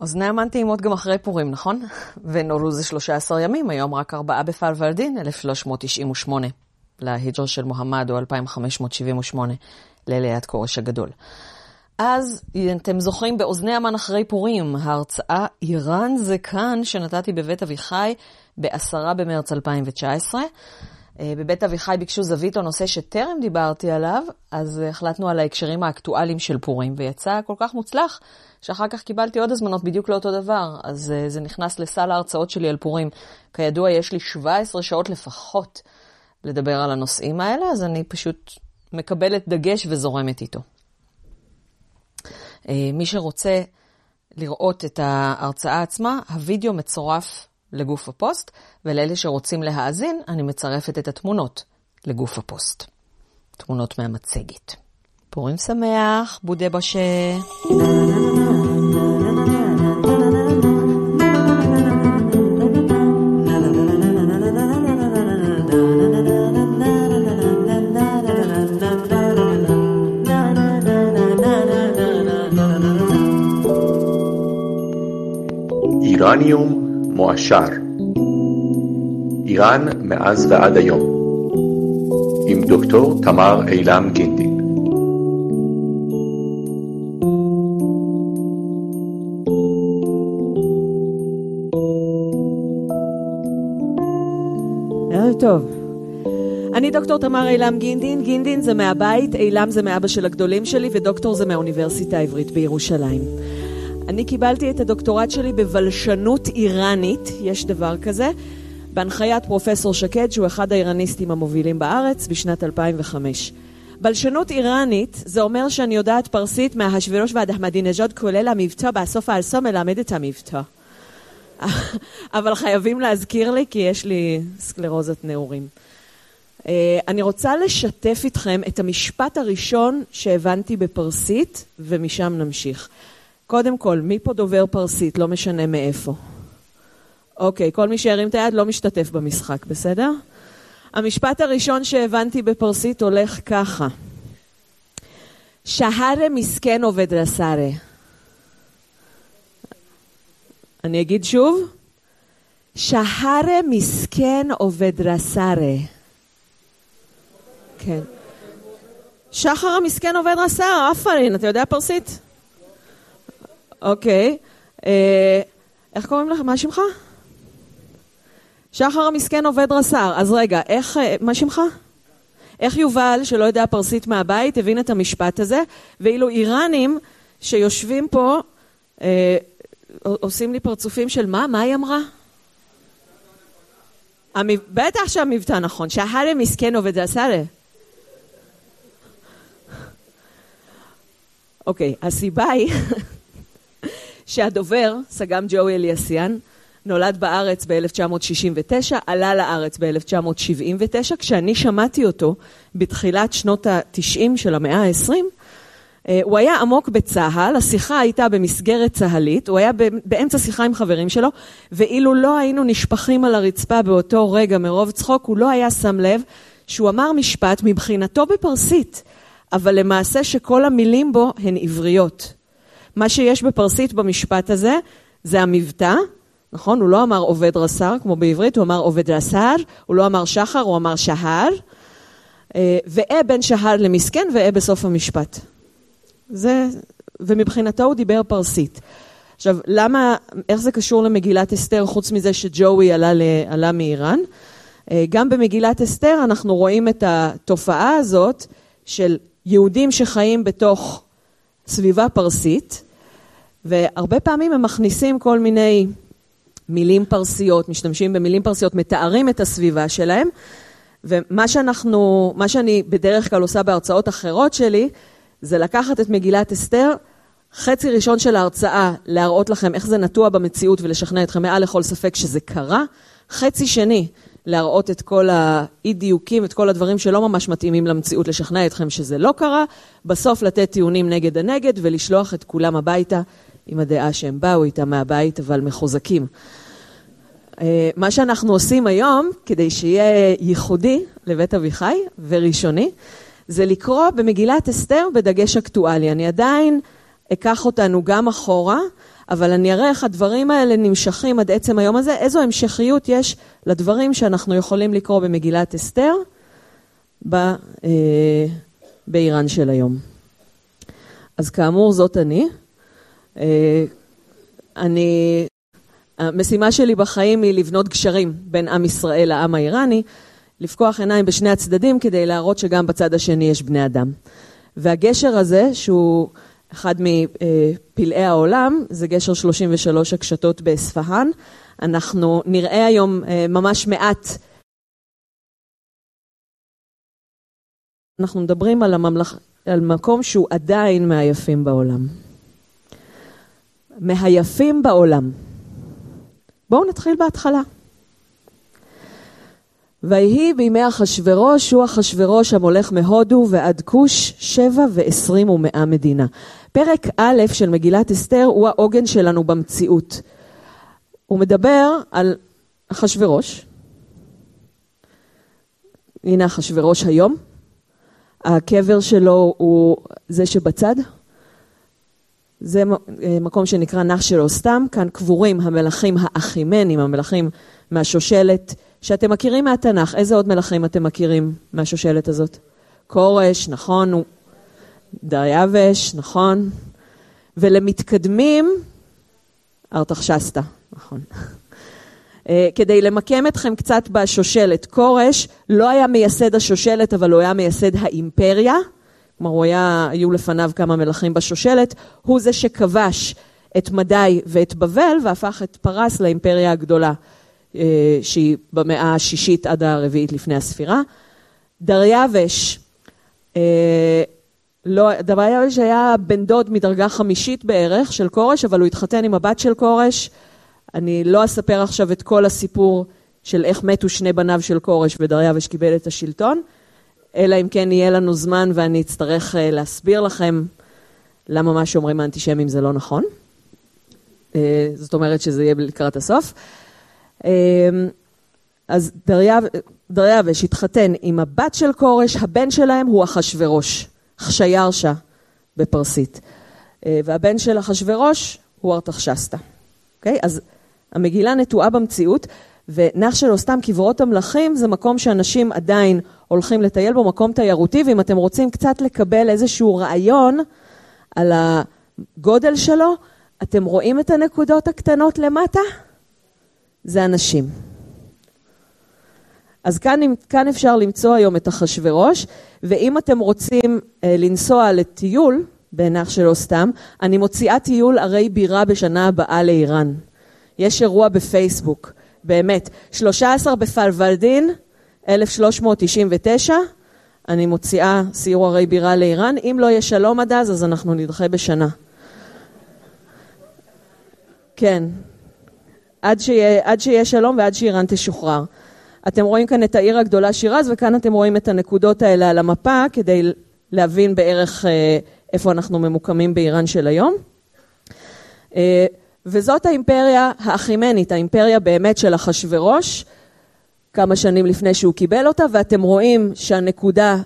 אוזני המן טעימות גם אחרי פורים, נכון? ונולדו זה 13 ימים, היום רק ארבעה בפלוולדין, 1398, להיג'ר של מוחמד, או 2578, לליאת כורש הגדול. אז אתם זוכרים באוזני המן אחרי פורים, ההרצאה איראן זה כאן שנתתי בבית אביחי ב-10 במרץ 2019. אה, בבית אביחי ביקשו זווית או נושא שטרם דיברתי עליו, אז החלטנו על ההקשרים האקטואליים של פורים, ויצא כל כך מוצלח, שאחר כך קיבלתי עוד הזמנות בדיוק לאותו דבר, אז אה, זה נכנס לסל ההרצאות שלי על פורים. כידוע, יש לי 17 שעות לפחות לדבר על הנושאים האלה, אז אני פשוט מקבלת דגש וזורמת איתו. אה, מי שרוצה לראות את ההרצאה עצמה, הווידאו מצורף לגוף הפוסט, ולאלה שרוצים להאזין, אני מצרפת את התמונות לגוף הפוסט. תמונות מהמצגת. פורים שמח, בודה בשה. איראניום מועשר איראן מאז ועד היום עם דוקטור תמר אילם גינדין ערב טוב. אני דוקטור תמר אילם גינדין, גינדין זה מהבית, אילם זה מאבא של הגדולים שלי ודוקטור זה מהאוניברסיטה העברית בירושלים. אני קיבלתי את הדוקטורט שלי בבלשנות איראנית, יש דבר כזה, בהנחיית פרופסור שקד, שהוא אחד האיראניסטים המובילים בארץ, בשנת 2005. בלשנות איראנית, זה אומר שאני יודעת פרסית מההשוורוש ועד אחמדינג'אד, כולל המבטא, בסוף האלסו מלמד את המבטא. אבל חייבים להזכיר לי, כי יש לי סקלרוזת נעורים. אה, אני רוצה לשתף איתכם את המשפט הראשון שהבנתי בפרסית, ומשם נמשיך. קודם כל, מי פה דובר פרסית? לא משנה מאיפה. אוקיי, כל מי שירים את היד לא משתתף במשחק, בסדר? המשפט הראשון שהבנתי בפרסית הולך ככה: שהרה מסכן עובד רסארה. אני אגיד שוב? שהרה מסכן עובד רסארה. כן. שחר המסכן עובד רסארה, עפרין, אתה יודע פרסית? אוקיי. אה, איך קוראים לך? מה שמך? שחר המסכן עובד רס"ר. אז רגע, איך, אה, מה שמך? איך יובל, שלא יודע פרסית מהבית, הבין את המשפט הזה, ואילו איראנים שיושבים פה, אה, עושים לי פרצופים של מה? מה היא אמרה? המב... בטח שהמבטא נכון, שהרה מסכן עובד רס"ר. אוקיי, הסיבה היא שהדובר, סג"ם ג'וי אליאסיאן, נולד בארץ ב-1969, עלה לארץ ב-1979. כשאני שמעתי אותו בתחילת שנות ה-90 של המאה ה-20, אה, הוא היה עמוק בצה"ל, השיחה הייתה במסגרת צה"לית, הוא היה באמצע שיחה עם חברים שלו, ואילו לא היינו נשפכים על הרצפה באותו רגע מרוב צחוק, הוא לא היה שם לב שהוא אמר משפט מבחינתו בפרסית, אבל למעשה שכל המילים בו הן עבריות. מה שיש בפרסית במשפט הזה, זה המבטא, נכון? הוא לא אמר עובד רס"ר, כמו בעברית, הוא אמר עובד רס"ר, הוא לא אמר שחר, הוא אמר שהר, אה, ואה בין שהר למסכן, ואה בסוף המשפט. זה, ומבחינתו הוא דיבר פרסית. עכשיו, למה, איך זה קשור למגילת אסתר, חוץ מזה שג'וי עלה, עלה מאיראן? אה, גם במגילת אסתר אנחנו רואים את התופעה הזאת של יהודים שחיים בתוך סביבה פרסית, והרבה פעמים הם מכניסים כל מיני מילים פרסיות, משתמשים במילים פרסיות, מתארים את הסביבה שלהם, ומה שאנחנו, מה שאני בדרך כלל עושה בהרצאות אחרות שלי, זה לקחת את מגילת אסתר, חצי ראשון של ההרצאה, להראות לכם איך זה נטוע במציאות ולשכנע אתכם מעל לכל ספק שזה קרה, חצי שני, להראות את כל האי-דיוקים, את כל הדברים שלא ממש מתאימים למציאות, לשכנע אתכם שזה לא קרה, בסוף לתת טיעונים נגד הנגד ולשלוח את כולם הביתה עם הדעה שהם באו איתה מהבית, אבל מחוזקים. אה, מה שאנחנו עושים היום, כדי שיהיה ייחודי לבית אביחי וראשוני, זה לקרוא במגילת אסתר בדגש אקטואלי. אני עדיין אקח אותנו גם אחורה, אבל אני אראה איך הדברים האלה נמשכים עד עצם היום הזה, איזו המשכיות יש לדברים שאנחנו יכולים לקרוא במגילת אסתר ב, אה, באיראן של היום. אז כאמור, זאת אני. אה, אני, המשימה שלי בחיים היא לבנות גשרים בין עם ישראל לעם האיראני, לפקוח עיניים בשני הצדדים כדי להראות שגם בצד השני יש בני אדם. והגשר הזה, שהוא אחד מפלאי העולם, זה גשר 33 הקשתות באספהאן. אנחנו נראה היום אה, ממש מעט אנחנו מדברים על, הממלכ... על מקום שהוא עדיין מהיפים בעולם. מהיפים בעולם. בואו נתחיל בהתחלה. ויהי בימי אחשורוש, הוא אחשורוש המולך מהודו ועד כוש, שבע ועשרים ומאה מדינה. פרק א' של מגילת אסתר הוא העוגן שלנו במציאות. הוא מדבר על אחשורוש. הנה אחשורוש היום. הקבר שלו הוא זה שבצד. זה אה, מקום שנקרא נח שלו סתם, כאן קבורים המלכים האחימנים, המלכים מהשושלת, שאתם מכירים מהתנ"ך. איזה עוד מלכים אתם מכירים מהשושלת הזאת? כורש, נכון, דריווש, נכון. ולמתקדמים, ארתחשסתא, נכון. אה, כדי למקם אתכם קצת בשושלת. כורש לא היה מייסד השושלת, אבל הוא היה מייסד האימפריה. כלומר, הוא היה, היו לפניו כמה מלכים בשושלת. הוא זה שכבש את מדי ואת בבל והפך את פרס לאימפריה הגדולה, אה, שהיא במאה השישית עד הרביעית לפני הספירה. דריווש, אה, לא, דריווש היה בן דוד מדרגה חמישית בערך של כורש, אבל הוא התחתן עם הבת של כורש. אני לא אספר עכשיו את כל הסיפור של איך מתו שני בניו של כורש ודריווש קיבל את השלטון, אלא אם כן יהיה לנו זמן ואני אצטרך אה, להסביר לכם למה מה שאומרים האנטישמים זה לא נכון. אה, זאת אומרת שזה יהיה לקראת הסוף. אה, אז דריווש התחתן עם הבת של כורש, הבן שלהם הוא אחשורוש, חשיירשה בפרסית. והבן של אחשורוש הוא ארתחשסתא. אוקיי? אז המגילה נטועה במציאות, ונח שלו סתם קברות המלכים זה מקום שאנשים עדיין הולכים לטייל בו, מקום תיירותי, ואם אתם רוצים קצת לקבל איזשהו רעיון על הגודל שלו, אתם רואים את הנקודות הקטנות למטה? זה אנשים. אז כאן, כאן אפשר למצוא היום את אחשורוש, ואם אתם רוצים אה, לנסוע לטיול, בענך שלו סתם, אני מוציאה טיול ערי בירה בשנה הבאה לאיראן. יש אירוע בפייסבוק, באמת. 13 בפלוולדין, 1399, אני מוציאה סיור ערי בירה לאיראן. אם לא יהיה שלום עד אז, אז אנחנו נדחה בשנה. כן, עד שיהיה, עד שיהיה שלום ועד שאיראן תשוחרר. אתם רואים כאן את העיר הגדולה שירז, וכאן אתם רואים את הנקודות האלה על המפה, כדי להבין בערך אה, איפה אנחנו ממוקמים באיראן של היום. אה, וזאת האימפריה האחימנית, האימפריה באמת של אחשורוש, כמה שנים לפני שהוא קיבל אותה, ואתם רואים שהנקודה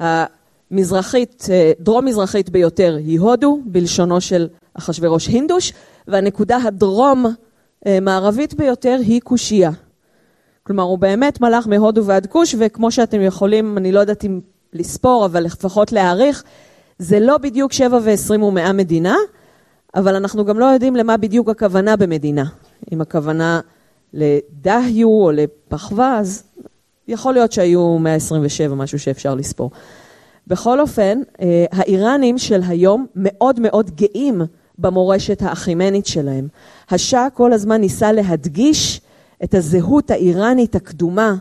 המזרחית, דרום-מזרחית ביותר היא הודו, בלשונו של אחשורוש הינדוש, והנקודה הדרום-מערבית ביותר היא קושייה. כלומר, הוא באמת מלך מהודו ועד כוש, וכמו שאתם יכולים, אני לא יודעת אם לספור, אבל לפחות להעריך, זה לא בדיוק שבע ועשרים ומאה מדינה, אבל אנחנו גם לא יודעים למה בדיוק הכוונה במדינה. אם הכוונה לדהיו או לפחווה, אז יכול להיות שהיו 127, משהו שאפשר לספור. בכל אופן, אה, האיראנים של היום מאוד מאוד גאים במורשת האחימנית שלהם. השאה כל הזמן ניסה להדגיש את הזהות האיראנית הקדומה,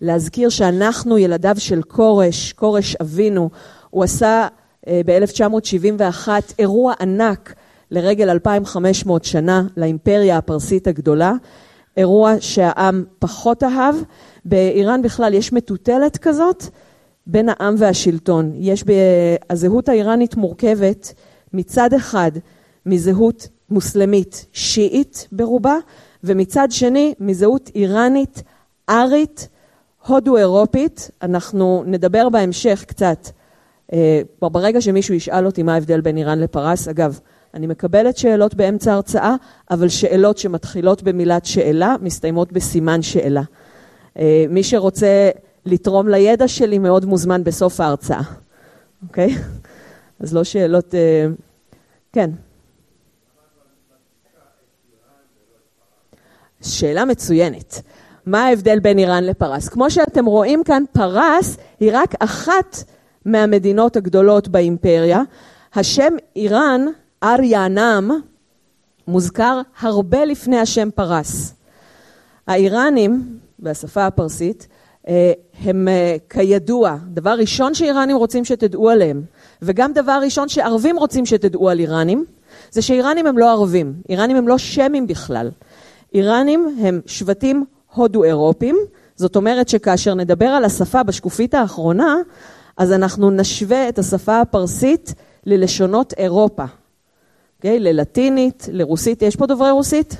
להזכיר שאנחנו ילדיו של כורש, כורש אבינו, הוא עשה אה, ב-1971 אירוע ענק לרגל 2,500 שנה לאימפריה הפרסית הגדולה, אירוע שהעם פחות אהב. באיראן בכלל יש מטוטלת כזאת בין העם והשלטון. יש, ב... הזהות האיראנית מורכבת מצד אחד מזהות מוסלמית שיעית ברובה, ומצד שני מזהות איראנית, ארית, הודו-אירופית. אנחנו נדבר בהמשך קצת, אה, ברגע שמישהו ישאל אותי מה ההבדל בין איראן לפרס, אגב, אני מקבלת שאלות באמצע ההרצאה, אבל שאלות שמתחילות במילת שאלה, מסתיימות בסימן שאלה. אה, מי שרוצה לתרום לידע שלי מאוד מוזמן בסוף ההרצאה, אוקיי? אז לא שאלות... אה, כן. שאלה מצוינת. מה ההבדל בין איראן לפרס? כמו שאתם רואים כאן, פרס היא רק אחת מהמדינות הגדולות באימפריה. השם איראן, אריאנם, מוזכר הרבה לפני השם פרס. האיראנים, בשפה הפרסית, אה, הם אה, כידוע, דבר ראשון שאיראנים רוצים שתדעו עליהם, וגם דבר ראשון שערבים רוצים שתדעו על איראנים, זה שאיראנים הם לא ערבים, איראנים הם לא שמים בכלל. איראנים הם שבטים הודו-אירופים, זאת אומרת שכאשר נדבר על השפה בשקופית האחרונה, אז אנחנו נשווה את השפה הפרסית ללשונות אירופה? אוקיי? ללטינית, לרוסית, יש פה דוברי רוסית?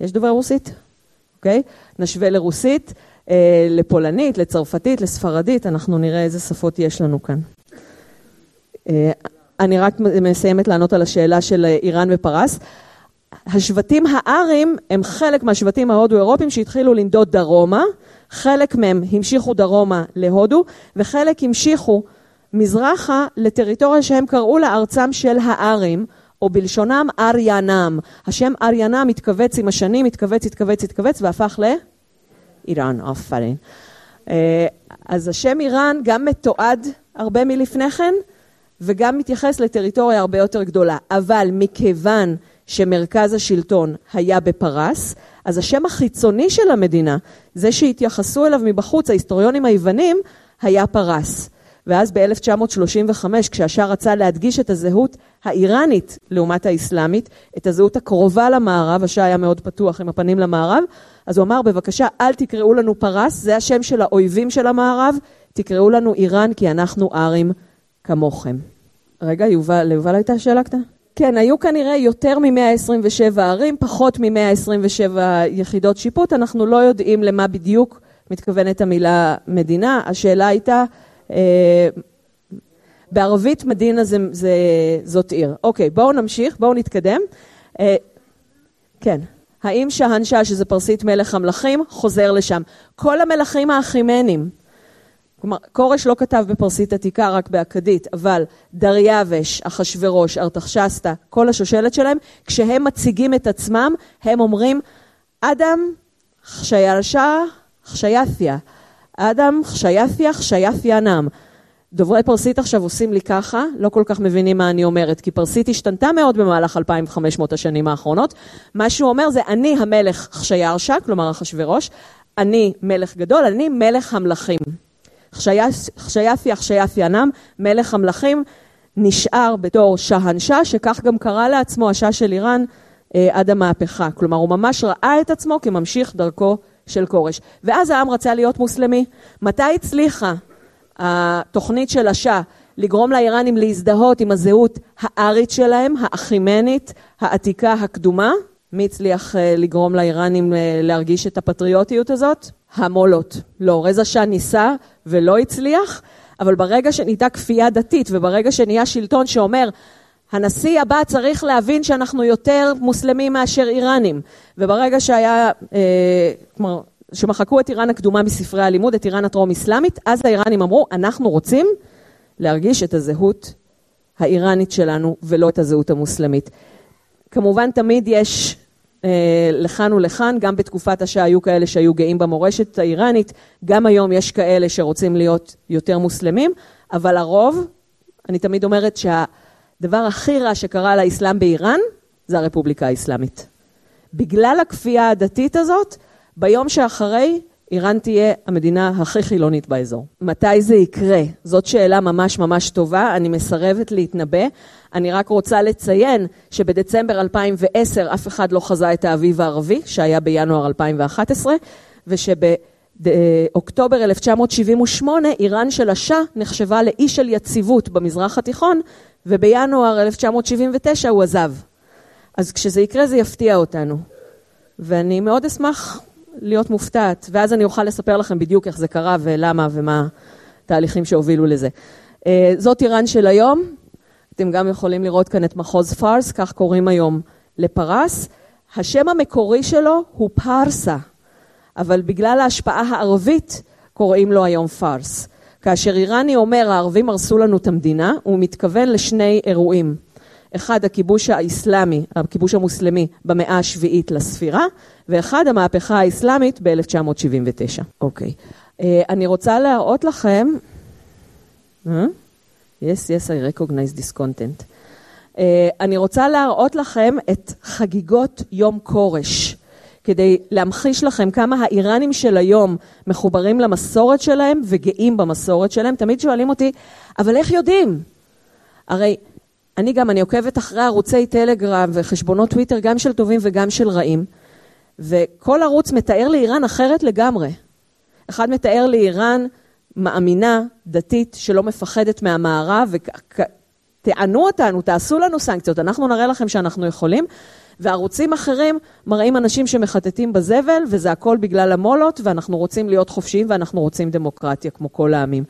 יש דוברי רוסית? אוקיי? נשווה לרוסית, אה, לפולנית, לצרפתית, לספרדית, אנחנו נראה איזה שפות יש לנו כאן. אה, אני רק מסיימת לענות על השאלה של איראן ופרס. השבטים הארים הם חלק מהשבטים ההודו-אירופיים שהתחילו לנדוד דרומה, חלק מהם המשיכו דרומה להודו, וחלק המשיכו מזרחה לטריטוריה שהם קראו לה ארצם של הארים, או בלשונם אריאנם. השם אריאנם התכווץ עם השנים, התכווץ, התכווץ, התכווץ, והפך לאיראן, עפרין. אה, אז השם איראן גם מתועד הרבה מלפני כן, וגם מתייחס לטריטוריה הרבה יותר גדולה. אבל מכיוון שמרכז השלטון היה בפרס, אז השם החיצוני של המדינה, זה שהתייחסו אליו מבחוץ, ההיסטוריונים היוונים, היה פרס. ואז ב-1935, כשהשאה רצה להדגיש את הזהות האיראנית לעומת האסלאמית, את הזהות הקרובה למערב, השאה היה מאוד פתוח עם הפנים למערב, אז הוא אמר, בבקשה, אל תקראו לנו פרס, זה השם של האויבים של המערב, תקראו לנו איראן, כי אנחנו ארים כמוכם. רגע, יובל, ליובל הייתה שאלה קטנה? כן, היו כנראה יותר מ-127 ערים, פחות מ-127 יחידות שיפוט, אנחנו לא יודעים למה בדיוק מתכוונת המילה מדינה, השאלה הייתה, בערבית מדינה זה, זה, זאת עיר. אוקיי, בואו נמשיך, בואו נתקדם. אה, כן, האם שהנשה, שזה פרסית מלך המלכים, חוזר לשם? כל המלכים האחימנים, כלומר, כורש לא כתב בפרסית עתיקה, רק באכדית, אבל דריווש, אחשורוש, ארתחשסתא, כל השושלת שלהם, כשהם מציגים את עצמם, הם אומרים, אדם חשיילשה חשייתיה, אדם חשייתיה חשייתיה נם. דוברי פרסית עכשיו עושים לי ככה, לא כל כך מבינים מה אני אומרת, כי פרסית השתנתה מאוד במהלך 2,500 השנים האחרונות. מה שהוא אומר זה, אני המלך חשיירשה, כלומר אחשורוש, אני מלך גדול, אני מלך המלכים. חשייפי אחשייפי ענם, מלך המלכים, נשאר בתור שהנשה, שכך גם קרא לעצמו השאה של איראן אה, עד המהפכה. כלומר, הוא ממש ראה את עצמו כממשיך דרכו של כורש. ואז העם רצה להיות מוסלמי. מתי הצליחה התוכנית של השאה לגרום לאיראנים להזדהות עם הזהות הארית שלהם, האחימנית, העתיקה, הקדומה? מי הצליח אה, לגרום לאיראנים אה, להרגיש את הפטריוטיות הזאת? המולות. לא, רזה שאה ניסה ולא הצליח, אבל ברגע שנהייתה כפייה דתית וברגע שנהיה שלטון שאומר הנשיא הבא צריך להבין שאנחנו יותר מוסלמים מאשר איראנים וברגע שהיה, אה, כלומר, שמחקו את איראן הקדומה מספרי הלימוד, את איראן הטרום אסלאמית, אז האיראנים אמרו אנחנו רוצים להרגיש את הזהות האיראנית שלנו ולא את הזהות המוסלמית. כמובן תמיד יש אה, לכאן ולכאן, גם בתקופת השעה היו כאלה שהיו גאים במורשת האיראנית, גם היום יש כאלה שרוצים להיות יותר מוסלמים, אבל הרוב, אני תמיד אומרת שהדבר הכי רע שקרה לאסלאם באיראן, זה הרפובליקה האסלאמית. בגלל הכפייה הדתית הזאת, ביום שאחרי, איראן תהיה המדינה הכי חילונית באזור. מתי זה יקרה? זאת שאלה ממש ממש טובה, אני מסרבת להתנבא. אני רק רוצה לציין שבדצמבר 2010 אף אחד לא חזה את האביב הערבי, שהיה בינואר 2011, ושבאוקטובר 1978 איראן של השאה נחשבה לאי של יציבות במזרח התיכון, ובינואר 1979 הוא עזב. אז כשזה יקרה זה יפתיע אותנו. ואני מאוד אשמח להיות מופתעת, ואז אני אוכל לספר לכם בדיוק איך זה קרה ולמה ומה התהליכים שהובילו לזה. אה, זאת איראן של היום. אתם גם יכולים לראות כאן את מחוז פארס, כך קוראים היום לפרס. השם המקורי שלו הוא פרסה, אבל בגלל ההשפעה הערבית קוראים לו היום פארס. כאשר איראני אומר הערבים הרסו לנו את המדינה, הוא מתכוון לשני אירועים. אחד, הכיבוש האסלאמי, הכיבוש המוסלמי במאה השביעית לספירה, ואחד, המהפכה האסלאמית ב-1979. אוקיי. Uh, אני רוצה להראות לכם... Uh, yes, yes, I recognize this content. Uh, אני רוצה להראות לכם את חגיגות יום כורש. כדי להמחיש לכם כמה האיראנים של היום מחוברים למסורת שלהם וגאים במסורת שלהם. תמיד שואלים אותי, אבל איך יודעים? הרי אני גם, אני עוקבת אחרי ערוצי טלגרם וחשבונות טוויטר, גם של טובים וגם של רעים, וכל ערוץ מתאר לאיראן אחרת לגמרי. אחד מתאר לאיראן מאמינה, דתית, שלא מפחדת מהמערב, ותענו אותנו, תעשו לנו סנקציות, אנחנו נראה לכם שאנחנו יכולים. וערוצים אחרים מראים אנשים שמחטטים בזבל, וזה הכל בגלל המולות, ואנחנו רוצים להיות חופשיים ואנחנו רוצים דמוקרטיה כמו כל העמים.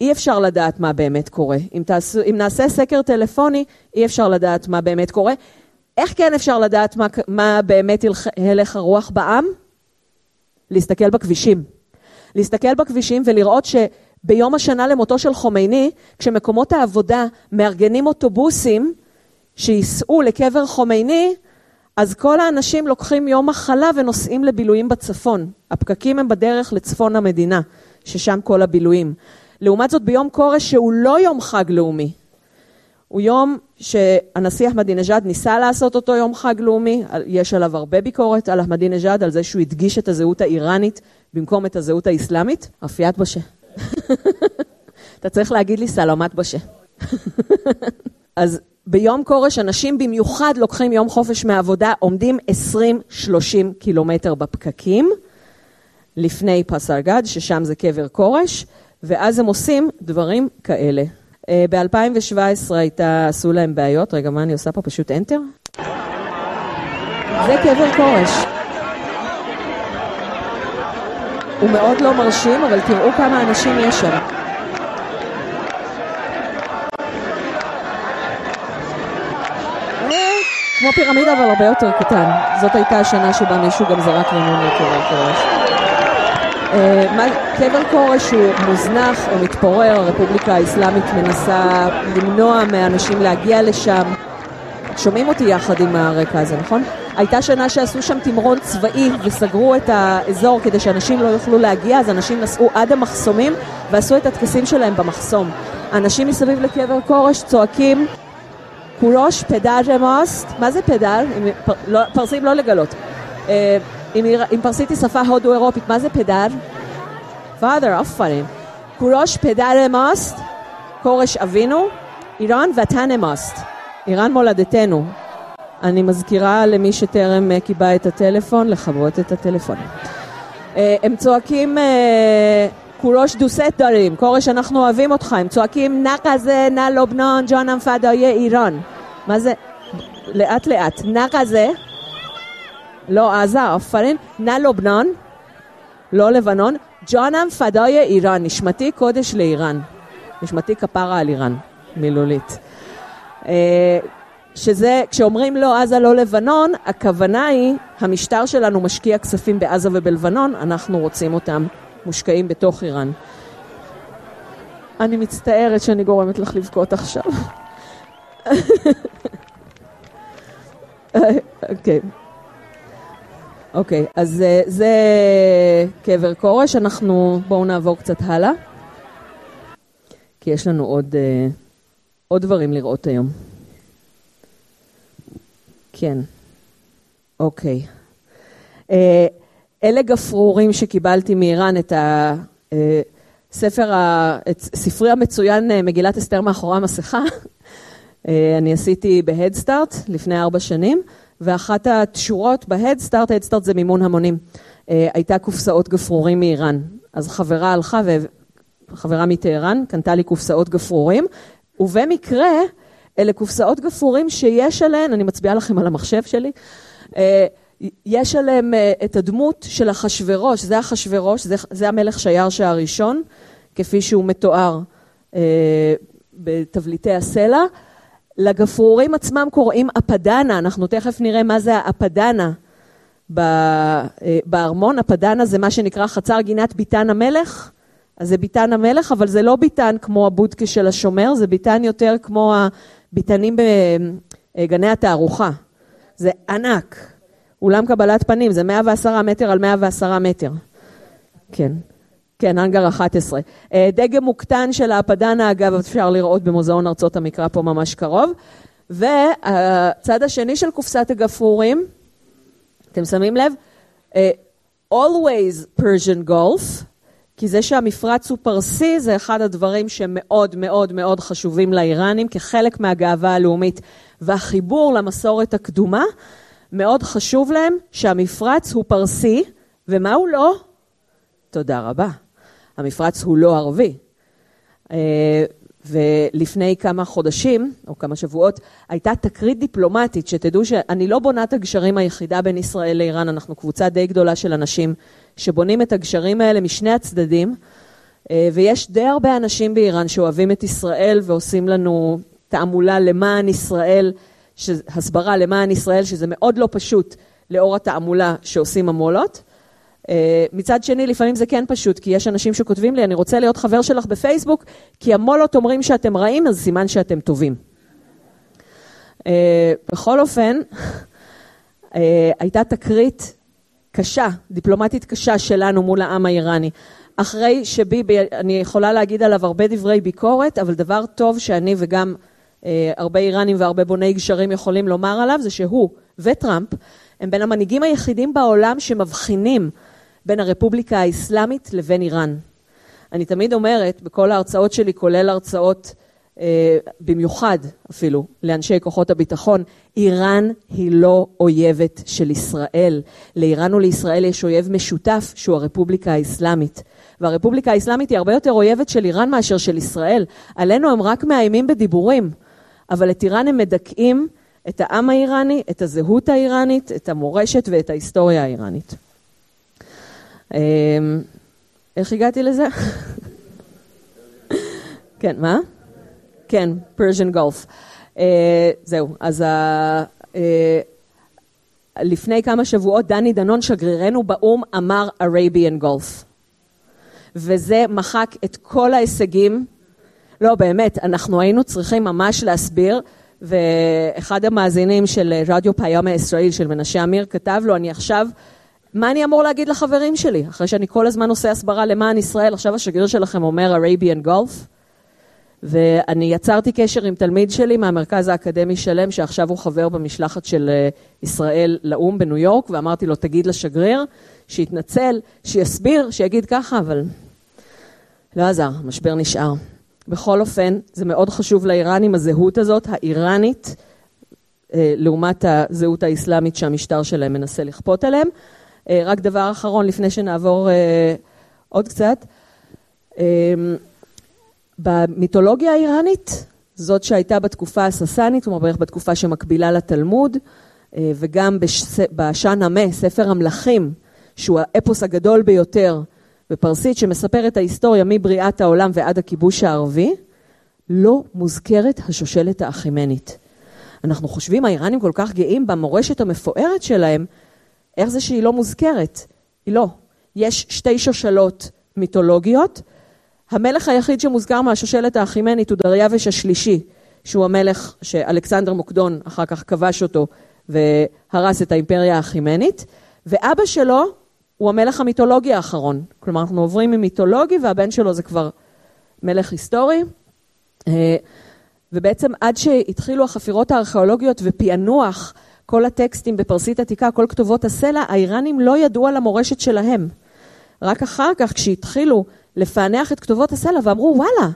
אי אפשר לדעת מה באמת קורה. אם, תעשו, אם נעשה סקר טלפוני, אי אפשר לדעת מה באמת קורה. איך כן אפשר לדעת מה, מה באמת הלך הרוח בעם? להסתכל בכבישים. להסתכל בכבישים ולראות שביום השנה למותו של חומייני, כשמקומות העבודה מארגנים אוטובוסים שייסעו לקבר חומייני, אז כל האנשים לוקחים יום מחלה ונוסעים לבילויים בצפון. הפקקים הם בדרך לצפון המדינה, ששם כל הבילויים. לעומת זאת ביום כורש שהוא לא יום חג לאומי, הוא יום שהנשיא אחמדינג'אד ניסה לעשות אותו יום חג לאומי, יש עליו הרבה ביקורת על אחמדינג'אד, על זה שהוא הדגיש את הזהות האיראנית במקום את הזהות האסלאמית. אפיית בושה. אתה צריך להגיד לי סלמת בושה. אז ביום כורש אנשים במיוחד לוקחים יום חופש מהעבודה, עומדים 20-30 קילומטר בפקקים לפני פסרגד, ששם זה קבר כורש, ואז הם עושים דברים כאלה. אה, ב-2017 הייתה, עשו להם בעיות, רגע, מה אני עושה פה? פשוט Enter? זה קבר כורש. הוא מאוד לא מרשים, אבל תראו כמה אנשים יש שם. כמו פירמידה, אבל הרבה יותר קטן. זאת הייתה השנה שבה מישהו גם זרק רימון לקבר כורש. קבר כורש הוא מוזנח, הוא מתפורר, הרפובליקה האסלאמית מנסה למנוע מאנשים להגיע לשם. שומעים אותי יחד עם הרקע הזה, נכון? הייתה שנה שעשו שם תמרון צבאי וסגרו את האזור כדי שאנשים לא יוכלו להגיע, אז אנשים נסעו עד המחסומים ועשו את הטקסים שלהם במחסום. אנשים מסביב לקבר כורש צועקים קורוש פדל רמוסט, מה זה? פר, לא, פרסים לא לגלות. אה, אם, פרסית היא שפה הודו-אירופית, מה זה פדל? father, אפרים. קורוש פדל רמוסט, כורש אבינו, איראן ותנמוסט, איראן מולדתנו. אני מזכירה למי שטרם אה, קיבע את הטלפון, לכבות את הטלפון. אה, הם צועקים כורוש דוסט דרים, כורש אנחנו אוהבים אותך, הם צועקים נא כזה, נא לובנון, ג'ונם פדאיה איראן. מה זה? לאט לאט. נא כזה, לא עזה, עפרין, נא לובנון, לא לבנון, ג'ונם פדאיה איראן, נשמתי קודש לאיראן. נשמתי כפרה על איראן, מילולית. אה, שזה, כשאומרים לא עזה, לא לבנון, הכוונה היא, המשטר שלנו משקיע כספים בעזה ובלבנון, אנחנו רוצים אותם מושקעים בתוך איראן. אני מצטערת שאני גורמת לך לבכות עכשיו. אוקיי. אוקיי, אז אה, זה קבר כורש, אנחנו, בואו נעבור קצת הלאה, כי יש לנו עוד, אה, עוד דברים לראות היום. כן, אוקיי. אה, אלה גפרורים שקיבלתי מאיראן, את הספר, את ספרי המצוין מגילת אסתר מאחורי המסכה. אני עשיתי בהדסטארט לפני ארבע שנים, ואחת התשורות בהדסטארט, הדסטארט זה מימון המונים, הייתה קופסאות גפרורים מאיראן. אז חברה הלכה, חברה מטהרן, קנתה לי קופסאות גפרורים, ובמקרה, אלה קופסאות גפרורים שיש עליהן, אני מצביעה לכם על המחשב שלי, יש עליהם אה, את הדמות של אחשורוש, זה אחשורוש, זה, זה המלך שירשה הראשון, כפי שהוא מתואר אה, בתבליטי הסלע. לגפרורים עצמם קוראים אפדנה, אנחנו תכף נראה מה זה האפדנה בארמון. אפדנה זה מה שנקרא חצר גינת ביתן המלך, אז זה ביתן המלך, אבל זה לא ביתן כמו הבודקה של השומר, זה ביתן יותר כמו הביתנים בגני התערוכה. זה ענק. אולם קבלת פנים, זה 110 מטר על 110 מטר. כן. כן, אנגר 11. אה, דגם מוקטן של האפדנה, אגב, אפשר לראות במוזיאון ארצות המקרא פה ממש קרוב. והצד השני של קופסת הגפרורים, אתם שמים לב? אה, always Persian Gulf, כי זה שהמפרץ הוא פרסי זה אחד הדברים שמאוד מאוד מאוד חשובים לאיראנים כחלק מהגאווה הלאומית והחיבור למסורת הקדומה. מאוד חשוב להם שהמפרץ הוא פרסי, ומה הוא לא? תודה רבה. המפרץ הוא לא ערבי. אה, ולפני כמה חודשים, או כמה שבועות, הייתה תקרית דיפלומטית, שתדעו שאני לא בונה את הגשרים היחידה בין ישראל לאיראן, אנחנו קבוצה די גדולה של אנשים שבונים את הגשרים האלה משני הצדדים, אה, ויש די הרבה אנשים באיראן שאוהבים את ישראל ועושים לנו תעמולה למען ישראל, הסברה למען ישראל, שזה מאוד לא פשוט לאור התעמולה שעושים המו"לות. אה, מצד שני, לפעמים זה כן פשוט, כי יש אנשים שכותבים לי, אני רוצה להיות חבר שלך בפייסבוק, כי המו"לות אומרים שאתם רעים, אז סימן שאתם טובים. אה, בכל אופן, אה, הייתה תקרית קשה, דיפלומטית קשה שלנו מול העם האיראני. אחרי שביבי, אני יכולה להגיד עליו הרבה דברי ביקורת, אבל דבר טוב שאני וגם הרבה איראנים והרבה בוני גשרים יכולים לומר עליו, זה שהוא וטראמפ הם בין המנהיגים היחידים בעולם שמבחינים בין הרפובליקה האסלאמית לבין איראן. אני תמיד אומרת, בכל ההרצאות שלי, כולל הרצאות אה, במיוחד אפילו לאנשי כוחות הביטחון, איראן היא לא אויבת של ישראל. לאיראן ולישראל יש אויב משותף שהוא הרפובליקה האסלאמית. והרפובליקה האסלאמית היא הרבה יותר אויבת של איראן מאשר של ישראל. עלינו הם רק מאיימים בדיבורים, אבל את איראן הם מדכאים את העם האיראני, את הזהות האיראנית, את המורשת ואת ההיסטוריה האיראנית. אמ, איך הגעתי לזה? כן, מה? כן, פרשן גולף. Uh, זהו, אז uh, uh, לפני כמה שבועות דני דנון, שגרירנו באו"ם, אמר Arabian Gulf. וזה מחק את כל ההישגים. לא, באמת, אנחנו היינו צריכים ממש להסביר, ואחד המאזינים של רדיו פיומה ישראל, של מנשה אמיר, כתב לו, אני עכשיו מה אני אמור להגיד לחברים שלי? אחרי שאני כל הזמן עושה הסברה למען ישראל, עכשיו השגריר שלכם אומר Arabian Gulf, ואני יצרתי קשר עם תלמיד שלי מהמרכז האקדמי שלם, שעכשיו הוא חבר במשלחת של אה, ישראל לאו"ם בניו יורק, ואמרתי לו, תגיד לשגריר, שיתנצל, שיסביר, שיגיד ככה, אבל לא עזר, המשבר נשאר. בכל אופן, זה מאוד חשוב לאיראנים, הזהות הזאת, האיראנית, אה, לעומת הזהות האסלאמית שהמשטר שלהם מנסה לכפות עליהם. אה, רק דבר אחרון לפני שנעבור אה, עוד קצת. במיתולוגיה האיראנית, זאת שהייתה בתקופה הססנית, כלומר בערך בתקופה שמקבילה לתלמוד, וגם בשאן המה, ספר המלכים, שהוא האפוס הגדול ביותר בפרסית, שמספר את ההיסטוריה מבריאת העולם ועד הכיבוש הערבי, לא מוזכרת השושלת האחימנית. אנחנו חושבים, האיראנים כל כך גאים במורשת המפוארת שלהם, איך זה שהיא לא מוזכרת? היא לא. יש שתי שושלות מיתולוגיות. המלך היחיד שמוזכר מהשושלת האחימנית הוא דריווש השלישי, שהוא המלך שאלכסנדר מוקדון אחר כך כבש אותו והרס את האימפריה האחימנית, ואבא שלו הוא המלך המיתולוגי האחרון. כלומר, אנחנו עוברים ממיתולוגי והבן שלו זה כבר מלך היסטורי. אה, ובעצם עד שהתחילו החפירות הארכיאולוגיות ופענוח כל הטקסטים בפרסית עתיקה, כל כתובות הסלע, האיראנים לא ידעו על המורשת שלהם. רק אחר כך, כשהתחילו לפענח את כתובות הסלע ואמרו, וואלה,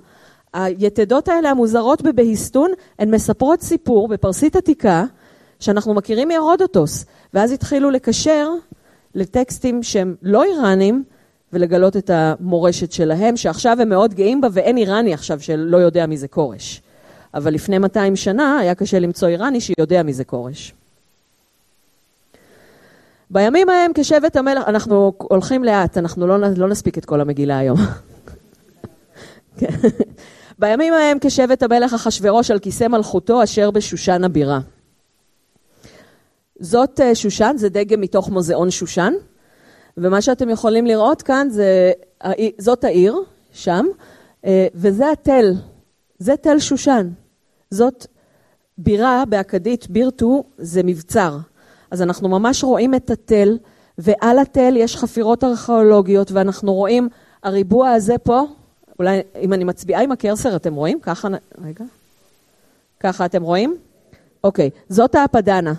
היתדות האלה המוזרות בבהיסטון, הן מספרות סיפור בפרסית עתיקה, שאנחנו מכירים מהרודוטוס. ואז התחילו לקשר לטקסטים שהם לא איראנים, ולגלות את המורשת שלהם, שעכשיו הם מאוד גאים בה, ואין איראני עכשיו שלא יודע מי זה כורש. אבל לפני 200 שנה היה קשה למצוא איראני שיודע מי זה כורש. בימים ההם כשבט המלך, אנחנו הולכים לאט, אנחנו לא, לא נספיק את כל המגילה היום. בימים ההם כשבט המלך אחשורוש על כיסא מלכותו אשר בשושן הבירה. זאת אה, שושן, זה דגם מתוך מוזיאון שושן, ומה שאתם יכולים לראות כאן זה, זאת העיר, שם, אה, וזה התל, זה תל שושן. זאת בירה באכדית, בירטו, זה מבצר. אז אנחנו ממש רואים את התל, ועל התל יש חפירות ארכיאולוגיות, ואנחנו רואים, הריבוע הזה פה, אולי אם אני מצביעה עם הקרסר, אתם רואים? ככה, רגע. ככה אתם רואים? אוקיי, זאת האפדנה,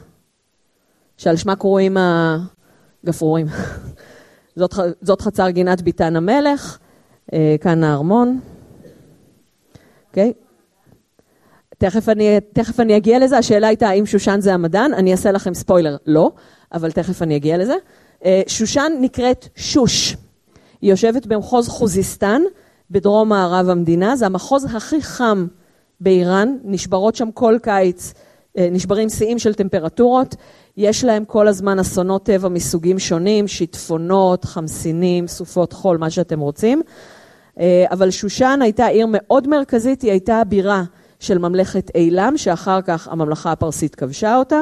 שעל שמה קרויים הגפרורים. זאת, זאת חצר גינת ביתן המלך, אה, כאן הארמון. אוקיי? תכף אני, תכף אני אגיע לזה, השאלה הייתה האם שושן זה המדען, אני אעשה לכם ספוילר, לא, אבל תכף אני אגיע לזה. אה, שושן נקראת שוש, היא יושבת במחוז חוזיסטן, בדרום מערב המדינה, זה המחוז הכי חם באיראן, נשברות שם כל קיץ, אה, נשברים שיאים של טמפרטורות, יש להם כל הזמן אסונות טבע מסוגים שונים, שיטפונות, חמסינים, סופות חול, מה שאתם רוצים. אה, אבל שושן הייתה עיר מאוד מרכזית, היא הייתה הבירה של ממלכת אילם, שאחר כך הממלכה הפרסית כבשה אותה.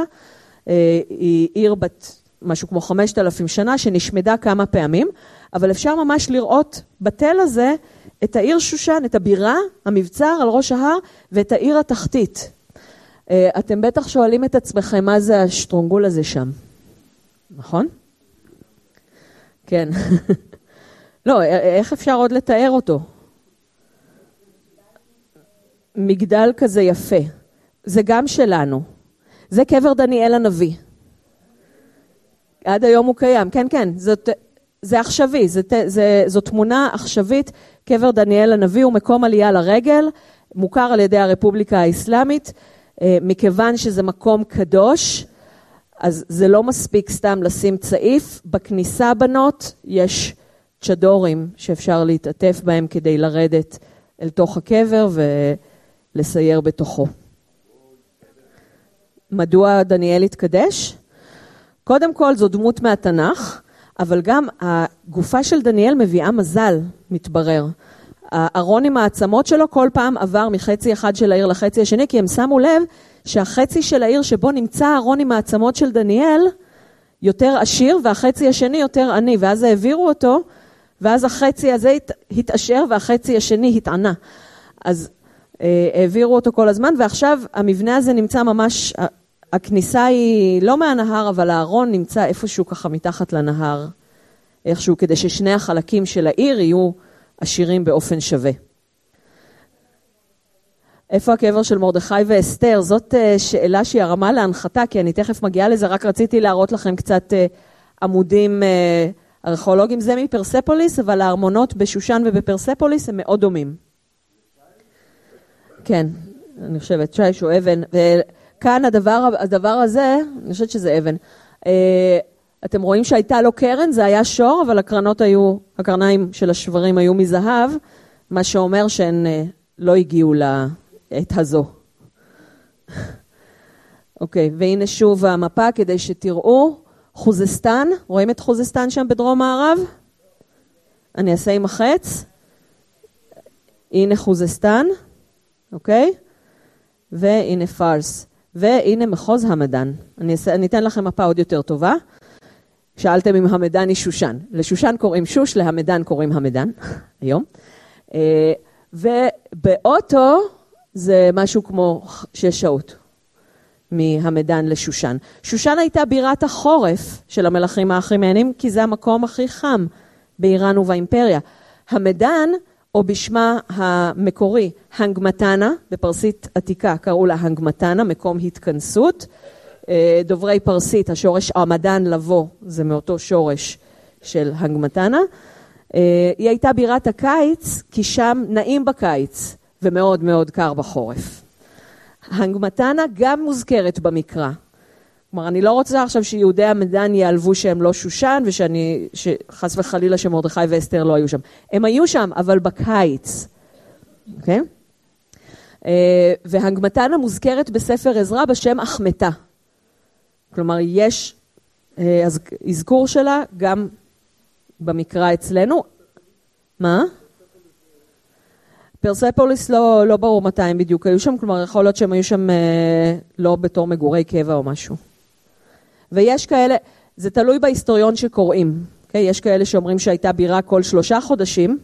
אה, היא עיר בת משהו כמו 5,000 שנה, שנשמדה כמה פעמים, אבל אפשר ממש לראות בתל הזה את העיר שושן, את הבירה, המבצר על ראש ההר, ואת העיר התחתית. אה, אתם בטח שואלים את עצמכם מה זה השטרונגול הזה שם, נכון? כן. לא, איך אפשר עוד לתאר אותו? מגדל כזה יפה. זה גם שלנו. זה קבר דניאל הנביא. עד היום הוא קיים, כן, כן, זאת, זה עכשווי, זה, זה, זו תמונה עכשווית, קבר דניאל הנביא הוא מקום עלייה לרגל, מוכר על ידי הרפובליקה האסלאמית, אה, מכיוון שזה מקום קדוש, אז זה לא מספיק סתם לשים צעיף, בכניסה בנות יש צ'דורים שאפשר להתעטף בהם כדי לרדת אל תוך הקבר ולסייר בתוכו. מדוע דניאל התקדש? קודם כל זו דמות מהתנ"ך, אבל גם הגופה של דניאל מביאה מזל, מתברר. הארון עם העצמות שלו כל פעם עבר מחצי אחד של העיר לחצי השני, כי הם שמו לב שהחצי של העיר שבו נמצא הארון עם העצמות של דניאל יותר עשיר והחצי השני יותר עני, ואז העבירו אותו, ואז החצי הזה התעשר והחצי השני התענה. אז אה, העבירו אותו כל הזמן, ועכשיו המבנה הזה נמצא ממש, הכניסה היא לא מהנהר, אבל הארון נמצא איפשהו ככה מתחת לנהר, איכשהו, כדי ששני החלקים של העיר יהיו עשירים באופן שווה. איפה הקבר של מרדכי ואסתר? זאת אה, שאלה שהיא הרמה להנחתה, כי אני תכף מגיעה לזה, רק רציתי להראות לכם קצת אה, עמודים אה, ארכיאולוגיים. זה מפרספוליס, אבל הארמונות בשושן ובפרספוליס הם מאוד דומים. כן, אני חושבת, שיש הוא אבן. כאן הדבר, הדבר הזה, אני חושבת שזה אבן. אתם רואים שהייתה לו קרן, זה היה שור, אבל הקרנות היו, הקרניים של השברים היו מזהב, מה שאומר שהן אה, לא הגיעו לעת הזו. אוקיי, okay, והנה שוב המפה כדי שתראו. חוזסטן, רואים את חוזסטן שם בדרום מערב? אני אעשה עם החץ. הנה חוזסטן, אוקיי? Okay? והנה פארס. והנה מחוז המדן. אני, אעשה, אני אתן לכם מפה עוד יותר טובה. שאלתם אם המדן היא שושן. לשושן קוראים שוש, להמדן קוראים המדן, היום. אה, ובאוטו זה משהו כמו שש שעות מהמדן לשושן. שושן הייתה בירת החורף של המלכים האחימנים, כי זה המקום הכי חם באיראן ובאימפריה. המדן או בשמה המקורי, הנגמתנה, בפרסית עתיקה קראו לה הנגמתנה, מקום התכנסות. אה, דוברי פרסית, השורש עמדן לבוא, זה מאותו שורש של הנגמתנה. אה, היא הייתה בירת הקיץ, כי שם נעים בקיץ ומאוד מאוד קר בחורף. הנגמתנה גם מוזכרת במקרא. כלומר, אני לא רוצה עכשיו שיהודי המדן ייעלבו שהם לא שושן, ושאני, שחס וחלילה שמרדכי ואסתר לא היו שם. הם היו שם, אבל בקיץ, אוקיי? Okay? אה, והנגמתנה מוזכרת בספר עזרא בשם אחמתה. כלומר, יש אה, אזכור שלה גם במקרא אצלנו. מה? פרספוליס לא, לא ברור מתי הם בדיוק היו שם, כלומר יכול להיות שהם היו שם אה, לא בתור מגורי קבע או משהו. ויש כאלה, זה תלוי בהיסטוריון שקוראים. Okay? אוקיי? יש כאלה שאומרים שהייתה בירה כל שלושה חודשים,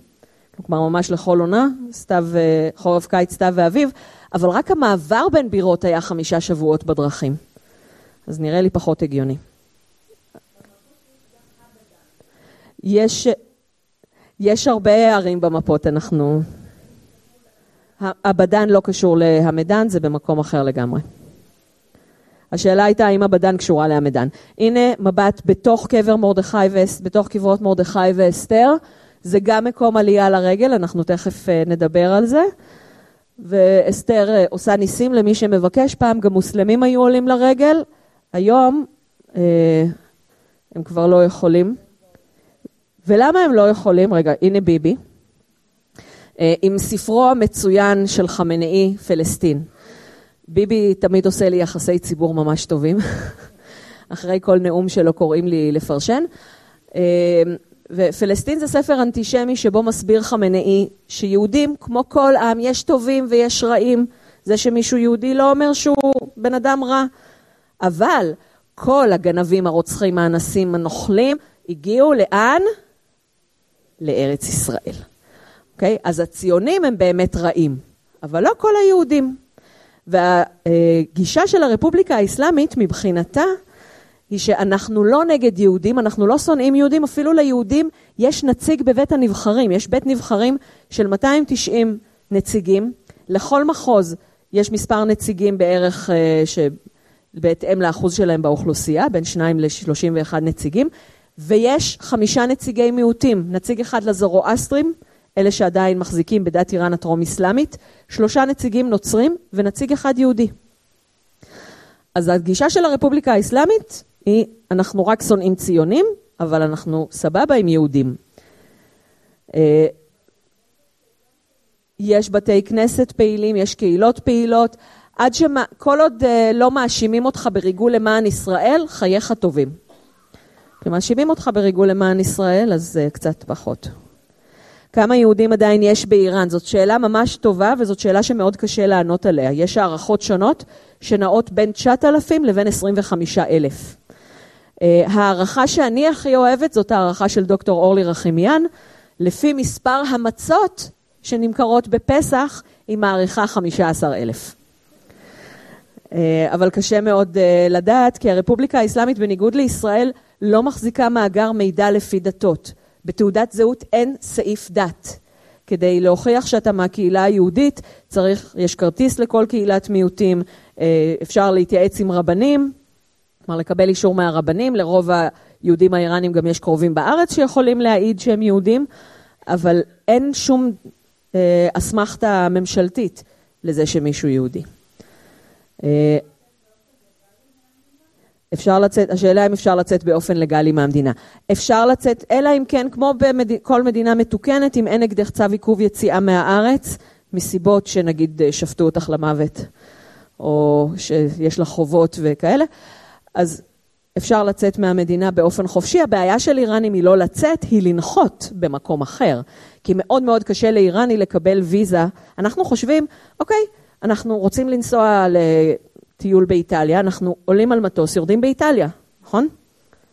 כלומר ממש לכל עונה, סתיו, אה, חורף, קיץ, סתיו ואביב, אבל רק המעבר בין בירות היה חמישה שבועות בדרכים. אז נראה לי פחות הגיוני. יש, יש הרבה ערים במפות, אנחנו... הבדן לא קשור להמדן, זה במקום אחר לגמרי. השאלה הייתה האם הבדן קשורה להמדן. הנה מבט בתוך קבר מרדכי, בתוך קברות מרדכי ואסתר. זה גם מקום עלייה לרגל, אנחנו תכף אה, נדבר על זה. ואסתר אה, עושה ניסים למי שמבקש, פעם גם מוסלמים היו עולים לרגל, היום אה, הם כבר לא יכולים. ולמה הם לא יכולים? רגע, הנה ביבי. עם ספרו המצוין של חמנאי, פלסטין. ביבי תמיד עושה לי יחסי ציבור ממש טובים. אחרי כל נאום שלו קוראים לי לפרשן. ופלסטין זה ספר אנטישמי שבו מסביר חמנאי שיהודים, כמו כל עם, יש טובים ויש רעים. זה שמישהו יהודי לא אומר שהוא בן אדם רע. אבל כל הגנבים, הרוצחים, האנסים, הנוכלים, הגיעו לאן? לארץ ישראל. אוקיי? Okay? אז הציונים הם באמת רעים, אבל לא כל היהודים. והגישה של הרפובליקה האסלאמית מבחינתה היא שאנחנו לא נגד יהודים, אנחנו לא שונאים יהודים, אפילו ליהודים יש נציג בבית הנבחרים, יש בית נבחרים של 290 נציגים, לכל מחוז יש מספר נציגים בערך אה, שבהתאם לאחוז שלהם באוכלוסייה, בין 2 ל-31 נציגים, ויש חמישה נציגי מיעוטים, נציג אחד לזרואסטרים, אלה שעדיין מחזיקים בדת איראן הטרום-אסלאמית, שלושה נציגים נוצרים ונציג אחד יהודי. אז הגישה של הרפובליקה האסלאמית היא, אנחנו רק שונאים ציונים, אבל אנחנו סבבה עם יהודים. אה, יש בתי כנסת פעילים, יש קהילות פעילות, עד שכל עוד אה, לא מאשימים אותך בריגול למען ישראל, חייך טובים. כשמאשימים אותך בריגול למען ישראל, אז זה קצת פחות. כמה יהודים עדיין יש באיראן? זאת שאלה ממש טובה וזאת שאלה שמאוד קשה לענות עליה. יש הערכות שונות שנעות בין 9,000 לבין 25,000. אה, הערכה שאני הכי אוהבת זאת הערכה של דוקטור אורלי רחימיאן. לפי מספר המצות שנמכרות בפסח, היא מעריכה 15,000. אה, אבל קשה מאוד אה, לדעת, כי הרפובליקה האסלאמית, בניגוד לישראל, לא מחזיקה מאגר מידע לפי דתות. בתעודת זהות אין סעיף דת. כדי להוכיח שאתה מהקהילה היהודית, צריך, יש כרטיס לכל קהילת מיעוטים, אפשר להתייעץ עם רבנים, כלומר לקבל אישור מהרבנים, לרוב היהודים האיראנים גם יש קרובים בארץ שיכולים להעיד שהם יהודים, אבל אין שום אה, אסמכתה ממשלתית לזה שמישהו יהודי. אה, אפשר לצאת, השאלה אם אפשר לצאת באופן לגלי מהמדינה. אפשר לצאת, אלא אם כן, כמו בכל מדינה מתוקנת, אם אין נגדך צו עיכוב יציאה מהארץ, מסיבות שנגיד אה, שפטו אותך למוות, או שיש לך חובות וכאלה, אז אפשר לצאת מהמדינה באופן חופשי. הבעיה של איראנים היא לא לצאת, היא לנחות במקום אחר. כי מאוד מאוד קשה לאיראני לקבל ויזה. אנחנו חושבים, אוקיי, אנחנו רוצים לנסוע לטיול באיטליה, אנחנו עולים על מטוס, יורדים באיטליה, נכון?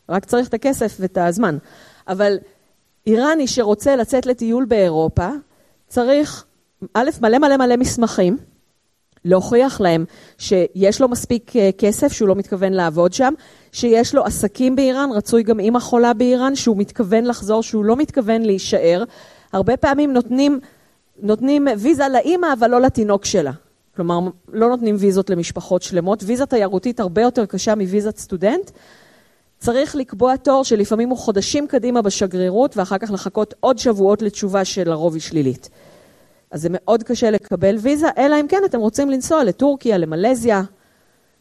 רק צריך את הכסף ואת הזמן. אבל איראני שרוצה לצאת לטיול באירופה, צריך, א', מלא מלא מלא מסמכים. להוכיח להם שיש לו מספיק אה, כסף, שהוא לא מתכוון לעבוד שם, שיש לו עסקים באיראן, רצוי גם אימא חולה באיראן, שהוא מתכוון לחזור, שהוא לא מתכוון להישאר. הרבה פעמים נותנים, נותנים ויזה לאימא, אבל לא לתינוק שלה. כלומר, לא נותנים ויזות למשפחות שלמות. ויזה תיירותית הרבה יותר קשה מוויזת סטודנט. צריך לקבוע תור שלפעמים הוא חודשים קדימה בשגרירות, ואחר כך לחכות עוד שבועות לתשובה שלרוב היא שלילית. אז זה מאוד קשה לקבל ויזה, אלא אם כן אתם רוצים לנסוע לטורקיה, למלזיה,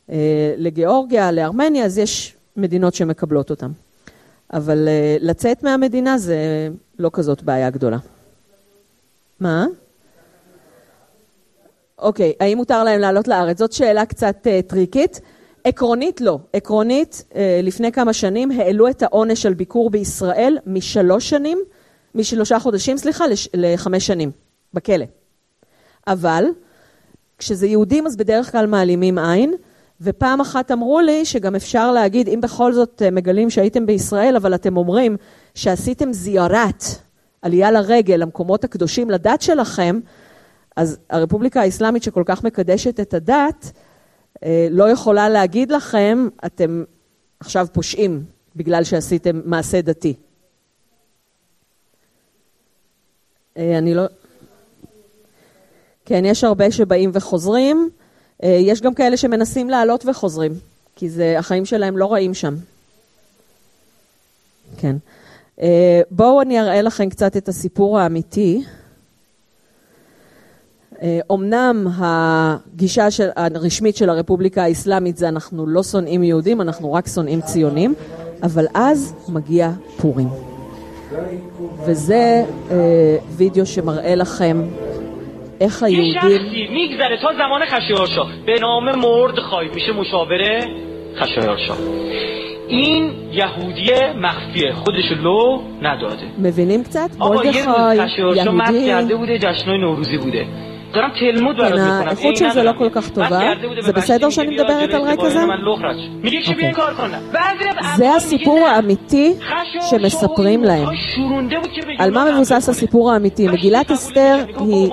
אה, לגיאורגיה, לארמניה, אז יש מדינות שמקבלות אותם. אבל אה, לצאת מהמדינה זה לא כזאת בעיה גדולה. מה? אוקיי, האם מותר להם לעלות לארץ? זאת שאלה קצת uh, טריקית. עקרונית לא. עקרונית, uh, לפני כמה שנים העלו את העונש על ביקור בישראל משלוש שנים, משלושה חודשים, סליחה, לש, לחמש שנים. בכלא. אבל כשזה יהודים אז בדרך כלל מעלימים עין, ופעם אחת אמרו לי שגם אפשר להגיד, אם בכל זאת אה, מגלים שהייתם בישראל, אבל אתם אומרים שעשיתם זיארת, עלייה לרגל, למקומות הקדושים לדת שלכם, אז הרפובליקה האסלאמית שכל כך מקדשת את הדת, אה, לא יכולה להגיד לכם, אתם עכשיו פושעים בגלל שעשיתם מעשה דתי. אה, אני לא... כן, יש הרבה שבאים וחוזרים. אה, יש גם כאלה שמנסים לעלות וחוזרים, כי זה, החיים שלהם לא רעים שם. כן. בואו אני אראה לכם קצת את הסיפור האמיתי. אומנם הגישה של, הרשמית של הרפובליקה האסלאמית זה אנחנו לא שונאים יהודים, אנחנו רק שונאים ציונים, אבל אז מגיע פורים. וזה אה, וידאו שמראה לכם איך היהודים... میگذره تا زمان خشایارشاه به نام مرد خواهید میشه مشاوره خشایارشاه این یهودی مخفیه خودش لو نداده מבינים קצת? آقا یه روز מרדכי, خشایارشاه مد יהודי, کرده بوده جشنهای نوروزی بوده دارم تلمود برات כן, האיכות של זה לא כל כך טובה. זה בסדר שאני מדברת על רקע זה? זה הסיפור האמיתי שמספרים להם. על מה מבוסס הסיפור האמיתי? מגילת אסתר היא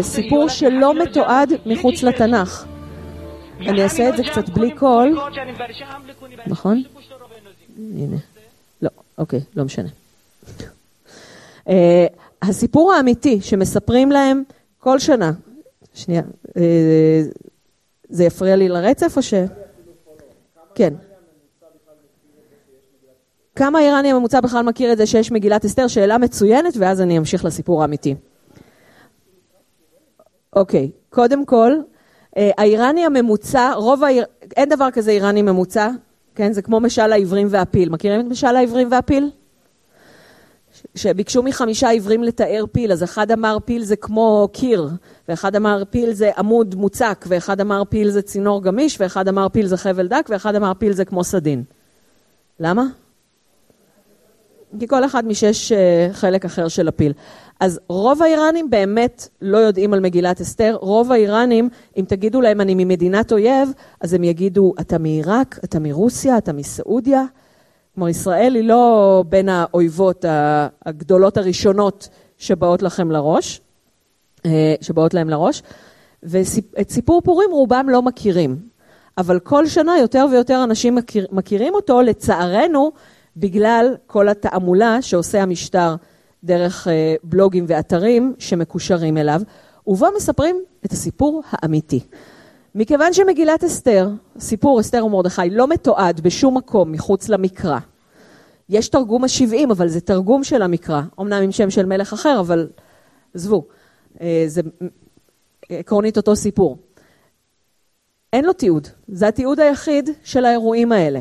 סיפור שלא מתועד מחוץ לתנ"ך. אני אעשה את זה קצת בלי קול. נכון? הנה. לא, אוקיי, לא משנה. הסיפור האמיתי שמספרים להם כל שנה, שנייה, אה, זה יפריע לי לרצף או ש... כן. כמה איראני הממוצע בכלל מכיר את זה שיש מגילת אסתר? שאלה מצוינת, ואז אני אמשיך לסיפור האמיתי. אוקיי, קודם כל, אה, האיראני הממוצע, רוב האיר... אין דבר כזה איראני ממוצע, כן? זה כמו משל העברים והפיל. מכירים את משל העברים והפיל? שביקשו מחמישה עיוורים לתאר פיל, אז אחד אמר פיל זה כמו קיר, ואחד אמר פיל זה עמוד מוצק, ואחד אמר פיל זה צינור גמיש, ואחד אמר פיל זה חבל דק, ואחד אמר פיל זה כמו סדין. למה? כי כל אחד משש אה, חלק אחר של הפיל. אז רוב האיראנים באמת לא יודעים על מגילת אסתר. רוב האיראנים, אם תגידו להם אני ממדינת אויב, אז הם יגידו, אתה מעיראק, אתה מרוסיה, אתה מסעודיה. כלומר, ישראל היא לא בין האויבות הגדולות הראשונות שבאות לכם לראש, אה, שבאות להם לראש. ואת סיפור פורים רובם לא מכירים. אבל כל שנה יותר ויותר אנשים מכיר, מכירים אותו, לצערנו, בגלל כל התעמולה שעושה המשטר דרך אה, בלוגים ואתרים שמקושרים אליו, ובו מספרים את הסיפור האמיתי. מכיוון שמגילת אסתר, סיפור אסתר ומרדכי, לא מתועד בשום מקום מחוץ למקרא. יש תרגום ה-70, אבל זה תרגום של המקרא, אמנם עם שם של מלך אחר, אבל עזבו, אה, זה עקרונית אותו סיפור. אין לו תיעוד, זה התיעוד היחיד של האירועים האלה.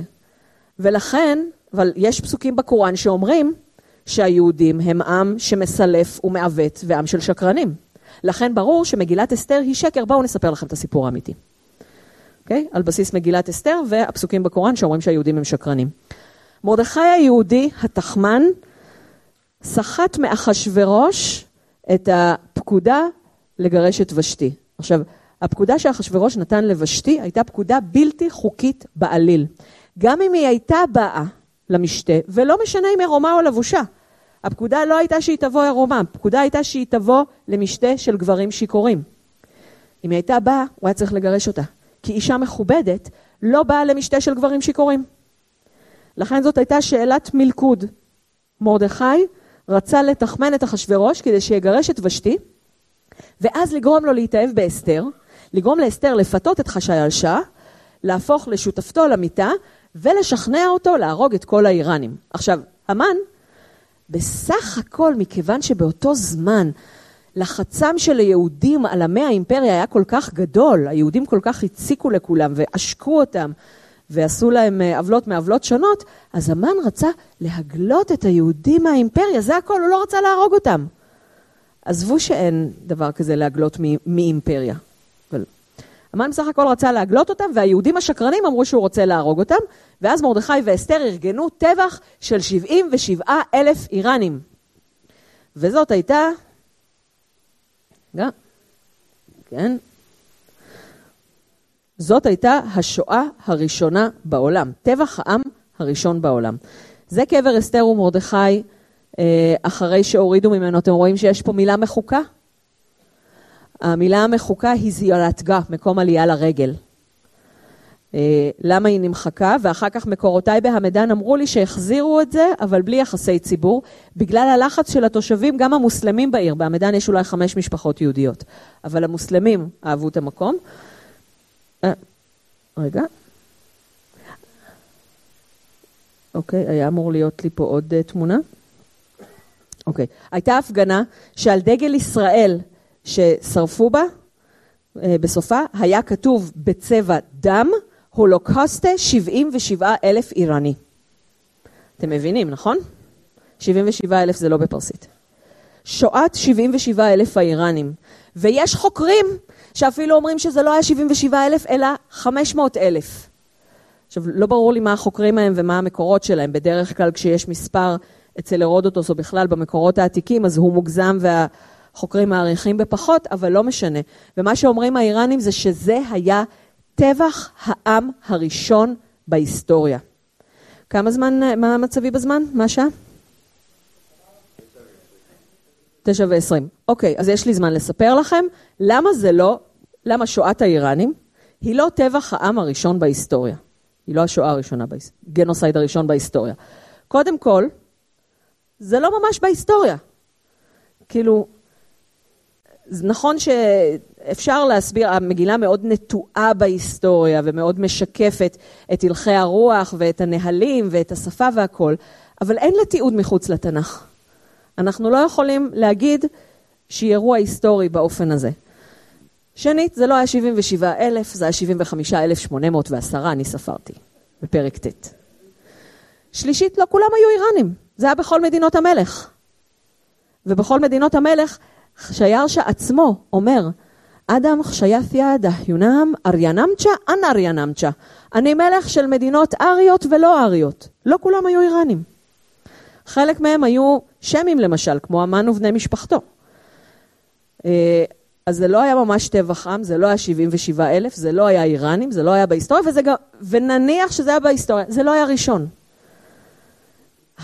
ולכן, אבל יש פסוקים בקוראן שאומרים שהיהודים הם עם שמסלף ומעוות ועם של שקרנים. לכן ברור שמגילת אסתר היא שקר. בואו נספר לכם את הסיפור האמיתי. אוקיי? Okay? על בסיס מגילת אסתר והפסוקים בקוראן שאומרים שהיהודים הם שקרנים. מרדכי היהודי, התחמן, סחט מאחשורוש את הפקודה לגרש את ושתי. עכשיו, הפקודה שאחשורוש נתן לוושתי הייתה פקודה בלתי חוקית בעליל. גם אם היא הייתה באה למשתה, ולא משנה אם עירומה או לבושה. הפקודה לא הייתה שהיא תבוא עירומה, הפקודה הייתה שהיא תבוא למשתה של גברים שיכורים. אם היא הייתה באה, הוא היה צריך לגרש אותה. כי אישה מכובדת לא באה למשתה של גברים שיכורים. לכן זאת הייתה שאלת מלכוד. מרדכי רצה לתחמן את אחשורוש כדי שיגרש את ושתי, ואז לגרום לו להתאהב באסתר, לגרום לאסתר לפתות את חשאי להפוך לשותפתו למיטה, ולשכנע אותו להרוג את כל האיראנים. עכשיו, המן, בסך הכל, מכיוון שבאותו זמן לחצם של היהודים על עמי האימפריה היה כל כך גדול, היהודים כל כך הציקו לכולם ועשקו אותם ועשו להם עוולות מעוולות שונות, אז המן רצה להגלות את היהודים מהאימפריה, זה הכל, הוא לא רצה להרוג אותם. עזבו שאין דבר כזה להגלות מאימפריה. המן בסך הכל רצה להגלות אותם, והיהודים השקרנים אמרו שהוא רוצה להרוג אותם, ואז מרדכי ואסתר ארגנו טבח של 77 אלף איראנים. וזאת הייתה... רגע. כן? זאת הייתה השואה הראשונה בעולם, טבח העם הראשון בעולם. זה קבר אסתר ומרדכי, אה, אחרי שהורידו ממנו, אתם רואים שיש פה מילה מחוקה? המילה המחוקה היא זיולתגה, מקום עלייה לרגל. אה, למה היא נמחקה? ואחר כך מקורותיי בהמדן אמרו לי שהחזירו את זה, אבל בלי יחסי ציבור, בגלל הלחץ של התושבים, גם המוסלמים בעיר. בהמדן יש אולי חמש משפחות יהודיות, אבל המוסלמים אהבו את המקום. אה, רגע. אוקיי, היה אמור להיות לי פה עוד uh, תמונה. אוקיי. הייתה הפגנה שעל דגל ישראל ששרפו בה, uh, בסופה, היה כתוב בצבע דם, הולוקוסטה 77 אלף איראני. אתם מבינים, נכון? 77 אלף זה לא בפרסית. שואת 77 אלף האיראנים. ויש חוקרים שאפילו אומרים שזה לא היה 77 אלף, אלא 500 אלף. עכשיו, לא ברור לי מה החוקרים מהם ומה המקורות שלהם. בדרך כלל כשיש מספר אצל הרודוטוס או בכלל במקורות העתיקים, אז הוא מוגזם והחוקרים מעריכים בפחות, אבל לא משנה. ומה שאומרים האיראנים זה שזה היה טבח העם הראשון בהיסטוריה. כמה זמן, מה מצבי בזמן? מה השעה? תשע ועשרים. אוקיי, אז יש לי זמן לספר לכם למה זה לא, למה שואת האיראנים היא לא טבח העם הראשון בהיסטוריה. היא לא השואה הראשונה, גנוסייד הראשון בהיסטוריה. קודם כל, זה לא ממש בהיסטוריה. כאילו, נכון שאפשר להסביר, המגילה מאוד נטועה בהיסטוריה ומאוד משקפת את הלכי הרוח ואת הנהלים ואת השפה והכול, אבל אין לה תיעוד מחוץ לתנ"ך. אנחנו לא יכולים להגיד שהיא אירוע היסטורי באופן הזה. שנית, זה לא היה 77 אלף, זה היה 75,810, אני ספרתי, בפרק ט'. שלישית, לא כולם היו איראנים, זה היה בכל מדינות המלך. ובכל מדינות המלך, חשיירשה עצמו אומר, אדם חשייתיה דהיונם אריינמצ'ה אנ אריינמצ'ה. אני מלך של מדינות אריות ולא אריות. לא כולם היו איראנים. חלק מהם היו שמים למשל, כמו המן ובני משפחתו. אה, אז זה לא היה ממש טבח עם, זה לא היה 77 אלף, זה לא היה איראנים, זה לא היה בהיסטוריה, וזה גם, ונניח שזה היה בהיסטוריה, זה לא היה ראשון.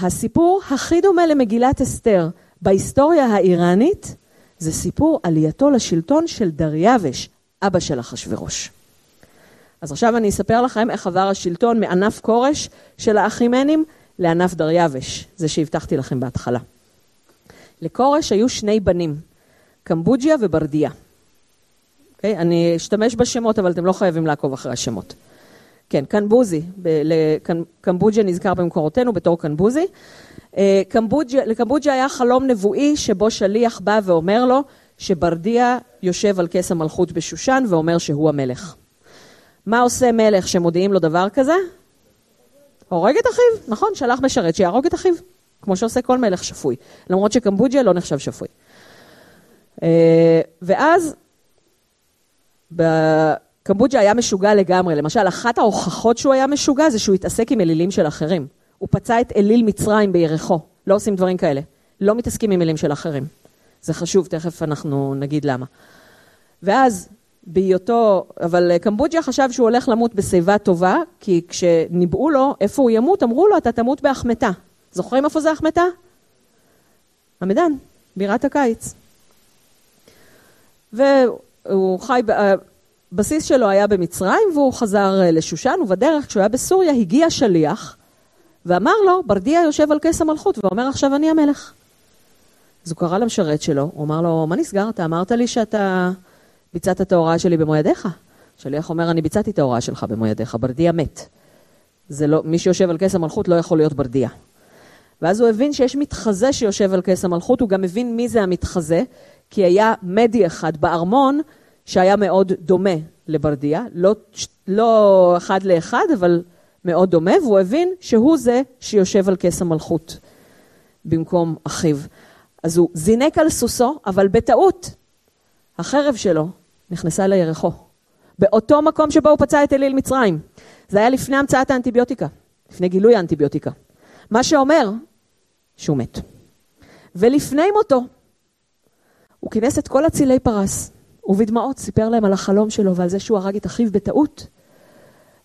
הסיפור הכי דומה למגילת אסתר בהיסטוריה האיראנית, זה סיפור עלייתו לשלטון של דריווש, אבא של אחשורוש. אז עכשיו אני אספר לכם איך עבר השלטון מענף כורש של האחימנים לענף דריווש, זה שהבטחתי לכם בהתחלה. לכורש היו שני בנים, קמבוג'יה וברדיה. Okay, אוקיי? אני אשתמש בשמות, אבל אתם לא חייבים לעקוב אחרי השמות. כן, קנבוזי, קמבוג'יה נזכר במקורותינו בתור. אה, קמבוג'יה, לקמבוג'יה היה חלום נבואי שבו שליח בא ואומר לו שברדיה יושב על כס המלכות בשושן ואומר שהוא המלך. מה עושה מלך שמודיעים לו דבר כזה? הורג את אחיו, נכון, שלח משרת שיהרוג את אחיו, כמו שעושה כל מלך שפוי, למרות שקמבוג'יה לא נחשב שפוי. אה, ואז בקמבוג'ה היה משוגע לגמרי. למשל, אחת ההוכחות שהוא היה משוגע זה שהוא התעסק עם אלילים של אחרים. הוא פצע את אליל מצרים בירכו. לא עושים דברים כאלה. לא מתעסקים עם אלים של אחרים. זה חשוב, תכף אנחנו נגיד למה. ואז בהיותו, אבל קמבוג'ה חשב שהוא הולך למות בשיבה טובה, כי כשניבאו לו איפה הוא ימות, אמרו לו, אתה תמות בהחמטה. זוכרים איפה זה החמטה? המדן, בירת הקיץ. והוא חי, הבסיס שלו היה במצרים והוא חזר אה, לשושן, ובדרך כשהוא היה בסוריה הגיע שליח ואמר לו, ברדיה יושב על כס המלכות ואומר עכשיו אני המלך. אז הוא קרא למשרת שלו, הוא אמר לו, מה נסגר? אתה אמרת לי שאתה ביצעת את ההוראה שלי במו ידיך. שליח אומר, אני ביצעתי את ההוראה שלך במו ידיך, ברדיה מת. זה לא, מי שיושב על כס המלכות לא יכול להיות ברדיה. ואז הוא הבין שיש מתחזה שיושב על כס המלכות, הוא גם הבין מי זה המתחזה, כי היה מדי אחד בארמון שהיה מאוד דומה לברדיה, לא, לא אחד לאחד, אבל מאוד דומה, והוא הבין שהוא זה שיושב על כס המלכות במקום אחיו. אז הוא זינק על סוסו, אבל בטעות החרב שלו נכנסה לירחו. באותו מקום שבו הוא פצע את אליל מצרים. זה היה לפני המצאת האנטיביוטיקה, לפני גילוי האנטיביוטיקה. מה שאומר שהוא מת. ולפני מותו, הוא כינס את כל אצילי פרס. ובדמעות סיפר להם על החלום שלו ועל זה שהוא הרג את אחיו בטעות.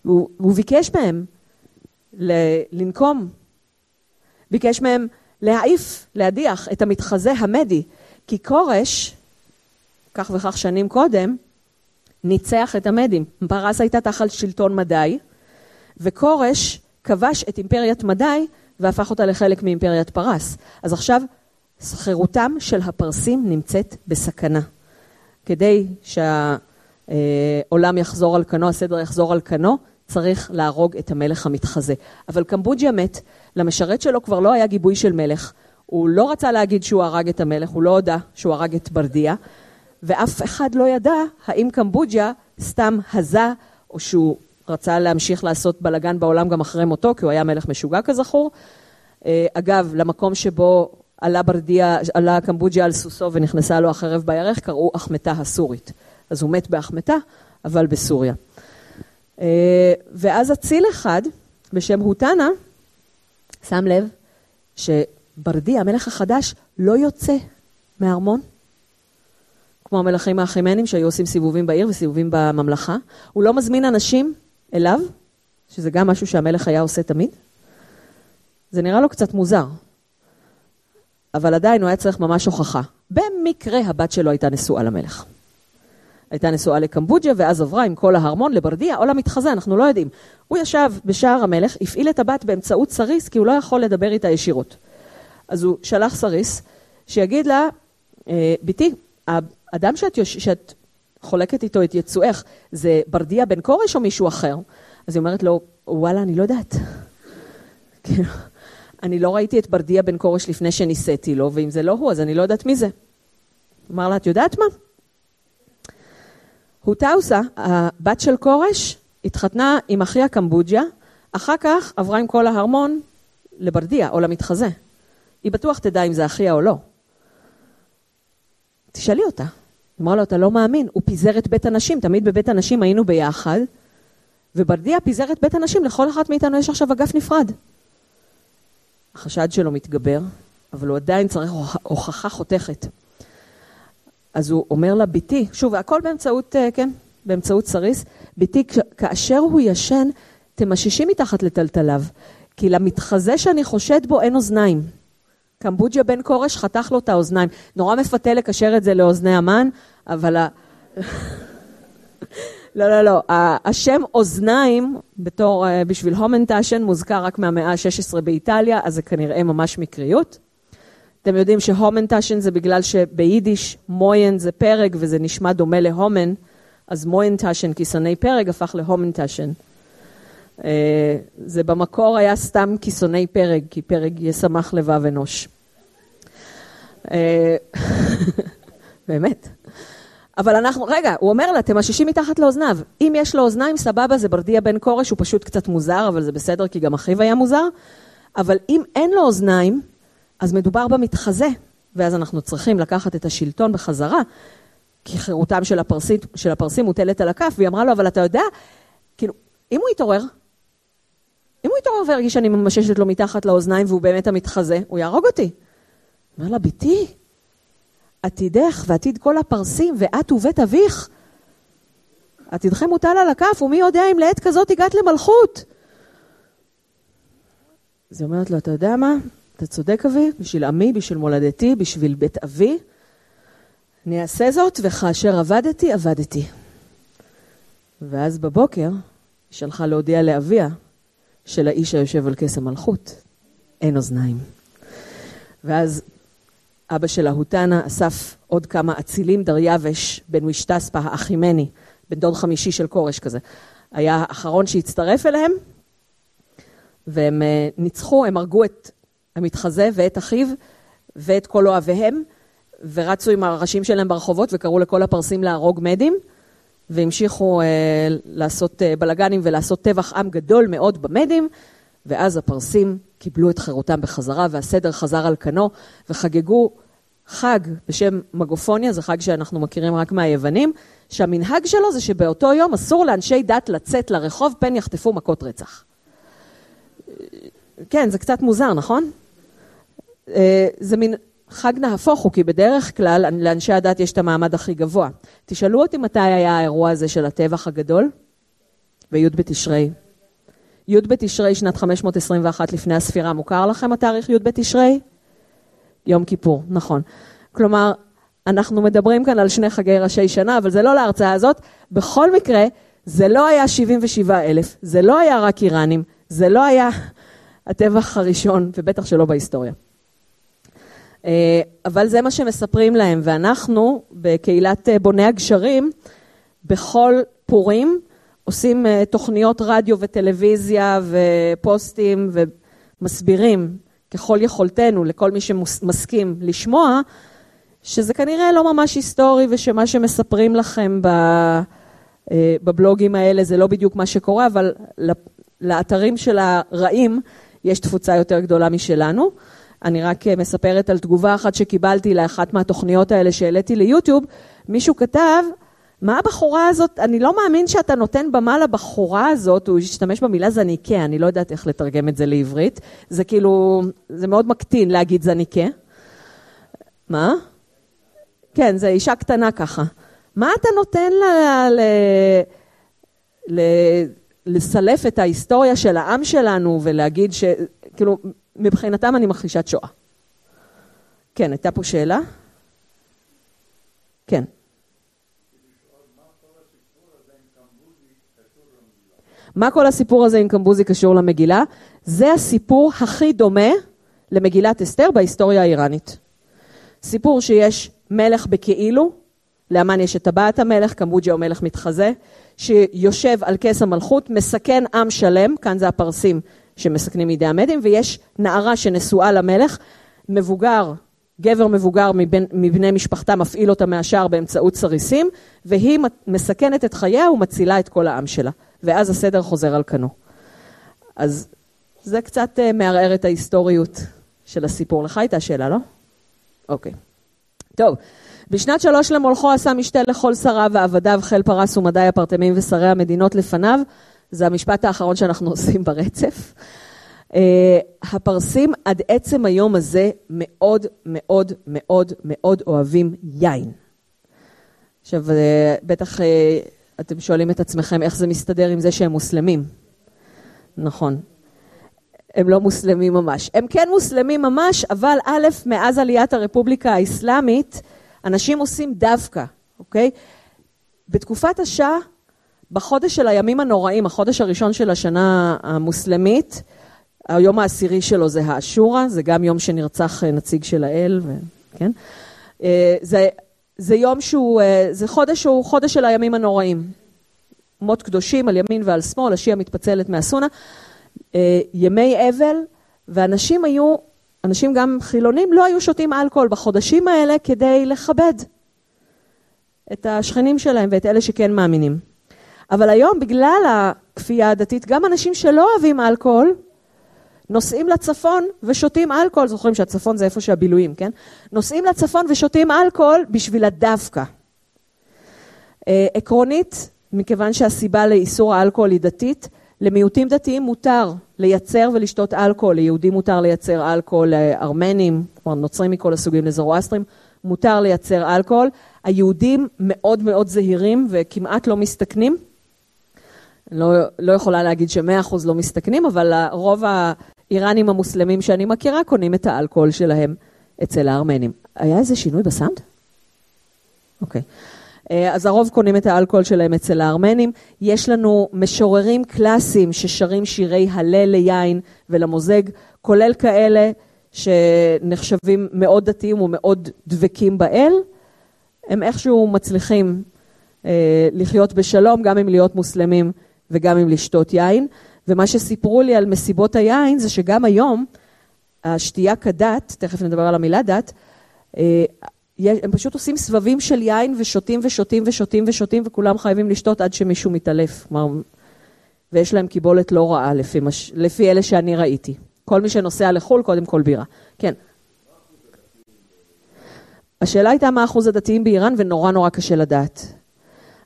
והוא, והוא ביקש מהם ל- לנקום, ביקש מהם להעיף, להדיח את המתחזה המדי, כי כורש, כך וכך שנים קודם, ניצח את המדים. פרס הייתה תחת שלטון מדי, וכורש כבש את אימפריית מדי והפך אותה לחלק מאימפריית פרס. אז עכשיו חירותם של הפרסים נמצאת בסכנה. כדי שהעולם יחזור על כנו, הסדר יחזור על כנו, צריך להרוג את המלך המתחזה. אבל קמבוג'יה מת, למשרת שלו כבר לא היה גיבוי של מלך. הוא לא רצה להגיד שהוא הרג את המלך, הוא לא הודה שהוא הרג את ברדיה, ואף אחד לא ידע האם קמבוג'יה סתם הזה, או שהוא רצה להמשיך לעשות בלאגן בעולם גם אחרי מותו, כי הוא היה מלך משוגע כזכור. אה, אגב, למקום שבו עלה ברדיה, עלה קמבוג'יה על סוסו ונכנסה לו החרב בירך, קראו אחמתה הסורית. אז הוא מת באחמתה, אבל בסוריה. אה, ואז אציל אחד, בשם הוטנה, שם לב שברדיה, המלך החדש, לא יוצא מהארמון, כמו המלכים האחימנים שהיו עושים סיבובים בעיר וסיבובים בממלכה. הוא לא מזמין אנשים אליו, שזה גם משהו שהמלך היה עושה תמיד. זה נראה לו קצת מוזר, אבל עדיין הוא היה צריך ממש הוכחה. במקרה הבת שלו הייתה נשואה למלך. הייתה נשואה לקמבוג'ה, ואז עברה עם כל ההרמון לברדיה או למתחזה, אנחנו לא יודעים. הוא ישב בשער המלך, הפעיל את הבת באמצעות סריס, כי הוא לא יכול לדבר איתה ישירות. אז הוא שלח סריס, שיגיד לה, אה, בתי, האדם שאת, יוש... שאת חולקת איתו את יצואך, זה ברדיה בן כורש או מישהו אחר? אז היא אומרת לו, וואלה, אני לא יודעת. אני לא ראיתי את ברדיה בן כורש לפני שנישאתי לו, ואם זה לא הוא, אז אני לא יודעת מי זה. אמר לה, את יודעת מה? הוטאוסה, הבת של כורש, התחתנה עם אחיה קמבוג'יה, אחר כך עברה עם כל ההרמון לברדיה או למתחזה. היא בטוח תדע אם זה אחיה או לא. תשאלי אותה. אמרה לו, אתה לא מאמין, הוא פיזר את בית הנשים, תמיד בבית הנשים היינו ביחד, וברדיה פיזר את בית הנשים, לכל אחת מאיתנו יש עכשיו אגף נפרד. החשד שלו מתגבר, אבל הוא עדיין צריך הוכחה חותכת. אז הוא אומר לה, בתי, שוב, הכל באמצעות, אה, כן, באמצעות סריס, בתי, כאשר הוא ישן, תמששי מתחת לטלטליו, כי למתחזה שאני חושד בו אין אוזניים. קמבוג'יה בן כורש חתך לו את האוזניים. נורא מפתה לקשר את זה לאוזני המן, אבל ה... לא, לא, לא. השם אוזניים, בתור, אה, בשביל הומנטשן, מוזכר רק מהמאה ה-16 באיטליה, אז זה כנראה ממש מקריות. אתם יודעים שהומנטשן זה בגלל שביידיש מויין זה פרק וזה נשמע דומה להומן, אז מויינטשן, כיסוני פרק, הפך להומנטשן. אה, זה במקור היה סתם כיסוני פרק, כי פרק ישמח לבב אנוש. אה, באמת. אבל אנחנו, רגע, הוא אומר לה, תמששים מתחת לאוזניו. אם יש לו אוזניים, סבבה, זה ברדיה בן כורש, הוא פשוט קצת מוזר, אבל זה בסדר, כי גם אחיו היה מוזר. אבל אם אין לו אוזניים, אז מדובר במתחזה, ואז אנחנו צריכים לקחת את השלטון בחזרה, כי חירותם של, הפרסים, של הפרסים מוטלת על הכף, והיא אמרה לו, אבל אתה יודע, כאילו, אם הוא יתעורר, אם הוא יתעורר וירגיש שאני ממששת לו מתחת לאוזניים והוא באמת המתחזה, הוא יהרוג אותי. אומר לה, בתי, עתידך ועתיד כל הפרסים ואת ובית אביך, עתידכם מוטל על הכף, ומי יודע אם לעת כזאת הגעת למלכות. אז היא אומרת לו, אתה יודע מה? אתה צודק אבי, בשביל עמי, בשביל מולדתי, בשביל בית אבי. אני אעשה זאת, וכאשר עבדתי, עבדתי. ואז בבוקר היא שלחה להודיע לאביה שלאיש היושב על כס המלכות אין אוזניים. ואז אבא של ההוטנה אסף עוד כמה אצילים, דריווש בן ושטספה האחימני, בן דוד חמישי של כורש כזה. היה האחרון שהצטרף אליהם, והם אה, ניצחו, הם הרגו את המתחזה ואת אחיו ואת כל אוהביהם, ורצו עם הראשים שלהם ברחובות וקראו לכל הפרסים להרוג מדים, והמשיכו אה, לעשות אה, בלאגנים ולעשות טבח עם גדול מאוד במדים, ואז הפרסים קיבלו את חירותם בחזרה, והסדר חזר על כנו, וחגגו חג בשם מגופוניה, זה חג שאנחנו מכירים רק מהיוונים, שהמנהג שלו זה שבאותו יום אסור לאנשי דת לצאת לרחוב פן יחטפו מכות רצח. כן, זה קצת מוזר, נכון? אה, זה מין חג נהפוך הוא, כי בדרך כלל לאנשי הדת יש את המעמד הכי גבוה. תשאלו אותי מתי היה האירוע הזה של הטבח הגדול? בי' בתשרי. י' בתשרי שנת 521 לפני הספירה, מוכר לכם התאריך י' בתשרי? יום כיפור, נכון. כלומר, אנחנו מדברים כאן על שני חגי ראשי שנה, אבל זה לא להרצאה הזאת. בכל מקרה, זה לא היה 77 אלף, זה לא היה רק איראנים, זה לא היה הטבח הראשון, ובטח שלא בהיסטוריה. אה, אבל זה מה שמספרים להם, ואנחנו בקהילת אה, בוני הגשרים, בכל פורים עושים אה, תוכניות רדיו וטלוויזיה ופוסטים ומסבירים ככל יכולתנו לכל מי שמסכים לשמוע, שזה כנראה לא ממש היסטורי ושמה שמספרים לכם בבלוגים האלה זה לא בדיוק מה שקורה, אבל לאתרים של הרעים יש תפוצה יותר גדולה משלנו. אני רק מספרת על תגובה אחת שקיבלתי לאחת מהתוכניות האלה שהעליתי ליוטיוב. מישהו כתב, מה הבחורה הזאת, אני לא מאמין שאתה נותן במה לבחורה הזאת, הוא השתמש במילה זניקה, אני לא יודעת איך לתרגם את זה לעברית. זה כאילו, זה מאוד מקטין להגיד זניקה. מה? כן, זו אישה קטנה ככה. מה אתה נותן לה ל... ל... לסלף את ההיסטוריה של העם שלנו ולהגיד ש... כאילו, מבחינתם אני מכחישת שואה. כן, הייתה פה שאלה? כן. מה כל הסיפור הזה עם קמבוזי קשור למגילה? זה הסיפור הכי דומה למגילת אסתר בהיסטוריה האיראנית. סיפור שיש מלך בכאילו, לאמן יש את טבעת המלך, קמבוג'ה הוא מלך מתחזה, שיושב על כס המלכות, מסכן עם שלם, כאן זה הפרסים שמסכנים מידי המדים, ויש נערה שנשואה למלך, מבוגר, גבר מבוגר מבין, מבני משפחתה מפעיל אותה מהשער באמצעות סריסים, והיא מסכנת את חייה ומצילה את כל העם שלה. ואז הסדר חוזר על כנו. אז זה קצת uh, מערער את ההיסטוריות של הסיפור. לך הייתה שאלה, לא? אוקיי. טוב, בשנת שלוש למולכו עשה משתה לכל שריו ועבדיו, חיל פרס ומדי הפרטמים ושרי המדינות לפניו. זה המשפט האחרון שאנחנו עושים ברצף. Uh, הפרסים עד עצם היום הזה מאוד מאוד מאוד מאוד אוהבים יין. עכשיו, uh, בטח uh, אתם שואלים את עצמכם איך זה מסתדר עם זה שהם מוסלמים. נכון. הם לא מוסלמים ממש. הם כן מוסלמים ממש, אבל א', מאז עליית הרפובליקה האסלאמית, אנשים עושים דווקא, אוקיי? בתקופת השאה, בחודש של הימים הנוראים, החודש הראשון של השנה המוסלמית, היום העשירי שלו זה האשורה, זה גם יום שנרצח נציג של האל, ו... כן? אה, זה, זה יום שהוא, אה, זה חודש שהוא חודש של הימים הנוראים. מות קדושים על ימין ועל שמאל, השיעה מתפצלת מהסונה. אה, ימי אבל, ואנשים היו, אנשים גם חילונים, לא היו שותים אלכוהול בחודשים האלה כדי לכבד את השכנים שלהם ואת אלה שכן מאמינים. אבל היום, בגלל הכפייה הדתית, גם אנשים שלא אוהבים אלכוהול, נוסעים לצפון ושותים אלכוהול, זוכרים שהצפון זה איפה שהבילויים, כן? נוסעים לצפון ושותים אלכוהול בשביל הדווקא. אה, עקרונית, מכיוון שהסיבה לאיסור האלכוהול היא דתית, למיעוטים דתיים מותר לייצר ולשתות אלכוהול, ליהודים מותר לייצר אלכוהול, לארמנים, כלומר נוצרים מכל הסוגים, לזרואסטרים, מותר לייצר אלכוהול. היהודים מאוד מאוד זהירים וכמעט לא מסתכנים. לא, לא יכולה להגיד שמאה אחוז לא מסתכנים, אבל רוב האיראנים המוסלמים שאני מכירה קונים את האלכוהול שלהם אצל הארמנים. היה איזה שינוי בסאונד? אוקיי. Okay. אה, אז הרוב קונים את האלכוהול שלהם אצל הארמנים. יש לנו משוררים קלאסיים ששרים שירי הלל ליין ולמוזג, כולל כאלה שנחשבים מאוד דתיים ומאוד דבקים באל. הם איכשהו מצליחים אה, לחיות בשלום, גם אם להיות מוסלמים וגם אם לשתות יין. ומה שסיפרו לי על מסיבות היין זה שגם היום השתייה כדת, תכף נדבר על המילה דת, אה, הם פשוט עושים סבבים של יין ושותים ושותים ושותים ושותים וכולם חייבים לשתות עד שמישהו מתעלף. כלומר, ויש להם קיבולת לא רעה לפי, מש... לפי אלה שאני ראיתי. כל מי שנוסע לחו"ל, קודם כל בירה. כן. השאלה הייתה מה אחוז הדתיים באיראן ונורא נורא קשה לדעת.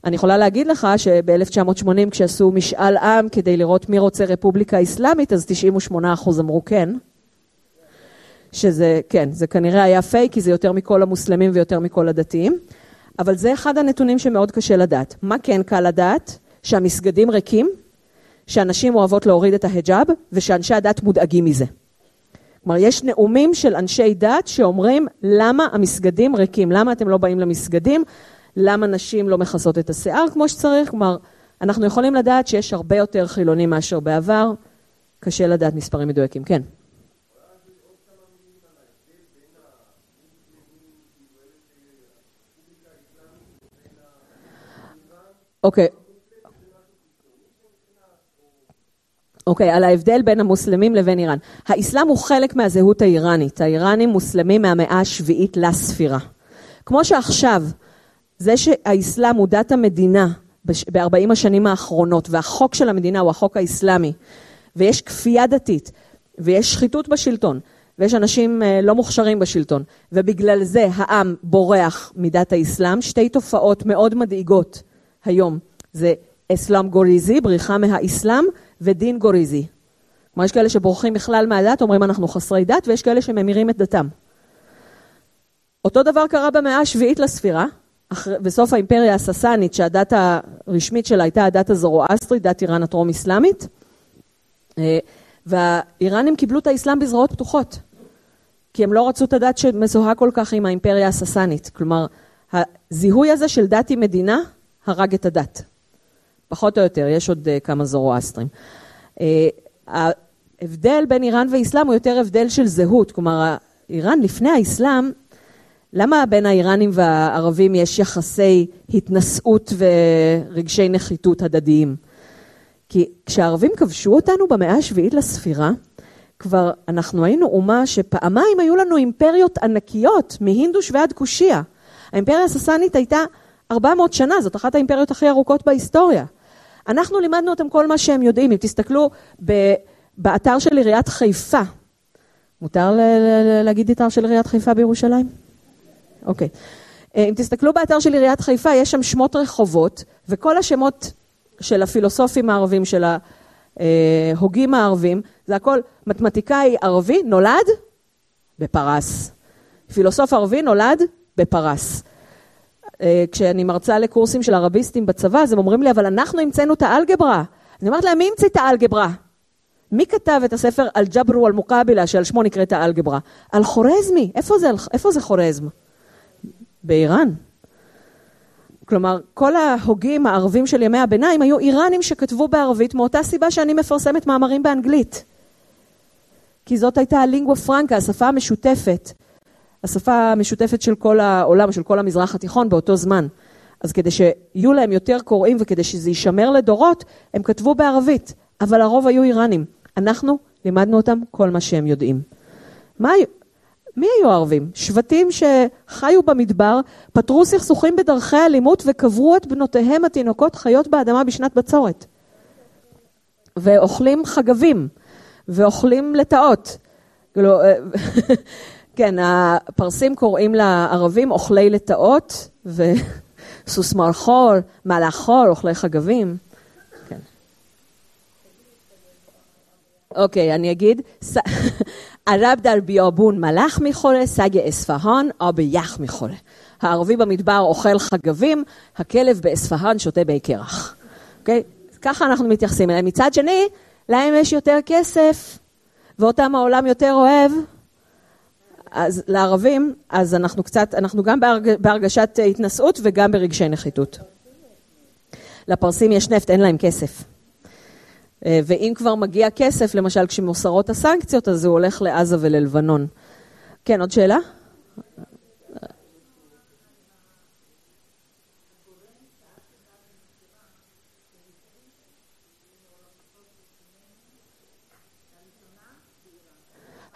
אני יכולה להגיד לך שב-1980 כשעשו משאל עם כדי לראות מי רוצה רפובליקה אסלאמית, אז 98% אמרו כן. שזה, כן, זה כנראה היה פייק, כי זה יותר מכל המוסלמים ויותר מכל הדתיים, אבל זה אחד הנתונים שמאוד קשה לדעת. מה כן קל לדעת? שהמסגדים ריקים, שאנשים אוהבות להוריד את ההיג'אב, ושאנשי הדת מודאגים מזה. כלומר, יש נאומים של אנשי דת שאומרים למה המסגדים ריקים, למה אתם לא באים למסגדים, למה נשים לא מכסות את השיער כמו שצריך, כלומר, אנחנו יכולים לדעת שיש הרבה יותר חילונים מאשר בעבר, קשה לדעת מספרים מדויקים, כן. אוקיי. אוקיי, על ההבדל בין המוסלמים לבין איראן. האסלאם הוא חלק מהזהות האיראנית. האיראנים מוסלמים מהמאה השביעית לספירה. כמו שעכשיו, זה שהאסלאם הוא דת המדינה ב-40 השנים האחרונות, והחוק של המדינה הוא החוק האסלאמי, ויש כפייה דתית, ויש שחיתות בשלטון, ויש אנשים אה, לא מוכשרים בשלטון, ובגלל זה העם בורח מדת האסלאם, שתי תופעות מאוד מדאיגות היום, זה אסלאם גוריזי, בריחה מהאסלאם, ודין גוריזי. כלומר, יש כאלה שבורחים בכלל מהדת, אומרים אנחנו חסרי דת, ויש כאלה שממירים את דתם. אותו דבר קרה במאה השביעית לספירה, בסוף האימפריה הססנית, שהדת הרשמית שלה הייתה הדת הזרואסטרית, דת איראן הטרום-אסלאמית, אה, והאיראנים קיבלו את האסלאם בזרועות פתוחות, כי הם לא רצו את הדת שמזוהה כל כך עם האימפריה הססנית. כלומר, הזיהוי הזה של דת עם מדינה הרג את הדת. פחות או יותר, יש עוד uh, כמה זרואסטרים. Uh, ההבדל בין איראן ואסלאם הוא יותר הבדל של זהות, כלומר, איראן לפני האסלאם, למה בין האיראנים והערבים יש יחסי התנשאות ורגשי נחיתות הדדיים? כי כשהערבים כבשו אותנו במאה השביעית לספירה, כבר אנחנו היינו אומה שפעמיים היו לנו אימפריות ענקיות, מהינדוש ועד קושיה. האימפריה הססנית הייתה 400 שנה, זאת אחת האימפריות הכי ארוכות בהיסטוריה. אנחנו לימדנו אותם כל מה שהם יודעים. אם תסתכלו ב- באתר של עיריית חיפה, מותר ל- ל- להגיד אתר של עיריית חיפה בירושלים? אוקיי. אה, אם תסתכלו באתר של עיריית חיפה, יש שם שמות רחובות, וכל השמות של הפילוסופים הערבים, של ההוגים הערבים, זה הכל מתמטיקאי ערבי נולד בפרס. פילוסוף ערבי נולד בפרס. אה, כשאני מרצה לקורסים של ערביסטים בצבא, אז הם אומרים לי, אבל אנחנו המצאנו את האלגברה. אני אומרת להם, מי המציא את האלגברה? מי כתב את הספר אל-ג'ברו אל-מוקבילה, שעל שמו נקראת האלגברה? על חורזמי. איפה זה, איפה זה חורזם? באיראן. כלומר, כל ההוגים הערבים של ימי הביניים היו איראנים שכתבו בערבית מאותה סיבה שאני מפרסמת מאמרים באנגלית. כי זאת הייתה הלינגווה פרנקה, השפה המשותפת. השפה המשותפת של כל העולם, של כל המזרח התיכון באותו זמן. אז כדי שיהיו להם יותר קוראים וכדי שזה יישמר לדורות, הם כתבו בערבית, אבל הרוב היו איראנים. אנחנו לימדנו אותם כל מה שהם יודעים. מה, מי היו הערבים? שבטים שחיו במדבר, פתרו סכסוכים בדרכי אלימות וקברו את בנותיהם התינוקות חיות באדמה בשנת בצורת. ואוכלים חגבים, ואוכלים לטאות. כאילו, כן, הפרסים קוראים לערבים אוכלי לטאות, וסוס מלחול, מלאכול, אוכלי חגבים. כן. אוקיי, אני אגיד, ערב דר بیابون מלאך מחורה, סגי אספהאן آب یخ מחורה. הערבי במדבר אוכל חגבים, הכלב באספהאן שותה בי קרח. אוקיי? ככה אנחנו מתייחסים אליהם. מצד שני, להם יש יותר כסף, ואותם העולם יותר אוהב, אז לערבים, אז אנחנו קצת, אנחנו גם בהרג, בהרגשת אה, התנשאות וגם ברגשי נחיתות. לפרסים יש נפט, אין להם כסף. אה, ואם כבר מגיע כסף, למשל כשמוסרות הסנקציות, אז הוא הולך לעזה וללבנון. כן, עוד שאלה?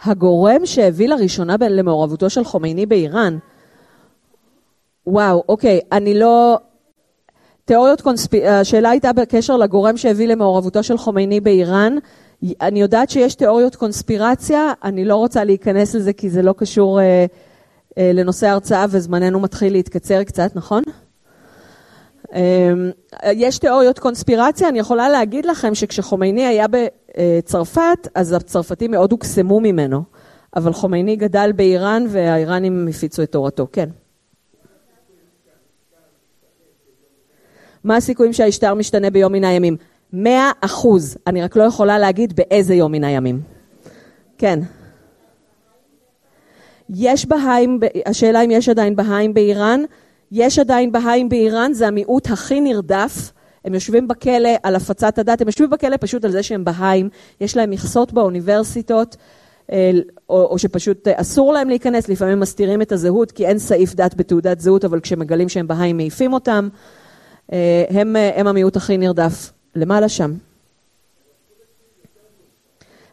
הגורם שהביא לראשונה למעורבותו של חומייני באיראן, וואו, אוקיי, אני לא... תיאוריות קונספירציה, השאלה הייתה בקשר לגורם שהביא למעורבותו של חומייני באיראן. אני יודעת שיש תיאוריות קונספירציה, אני לא רוצה להיכנס לזה כי זה לא קשור אה, אה, לנושא ההרצאה וזמננו מתחיל להתקצר קצת, נכון? אה, יש תיאוריות קונספירציה, אני יכולה להגיד לכם שכשחומייני היה בצרפת, אז הצרפתים מאוד הוקסמו ממנו. אבל חומייני גדל באיראן והאיראנים הפיצו את תורתו, כן. מה הסיכויים שהמשטר משתנה ביום מן הימים? מאה אחוז. אני רק לא יכולה להגיד באיזה יום מן הימים. כן. יש בהאים, השאלה אם יש עדיין בהאים באיראן. יש עדיין בהאים באיראן, זה המיעוט הכי נרדף. הם יושבים בכלא על הפצת הדת, הם יושבים בכלא פשוט על זה שהם בהאים, יש להם מכסות באוניברסיטות, אה, או, או שפשוט אסור להם להיכנס, לפעמים מסתירים את הזהות כי אין סעיף דת בתעודת זהות, אבל כשמגלים שהם בהאים מעיפים אותם. אה, הם, אה, הם המיעוט הכי נרדף, למעלה שם.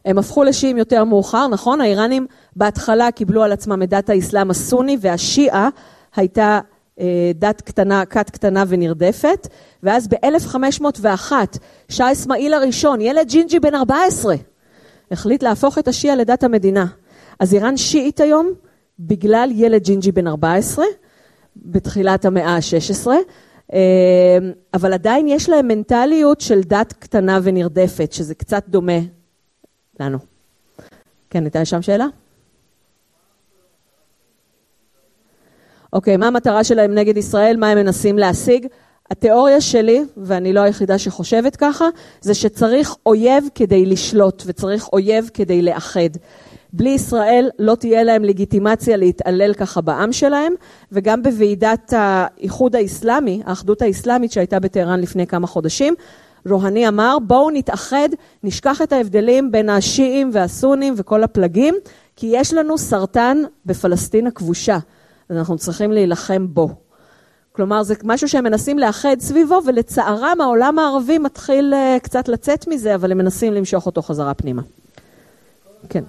הם הפכו לשיעים יותר מאוחר, נכון? האיראנים בהתחלה קיבלו על עצמם את דת האסלאם הסוני והשיעה הייתה אה, דת קטנה, כת קטנה ונרדפת, ואז ב-1501 שאה אסמאעיל הראשון, ילד ג'ינג'י בן 14, החליט להפוך את השיעה לדת המדינה. אז איראן שיעית היום בגלל ילד ג'ינג'י בן 14 בתחילת המאה ה-16, אבל עדיין יש להם מנטליות של דת קטנה ונרדפת, שזה קצת דומה לנו. כן, הייתה שם שאלה? אוקיי, מה המטרה שלהם נגד ישראל? מה הם מנסים להשיג? התיאוריה שלי, ואני לא היחידה שחושבת ככה, זה שצריך אויב כדי לשלוט וצריך אויב כדי לאחד. בלי ישראל לא תהיה להם לגיטימציה להתעלל ככה בעם שלהם, וגם בוועידת האיחוד האסלאמי, האחדות האסלאמית שהייתה בטהרן לפני כמה חודשים, רוהני אמר בואו נתאחד, נשכח את ההבדלים בין השיעים והסונים וכל הפלגים, כי יש לנו סרטן בפלסטין הכבושה, אז אנחנו צריכים להילחם בו. כלומר, זה משהו שהם מנסים לאחד סביבו, ולצערם העולם הערבי מתחיל uh, קצת לצאת מזה, אבל הם מנסים למשוך אותו חזרה פנימה. כן.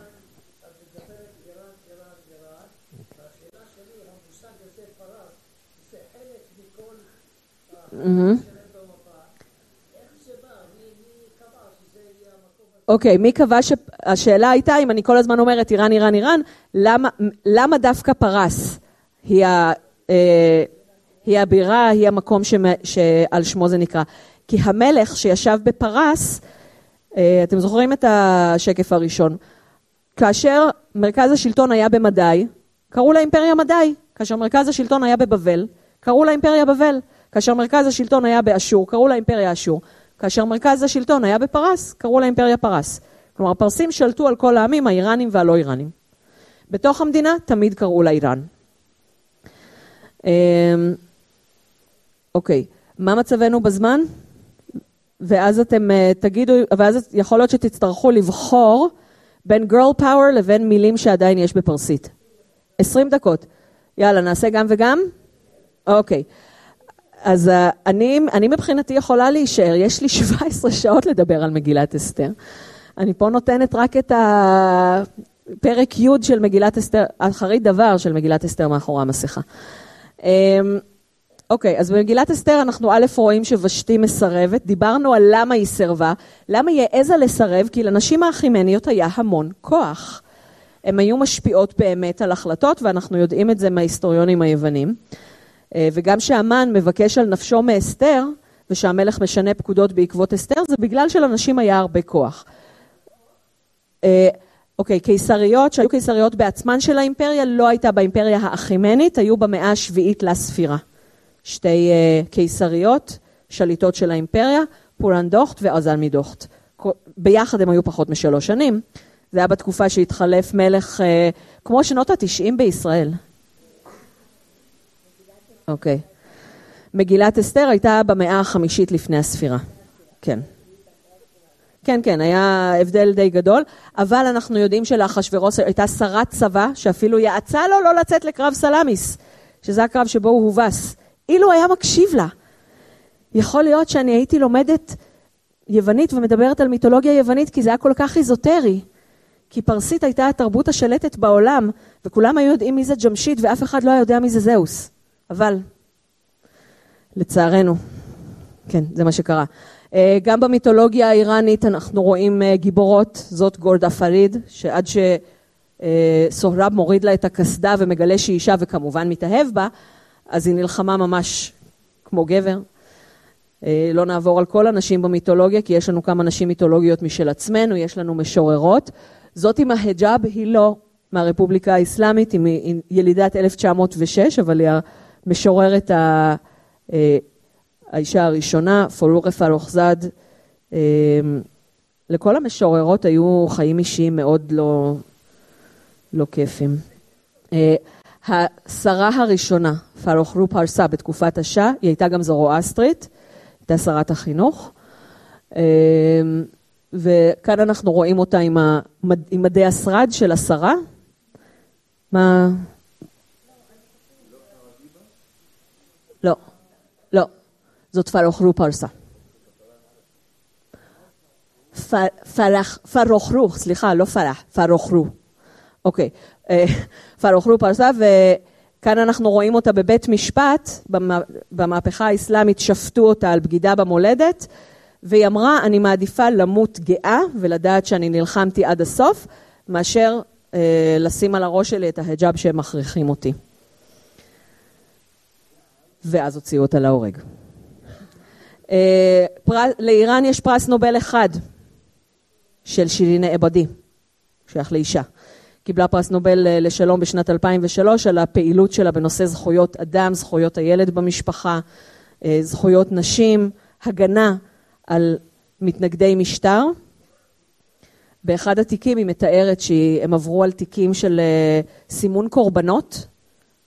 אוקיי, מי קבע ש... השאלה הייתה, אם אני כל הזמן אומרת איראן, איראן, איראן, למה, דווקא פרס אה, היא הבירה, היא המקום שעל שמו זה נקרא? כי המלך שישב בפרס, אה, אתם זוכרים את השקף הראשון, כאשר מרכז השלטון היה במדי, קראו לאימפריה מדי, כאשר מרכז השלטון היה בבבל, קראו לאימפריה בבל. כאשר מרכז השלטון היה באשור, קראו לה אימפריה אשור. כאשר מרכז השלטון היה בפרס, קראו לה אימפריה פרס. כלומר, הפרסים שלטו על כל העמים, האיראנים והלא איראנים. בתוך המדינה תמיד קראו לה איראן. אמ, אוקיי, מה מצבנו בזמן? ואז אתם אה, תגידו, ואז יכול להיות שתצטרכו לבחור בין girl power לבין מילים שעדיין יש בפרסית. 20 דקות. יאללה, נעשה גם וגם? אוקיי. אז uh, אני, אני מבחינתי יכולה להישאר, יש לי 17 שעות לדבר על מגילת אסתר. אני פה נותנת רק את הפרק י' של מגילת אסתר, אחרית דבר של מגילת אסתר מאחורי המסכה. Um, אוקיי, אז במגילת אסתר אנחנו א' רואים שוושתי מסרבת, דיברנו על למה היא סירבה, למה היא העזה לסרב? כי לנשים האחימניות היה המון כוח. הן היו משפיעות באמת על החלטות, ואנחנו יודעים את זה מההיסטוריונים היוונים. אה, וגם שהמן מבקש על נפשו מאסתר, ושהמלך משנה פקודות בעקבות אסתר, זה בגלל שלנשים היה הרבה כוח. אה, אוקיי, קיסריות, שהיו קיסריות בעצמן של האימפריה, לא הייתה באימפריה האחימנית, היו במאה השביעית לספירה. שתי uh, קיסריות, שליטות של האימפריה, פורנדוכט ועזלמידוכט. ביחד הם היו פחות משלוש שנים. זה היה בתקופה שהתחלף מלך, uh, כמו שנות התשעים בישראל. אוקיי. מגילת אסתר הייתה במאה החמישית לפני הספירה. כן. כן, כן, היה הבדל די גדול, אבל אנחנו יודעים שלאחשוורוס הייתה שרת צבא שאפילו יעצה לו לא לצאת לקרב סלאמיס, שזה הקרב שבו הוא הובס. אילו היה מקשיב לה. יכול להיות שאני הייתי לומדת יוונית ומדברת על מיתולוגיה יוונית כי זה היה כל כך איזוטרי. כי פרסית הייתה התרבות השלטת בעולם, וכולם היו יודעים מי זה ג'משיד ואף אחד לא היה יודע מי זה זאוס. אבל, לצערנו, כן, זה מה שקרה. אה, גם במיתולוגיה האיראנית אנחנו רואים אה, גיבורות, זאת גורדאפריד, שעד שסוהרב מוריד לה את הקסדה ומגלה שהיא אישה וכמובן מתאהב בה, אז היא נלחמה ממש כמו גבר. אה, לא נעבור על כל הנשים במיתולוגיה, כי יש לנו כמה נשים מיתולוגיות משל עצמנו, יש לנו משוררות. זאת עם ההיג'אב היא לא מהרפובליקה האסלאמית, היא ילידת 1906, אבל היא המשוררת ה... אה, האישה הראשונה, פורורה פרוחזד. אה, לכל המשוררות היו חיים אישיים מאוד לא, לא כיפים. אה, השרה הראשונה, פרוחרו פרסה, בתקופת השאה, היא הייתה גם זרואסטרית, הייתה שרת החינוך. וכאן אנחנו רואים אותה. עם מדי השרד של השרה. מה? לא, לא, זאת פרוחרו פרסה. פרוחרו, סליחה, לא פרח, פרוחרו. אוקיי, אה, פרוחרו פרסה, וכאן אנחנו רואים אותה בבית משפט, במהפכה האסלאמית שפטו אותה על בגידה במולדת, והיא אמרה, אני מעדיפה למות גאה ולדעת שאני נלחמתי עד הסוף, מאשר אה, לשים על הראש שלי את ההיג'אב שהם מכריחים אותי. ואז הוציאו אותה להורג. אה. לאיראן יש פרס נובל אחד של שירינה עבדי, שייך לאישה. קיבלה פרס נובל אה, לשלום בשנת 2003 על הפעילות שלה בנושא זכויות אדם, זכויות הילד במשפחה, אה, זכויות נשים, הגנה על מתנגדי משטר. באחד התיקים היא מתארת שהם עברו על תיקים של סימון קורבנות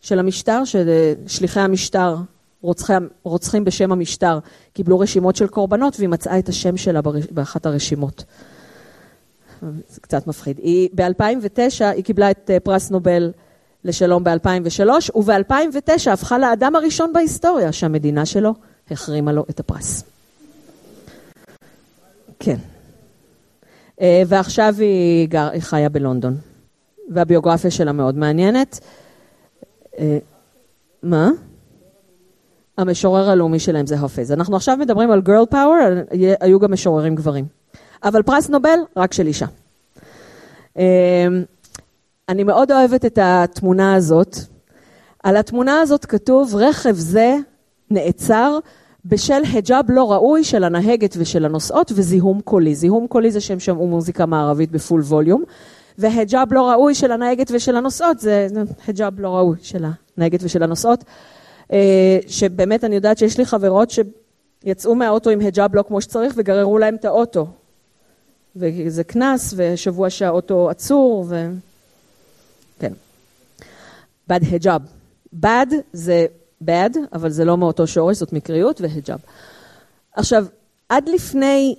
של המשטר, ששליחי המשטר, רוצחי, רוצחים בשם המשטר, קיבלו רשימות של קורבנות והיא מצאה את השם שלה באחת הרשימות. זה קצת מפחיד. ב-2009 היא קיבלה את אה, פרס נובל לשלום ב-2003, וב-2009 הפכה לאדם הראשון בהיסטוריה שהמדינה שלו החרימה לו את הפרס. כן. אה, ועכשיו היא, גר, היא חיה בלונדון, והביוגרפיה שלה מאוד מעניינת. אה, מה? המשורר הלאומי שלהם זה חופז. אנחנו עכשיו מדברים על גרל פאוור, היו גם משוררים גברים. אבל פרס נובל, רק של אישה. אה, אני מאוד אוהבת את התמונה הזאת. על התמונה הזאת כתוב, רכב זה נעצר בשל היג'אב לא ראוי של הנהגת ושל הנוסעות וזיהום קולי. זיהום קולי זה שהם שמעו מוזיקה מערבית בפול ווליום, והיג'אב לא ראוי של הנהגת ושל הנוסעות זה היג'אב לא ראוי של הנהגת ושל הנוסעות. אה, שבאמת אני יודעת שיש לי חברות שיצאו מהאוטו עם היג'אב לא כמו שצריך וגררו להם את האוטו. וזה קנס, ושבוע שהאוטו עצור, ו... כן. בד היג'אב. בד זה bad, אבל זה לא מאותו שורש, זאת מקריות והיג'אב. עכשיו, עד לפני,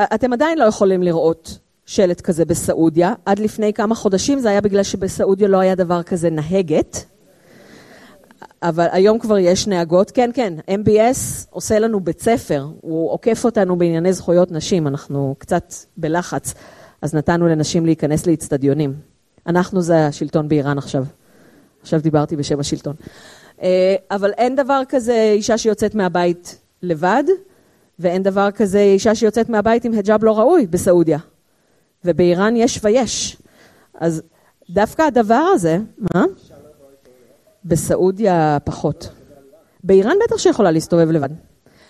אתם עדיין לא יכולים לראות שלט כזה בסעודיה, עד לפני כמה חודשים זה היה בגלל שבסעודיה לא היה דבר כזה נהגת, אבל היום כבר יש נהגות, כן, כן, MBS עושה לנו בית ספר, הוא עוקף אותנו בענייני זכויות נשים, אנחנו קצת בלחץ, אז נתנו לנשים להיכנס לאצטדיונים. אנחנו זה השלטון באיראן עכשיו. עכשיו דיברתי בשם השלטון. אה, אבל אין דבר כזה אישה שיוצאת מהבית לבד, ואין דבר כזה אישה שיוצאת מהבית עם היג'אב לא ראוי בסעודיה. ובאיראן יש ויש. אז דווקא הדבר הזה, מה? בסעודיה פחות. באיראן בטח שיכולה להסתובב לבד.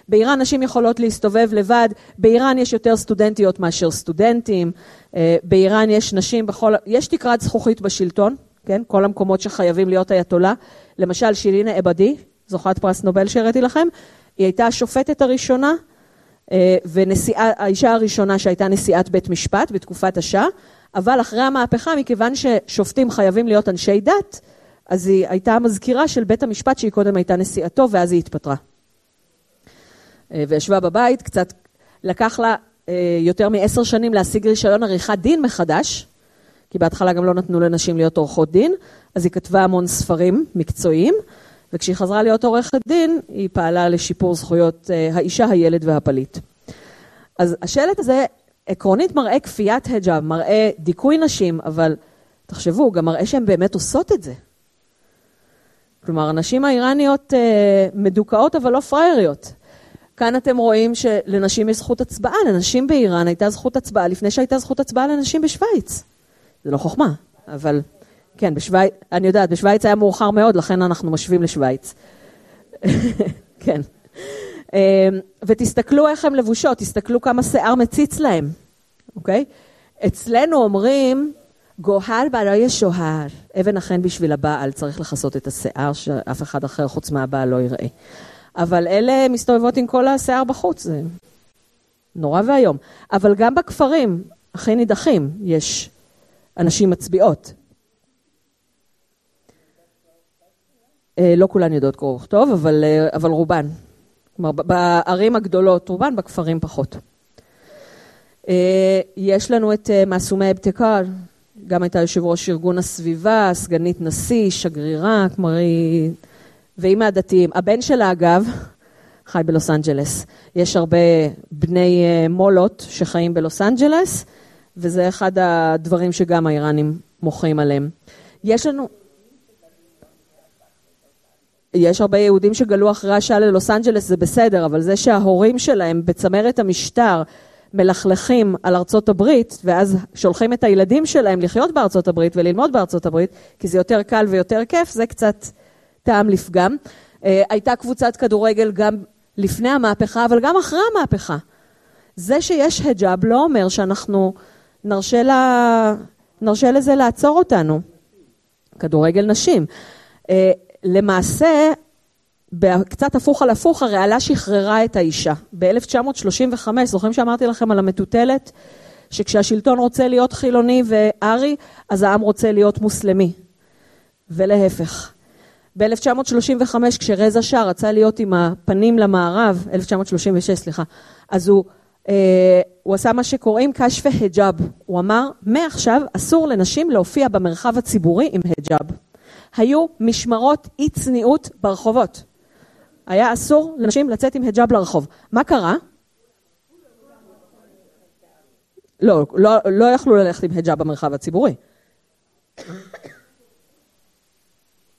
באיראן נשים יכולות להסתובב לבד, באיראן יש יותר סטודנטיות מאשר סטודנטים, אה, באיראן יש נשים בכל, יש תקרת זכוכית בשלטון, כן? כל המקומות שחייבים להיות אייתולה. למשל, שירינה עבדי, זוכת פרס נובל שהראיתי לכם, היא הייתה השופטת הראשונה אה, והאישה הראשונה שהייתה נשיאת בית משפט בתקופת השאה, אבל אחרי המהפכה, מכיוון ששופטים חייבים להיות אנשי דת, אז היא הייתה המזכירה של בית המשפט שהיא קודם הייתה נשיאתו ואז היא התפטרה. אה, וישבה בבית, קצת לקח לה אה, יותר מעשר שנים להשיג רישיון עריכת דין מחדש, כי בהתחלה גם לא נתנו לנשים להיות עורכות דין, אז היא כתבה המון ספרים מקצועיים, וכשהיא חזרה להיות עורכת דין, היא פעלה לשיפור זכויות אה, האישה, הילד והפליט. אז השלט הזה עקרונית מראה כפיית היג'אב, מראה דיכוי נשים, אבל תחשבו, גם מראה שהן באמת עושות את זה. כלומר, הנשים האיראניות אה, מדוכאות אבל לא פראייריות. כאן אתם רואים שלנשים יש זכות הצבעה, לנשים באיראן הייתה זכות הצבעה לפני שהייתה זכות הצבעה לנשים בשוויץ. זה לא חוכמה, אבל כן, בשוויץ, אני יודעת, בשוויץ היה מאוחר מאוד, לכן אנחנו משווים לשוויץ. כן. אמ, ותסתכלו איך הן לבושות, תסתכלו כמה שיער מציץ להם, אוקיי? אצלנו אומרים, גוהר ברای שוהר, אבן החן בשביל הבעל, צריך לכסות את השיער שאף אחד אחר חוץ מהבעל לא יראה. אבל אלה מסתובבות עם כל השיער בחוץ, זה נורא ואיום. אבל גם בכפרים הכי נידחים יש אנשים מצביעות. לא כולן יודעות קרוא וכתוב, אבל, אה, אבל רובן. כלומר, בערים הגדולות רובן, בכפרים פחות. אה, יש לנו את מעסומה אבתכאר, גם הייתה יושב ראש ארגון הסביבה, סגנית נשיא, שגרירה, כלומר היא... והיא מהדתיים. הבן שלה, אגב, חי בלוס אנג'לס. יש הרבה בני מולות שחיים בלוס אנג'לס, וזה אחד הדברים שגם האיראנים מוחים עליהם. יש לנו... יש הרבה יהודים שגלו אחרי השאה ללוס אנג'לס, זה בסדר, אבל זה שההורים שלהם בצמרת המשטר מלכלכים על ארצות הברית, ואז שולחים את הילדים שלהם לחיות בארצות הברית וללמוד בארצות הברית, כי זה יותר קל ויותר כיף, זה קצת טעם לפגם. אה, הייתה קבוצת כדורגל גם לפני המהפכה, אבל גם אחרי המהפכה. זה שיש היג'אב לא אומר שאנחנו נרשה, לה, נרשה לזה לעצור אותנו. כדורגל נשים. למעשה, קצת הפוך על הפוך, הרעלה שחררה את האישה. ב-1935, זוכרים שאמרתי לכם על המטוטלת? שכשהשלטון רוצה להיות חילוני וארי, אז העם רוצה להיות מוסלמי. ולהפך. ב-1935, כשרזה שר רצה להיות עם הפנים למערב, 1936, סליחה, אז הוא, אה, הוא עשה מה שקוראים קשפה היג'אב. הוא אמר, מעכשיו אסור לנשים להופיע במרחב הציבורי עם היג'אב. היו משמרות אי צניעות ברחובות. היה אסור לנשים לצאת עם היג'אב לרחוב. מה קרה? לא, לא, לא יכלו ללכת עם היג'אב במרחב הציבורי.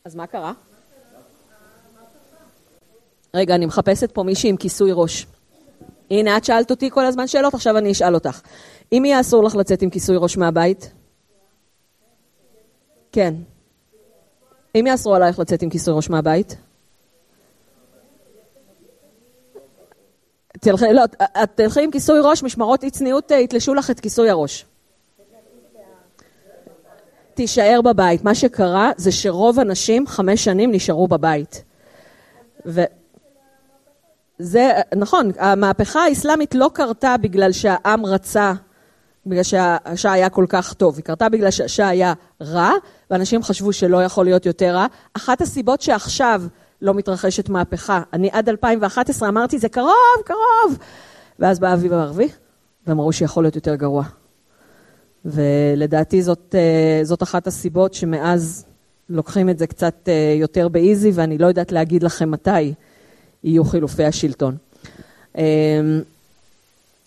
אז מה קרה? רגע, אני מחפשת פה מישהי עם כיסוי ראש. הנה, את שאלת אותי כל הזמן שאלות, עכשיו אני אשאל אותך. אם יהיה אסור לך לצאת עם כיסוי ראש מהבית? כן. אם יאסרו עלייך לצאת עם כיסוי ראש מהבית? תלכי, לא, את תלכי עם כיסוי ראש, משמרות אי צניעות אה, יתלשו לך את כיסוי הראש. תישאר בבית. מה שקרה זה שרוב הנשים חמש שנים נשארו בבית. ו... זה, נכון, המהפכה האסלאמית לא קרתה בגלל שהעם רצה, בגלל שהשעה היה כל כך טוב, היא קרתה בגלל שהשעה היה רע, ואנשים חשבו שלא יכול להיות יותר רע. אחת הסיבות שעכשיו לא מתרחשת מהפכה, אני עד 2011 אמרתי, זה קרוב, קרוב, ואז בא האביב הערבי, והם אמרו שיכול להיות יותר גרוע. ולדעתי זאת, אה, זאת אחת הסיבות שמאז לוקחים את זה קצת אה, יותר באיזי, ואני לא יודעת להגיד לכם מתי יהיו חילופי השלטון.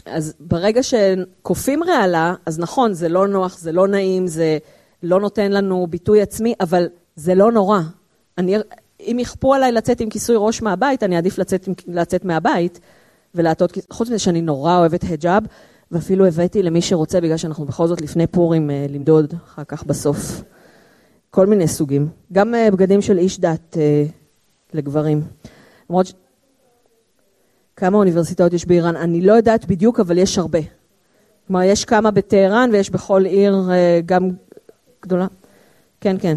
אז ברגע שכופים רעלה, אז נכון, זה לא נוח, זה לא נעים, זה לא נותן לנו ביטוי עצמי, אבל זה לא נורא. אני, אם יכפו עליי לצאת עם כיסוי ראש מהבית, אני אעדיף לצאת, לצאת מהבית ולעטות, חוץ מזה שאני נורא אוהבת היג'אב, ואפילו הבאתי למי שרוצה, בגלל שאנחנו בכל זאת לפני פורים אה, למדוד אחר כך בסוף. כל מיני סוגים. גם אה, בגדים של איש דת אה, לגברים. למרות ש... כמה אוניברסיטאות יש באיראן? אני לא יודעת בדיוק, אבל יש הרבה. כלומר, יש כמה בטהרן ויש בכל עיר גם גדולה. כן, כן.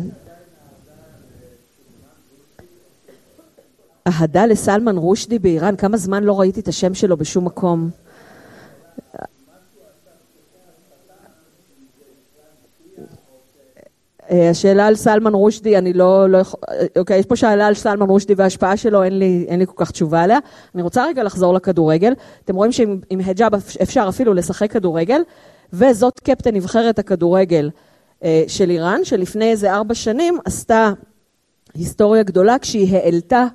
אהדה לסלמן רושדי באיראן, כמה זמן לא ראיתי את השם שלו בשום מקום. השאלה על סלמן רושדי, אני לא, לא יכול... אוקיי, יש פה שאלה על סלמן רושדי וההשפעה שלו, אין לי, אין לי כל כך תשובה עליה. אני רוצה רגע לחזור לכדורגל. אתם רואים שעם היג'אב אפשר אפילו לשחק כדורגל, וזאת קפטן נבחרת הכדורגל אה, של איראן, שלפני איזה ארבע שנים עשתה היסטוריה גדולה כשהיא העלתה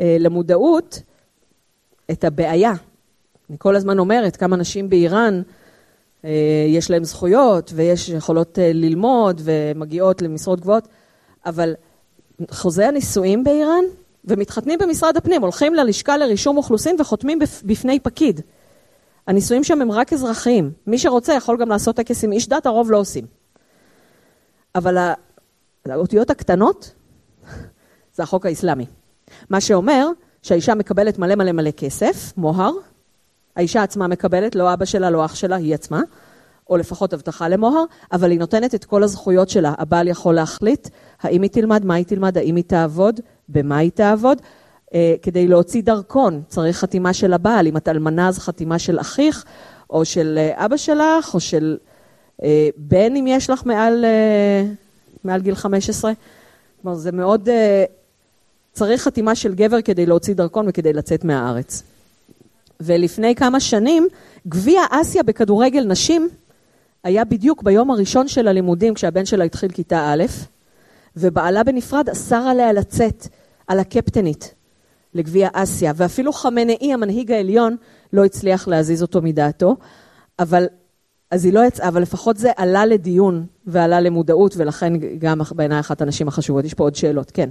אה, למודעות את הבעיה. אני כל הזמן אומרת כמה נשים באיראן אה, יש להן זכויות ויש יכולות ללמוד ומגיעות למשרות גבוהות, אבל חוזי הנישואים באיראן ומתחתנים במשרד הפנים, הולכים ללשכה לרישום אוכלוסין וחותמים בפני פקיד. הנישואים שם הם רק אזרחיים. מי שרוצה יכול גם לעשות טקס עם איש דת, הרוב לא עושים. אבל האותיות הקטנות זה החוק האסלאמי. מה שאומר שהאישה מקבלת מלא מלא מלא כסף, מוהר, האישה עצמה מקבלת, לא אבא שלה, לא אח שלה, היא עצמה, או לפחות הבטחה למוהר, אבל היא נותנת את כל הזכויות שלה. הבעל יכול להחליט האם היא תלמד, מה היא תלמד, האם היא תעבוד, במה היא תעבוד. אה, כדי להוציא דרכון צריך חתימה של הבעל, אם את אלמנה אז חתימה של אחיך, או של אה, אבא שלך, או של אה, בן אם יש לך מעל, מעל גיל 15. כלומר, זה מאוד... צריך חתימה של גבר כדי להוציא דרכון וכדי לצאת מהארץ. ולפני כמה שנים, גביע אסיה בכדורגל נשים היה בדיוק ביום הראשון של הלימודים, כשהבן שלה התחיל כיתה א', ובעלה בנפרד אסר עליה לצאת, על הקפטנית, לגביע אסיה, ואפילו חמנאי, המנהיג העליון, לא הצליח להזיז אותו מדעתו, אבל, אז היא לא יצאה, אבל לפחות זה עלה לדיון ועלה למודעות, ולכן גם בעיניי אחת הנשים החשובות. יש פה עוד שאלות, כן.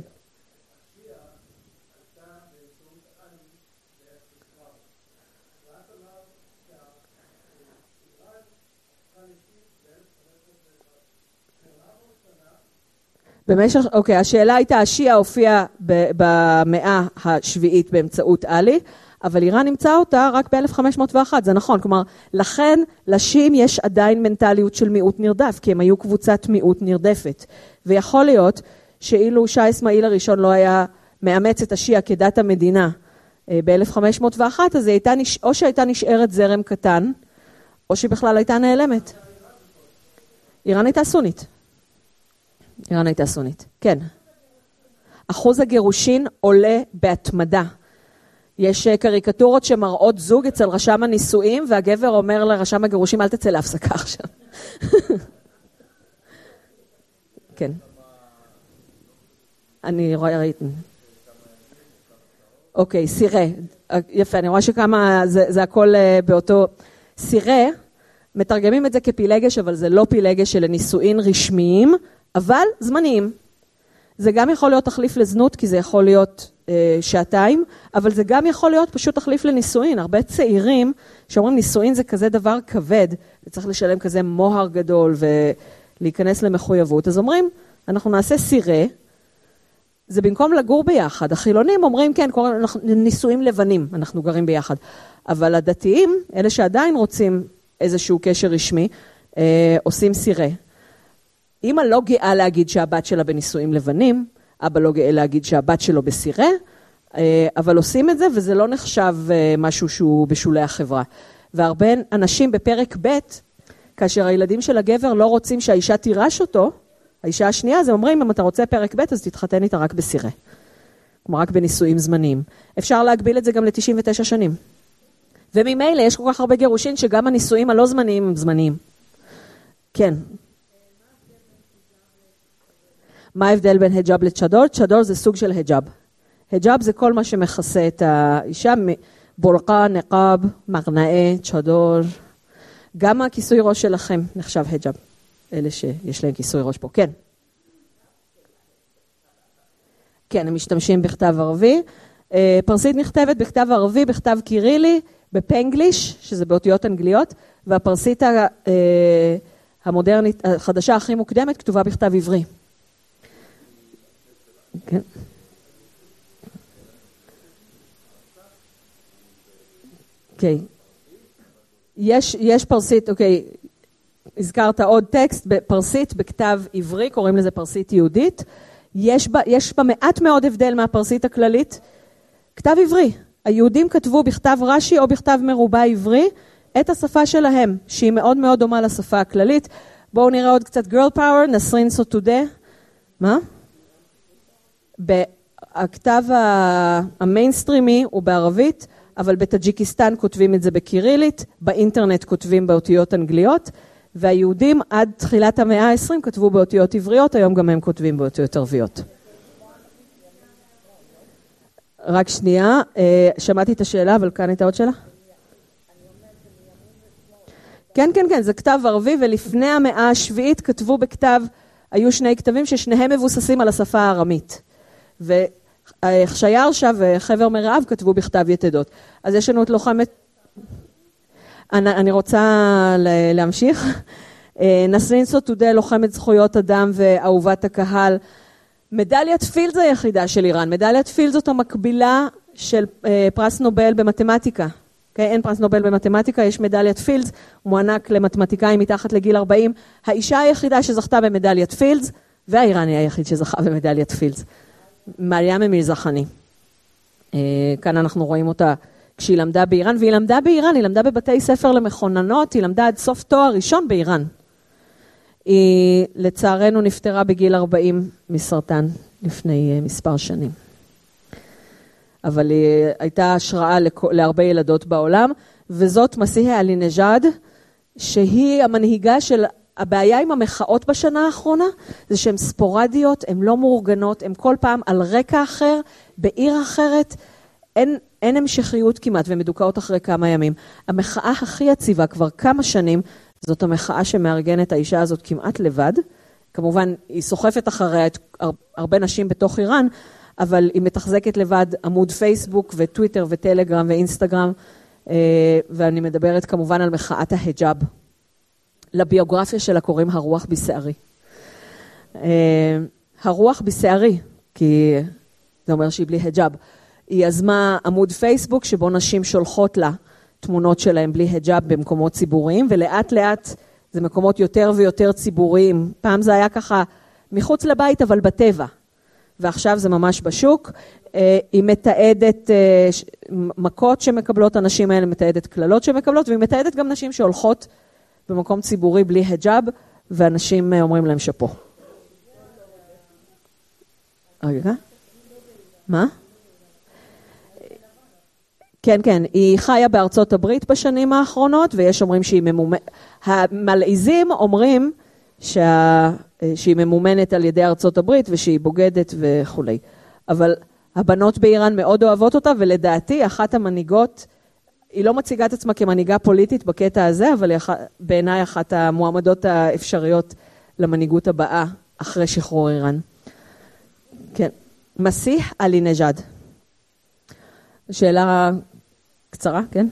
במשך, אוקיי, השאלה הייתה, השיעה הופיע במאה השביעית באמצעות עלי, אבל איראן נמצא אותה רק ב-1501, זה נכון. כלומר, לכן לשיעים יש עדיין מנטליות של מיעוט נרדף, כי הם היו קבוצת מיעוט נרדפת. ויכול להיות שאילו שאה אסמאעיל הראשון לא היה מאמץ את השיעה כדת המדינה אה, ב-1501, אז הייתה, או שהייתה נשארת זרם קטן, או שהיא בכלל הייתה נעלמת. איראן הייתה סונית. איראן הייתה סונית. כן. אחוז הגירושין עולה בהתמדה. יש אה, קריקטורות שמראות זוג אצל רשם הנישואים, והגבר אומר לרשם הגירושים, אל תצא להפסקה עכשיו. כן. אני רואה, ראיתי. אוקיי, סירה. אה, יפה, אני רואה שכמה, זה, זה הכל אה, באותו... סירה, מתרגמים את זה כפילגש, אבל זה לא פילגש של נישואין רשמיים, אבל זמניים. זה גם יכול להיות תחליף לזנות, כי זה יכול להיות אה, שעתיים, אבל זה גם יכול להיות פשוט תחליף לנישואין. הרבה צעירים שאומרים נישואין זה כזה דבר כבד, וצריך לשלם כזה מוהר גדול ולהיכנס למחויבות, אז אומרים, אנחנו נעשה סירה, זה במקום לגור ביחד. החילונים אומרים, כן, אנחנו, נישואים לבנים, אנחנו גרים ביחד. אבל הדתיים, אלה שעדיין רוצים איזשהו קשר רשמי, אה, עושים סירה. אימא לא גאה להגיד שהבת שלה בנישואים לבנים, אבא לא גאה להגיד שהבת שלו בסירה, אה, אבל עושים את זה וזה לא נחשב אה, משהו שהוא בשולי החברה. והרבה אנשים בפרק ב', כאשר הילדים של הגבר לא רוצים שהאישה תירש אותו, האישה השנייה, אז הם אומרים, אם אתה רוצה פרק ב', אז תתחתן איתה רק בסירה. כלומר, רק בנישואים זמניים. אפשר להגביל את זה גם ל-99 שנים. וממילא יש כל כך הרבה גירושין שגם הנישואים הלא זמניים הם זמניים. כן, מה ההבדל בין היג'אב לצ'דור? צ'דור זה סוג של היג'אב. היג'אב זה כל מה שמכסה את האישה, בורקה, נקאב, מרנאה, צ'דור. גם הכיסוי ראש שלכם נחשב היג'אב. אלה שיש להם כיסוי ראש פה. כן. כן, הם משתמשים בכתב ערבי. אה, פרסית נכתבת בכתב ערבי, בכתב קירילי, בפנגליש, שזה באותיות אנגליות, והפרסית אה, המודרנית, החדשה הכי מוקדמת, כתובה בכתב עברי. כן. אוקיי. יש, יש פרסית, אוקיי, הזכרת עוד טקסט, פרסית בכתב עברי, קוראים לזה פרסית יהודית. יש בה, יש בה מעט מאוד הבדל מהפרסית הכללית. כתב עברי. היהודים כתבו בכתב רש"י או בכתב מרובע עברי את השפה שלהם, שהיא מאוד מאוד דומה לשפה הכללית. בואו נראה עוד קצת girl power, נסרין סוטודה. מה? הכתב המיינסטרימי הוא בערבית, אבל בטאג'יקיסטן כותבים את זה בקירילית, באינטרנט כותבים באותיות אנגליות, והיהודים עד תחילת המאה ה-20 כתבו באותיות עבריות, היום גם הם כותבים באותיות ערביות. רק שנייה, אה, שמעתי את השאלה, אבל כאן הייתה עוד שאלה? כן, כן, כן, זה כתב ערבי, ולפני המאה השביעית כתבו בכתב, היו שני כתבים ששניהם מבוססים על השפה הארמית. וחשייר וחבר מרעב כתבו בכתב יתדות. אז יש לנו את לוחמת... אני, אני רוצה להמשיך. אה, נסרין סוטודה, לוחמת זכויות אדם ואהובת הקהל. מדליית פילד היחידה של איראן. מדליית פילד זאת המקבילה של אה, פרס נובל במתמטיקה. אוקיי? אין פרס נובל במתמטיקה, יש מדליית פילדס, מוענק למתמטיקאים מתחת לגיל 40. האישה היחידה שזכתה במדליית פילדס, והאיראני היחיד שזכה במדליית פילדס. אמיר זכני. אה, כאן אנחנו רואים אותה כשהיא למדה באיראן, והיא למדה באיראן, היא למדה בבתי ספר למכוננות, היא למדה עד סוף תואר ראשון באיראן. היא לצערנו נפטרה בגיל 40 מסרטן לפני אה, מספר שנים. אבל היא הייתה השראה להרבה ילדות בעולם, וזאת מסיהה עלי-נג'אד, שהיא המנהיגה של הבעיה עם המחאות בשנה האחרונה זה שהן ספורדיות, הן לא מאורגנות, הן כל פעם על רקע אחר, בעיר אחרת, אין, אין המשכיות כמעט והן מדוכאות אחרי כמה ימים. המחאה הכי יציבה כבר כמה שנים, זאת המחאה שמארגנת האישה הזאת כמעט לבד. כמובן, היא סוחפת אחריה את הרבה נשים בתוך איראן, אבל היא מתחזקת לבד עמוד פייסבוק וטוויטר וטלגרם ואינסטגרם, אה, ואני מדברת כמובן על מחאת ההיג'אב. לביוגרפיה שלה קוראים הרוח בשערי. אה, הרוח בשערי, כי זה אומר שהיא בלי היג'אב. היא יזמה עמוד פייסבוק שבו נשים שולחות לה תמונות שלהם בלי היג'אב במקומות ציבוריים, ולאט לאט זה מקומות יותר ויותר ציבוריים. פעם זה היה ככה מחוץ לבית, אבל בטבע. ועכשיו זה ממש בשוק. אה, היא מתעדת אה, מכות שמקבלות הנשים האלה, מתעדת קללות שמקבלות, והיא מתעדת גם נשים שהולכות במקום ציבורי בלי היג'אב, ואנשים אה, אומרים להם שאפו. רגע, מה? כן, כן, היא חיה בארצות הברית בשנים האחרונות, ויש אומרים שהיא ממומנת, המלעיזים אומרים שה... שהיא ממומנת על ידי ארצות הברית ושהיא בוגדת וכולי. אבל הבנות באיראן מאוד אוהבות אותה, ולדעתי אחת המנהיגות היא לא מציגה את עצמה כמנהיגה פוליטית בקטע הזה, אבל היא בעיניי אחת המועמדות האפשריות למנהיגות הבאה אחרי שחרור איראן. כן. מסיח עלי נג'אד. שאלה קצרה, כן?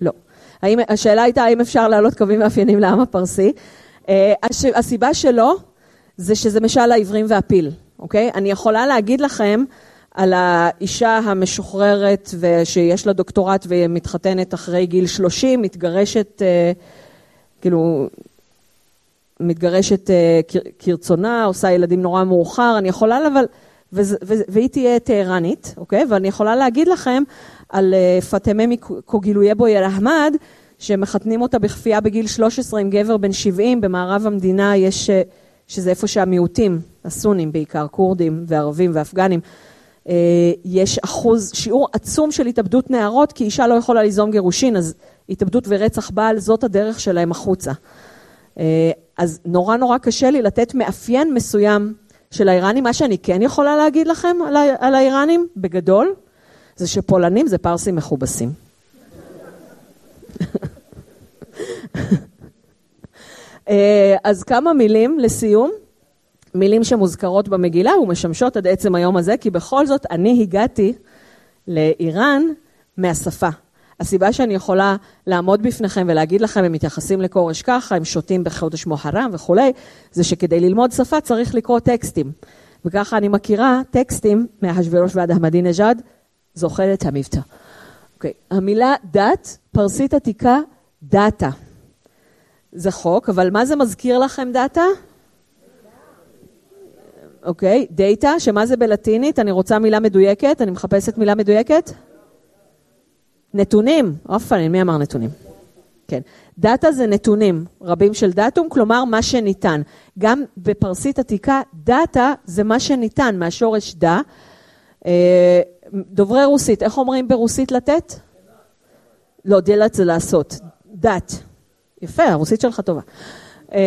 לא. האם, השאלה הייתה האם אפשר להעלות קווים מאפיינים לעם הפרסי. אה, הסיבה שלא, זה שזה משל העברים והפיל. אוקיי? אני יכולה להגיד לכם על האישה המשוחררת ושיש לה דוקטורט ומתחתנת אחרי גיל 30, מתגרשת, אה, כאילו, מתגרשת אה, כרצונה, עושה ילדים נורא מאוחר, אני יכולה, אבל, והיא תהיה טהרנית, אוקיי? ואני יכולה להגיד לכם על אה, פאטמה מקוגילויבו אל-אחמד, שמחתנים אותה בכפייה בגיל 13 עם גבר בן 70, במערב המדינה יש... שזה איפה שהמיעוטים, הסונים בעיקר, כורדים וערבים ואפגנים, אה, יש אחוז, שיעור עצום של התאבדות נערות, כי אישה לא יכולה ליזום גירושין, אז התאבדות ורצח בעל, זאת הדרך שלהם החוצה. אה, אז נורא נורא קשה לי לתת מאפיין מסוים של האיראנים. מה שאני כן יכולה להגיד לכם על האיראנים, בגדול, זה שפולנים זה פרסים מכובסים. אה, אז כמה מילים לסיום, מילים שמוזכרות במגילה ומשמשות עד עצם היום הזה, כי בכל זאת אני הגעתי לאיראן מהשפה. הסיבה שאני יכולה לעמוד בפניכם ולהגיד לכם, הם מתייחסים לכורש ככה, הם שותים בחודש מוחרם וכולי, זה שכדי ללמוד שפה צריך לקרוא טקסטים. וככה אני מכירה טקסטים מאחשוורוש ועד אחמדינג'אד, זוכרת המבטא. אוקיי, okay. המילה דת, פרסית עתיקה, דאטה. זה חוק, אבל מה זה מזכיר לכם דאטה? אוקיי, דאטה, שמה זה בלטינית? אני רוצה מילה מדויקת, אני מחפשת מילה מדויקת. נתונים, אופן, מי אמר נתונים? כן. דאטה זה נתונים רבים של datum, כלומר מה שניתן. גם בפרסית עתיקה, דאטה זה מה שניתן, מהשורש דה. אה, דוברי רוסית, איך אומרים ברוסית לתת? לא, דלת זה לעשות. דת. יפה, הרוסית שלך טובה. אמ,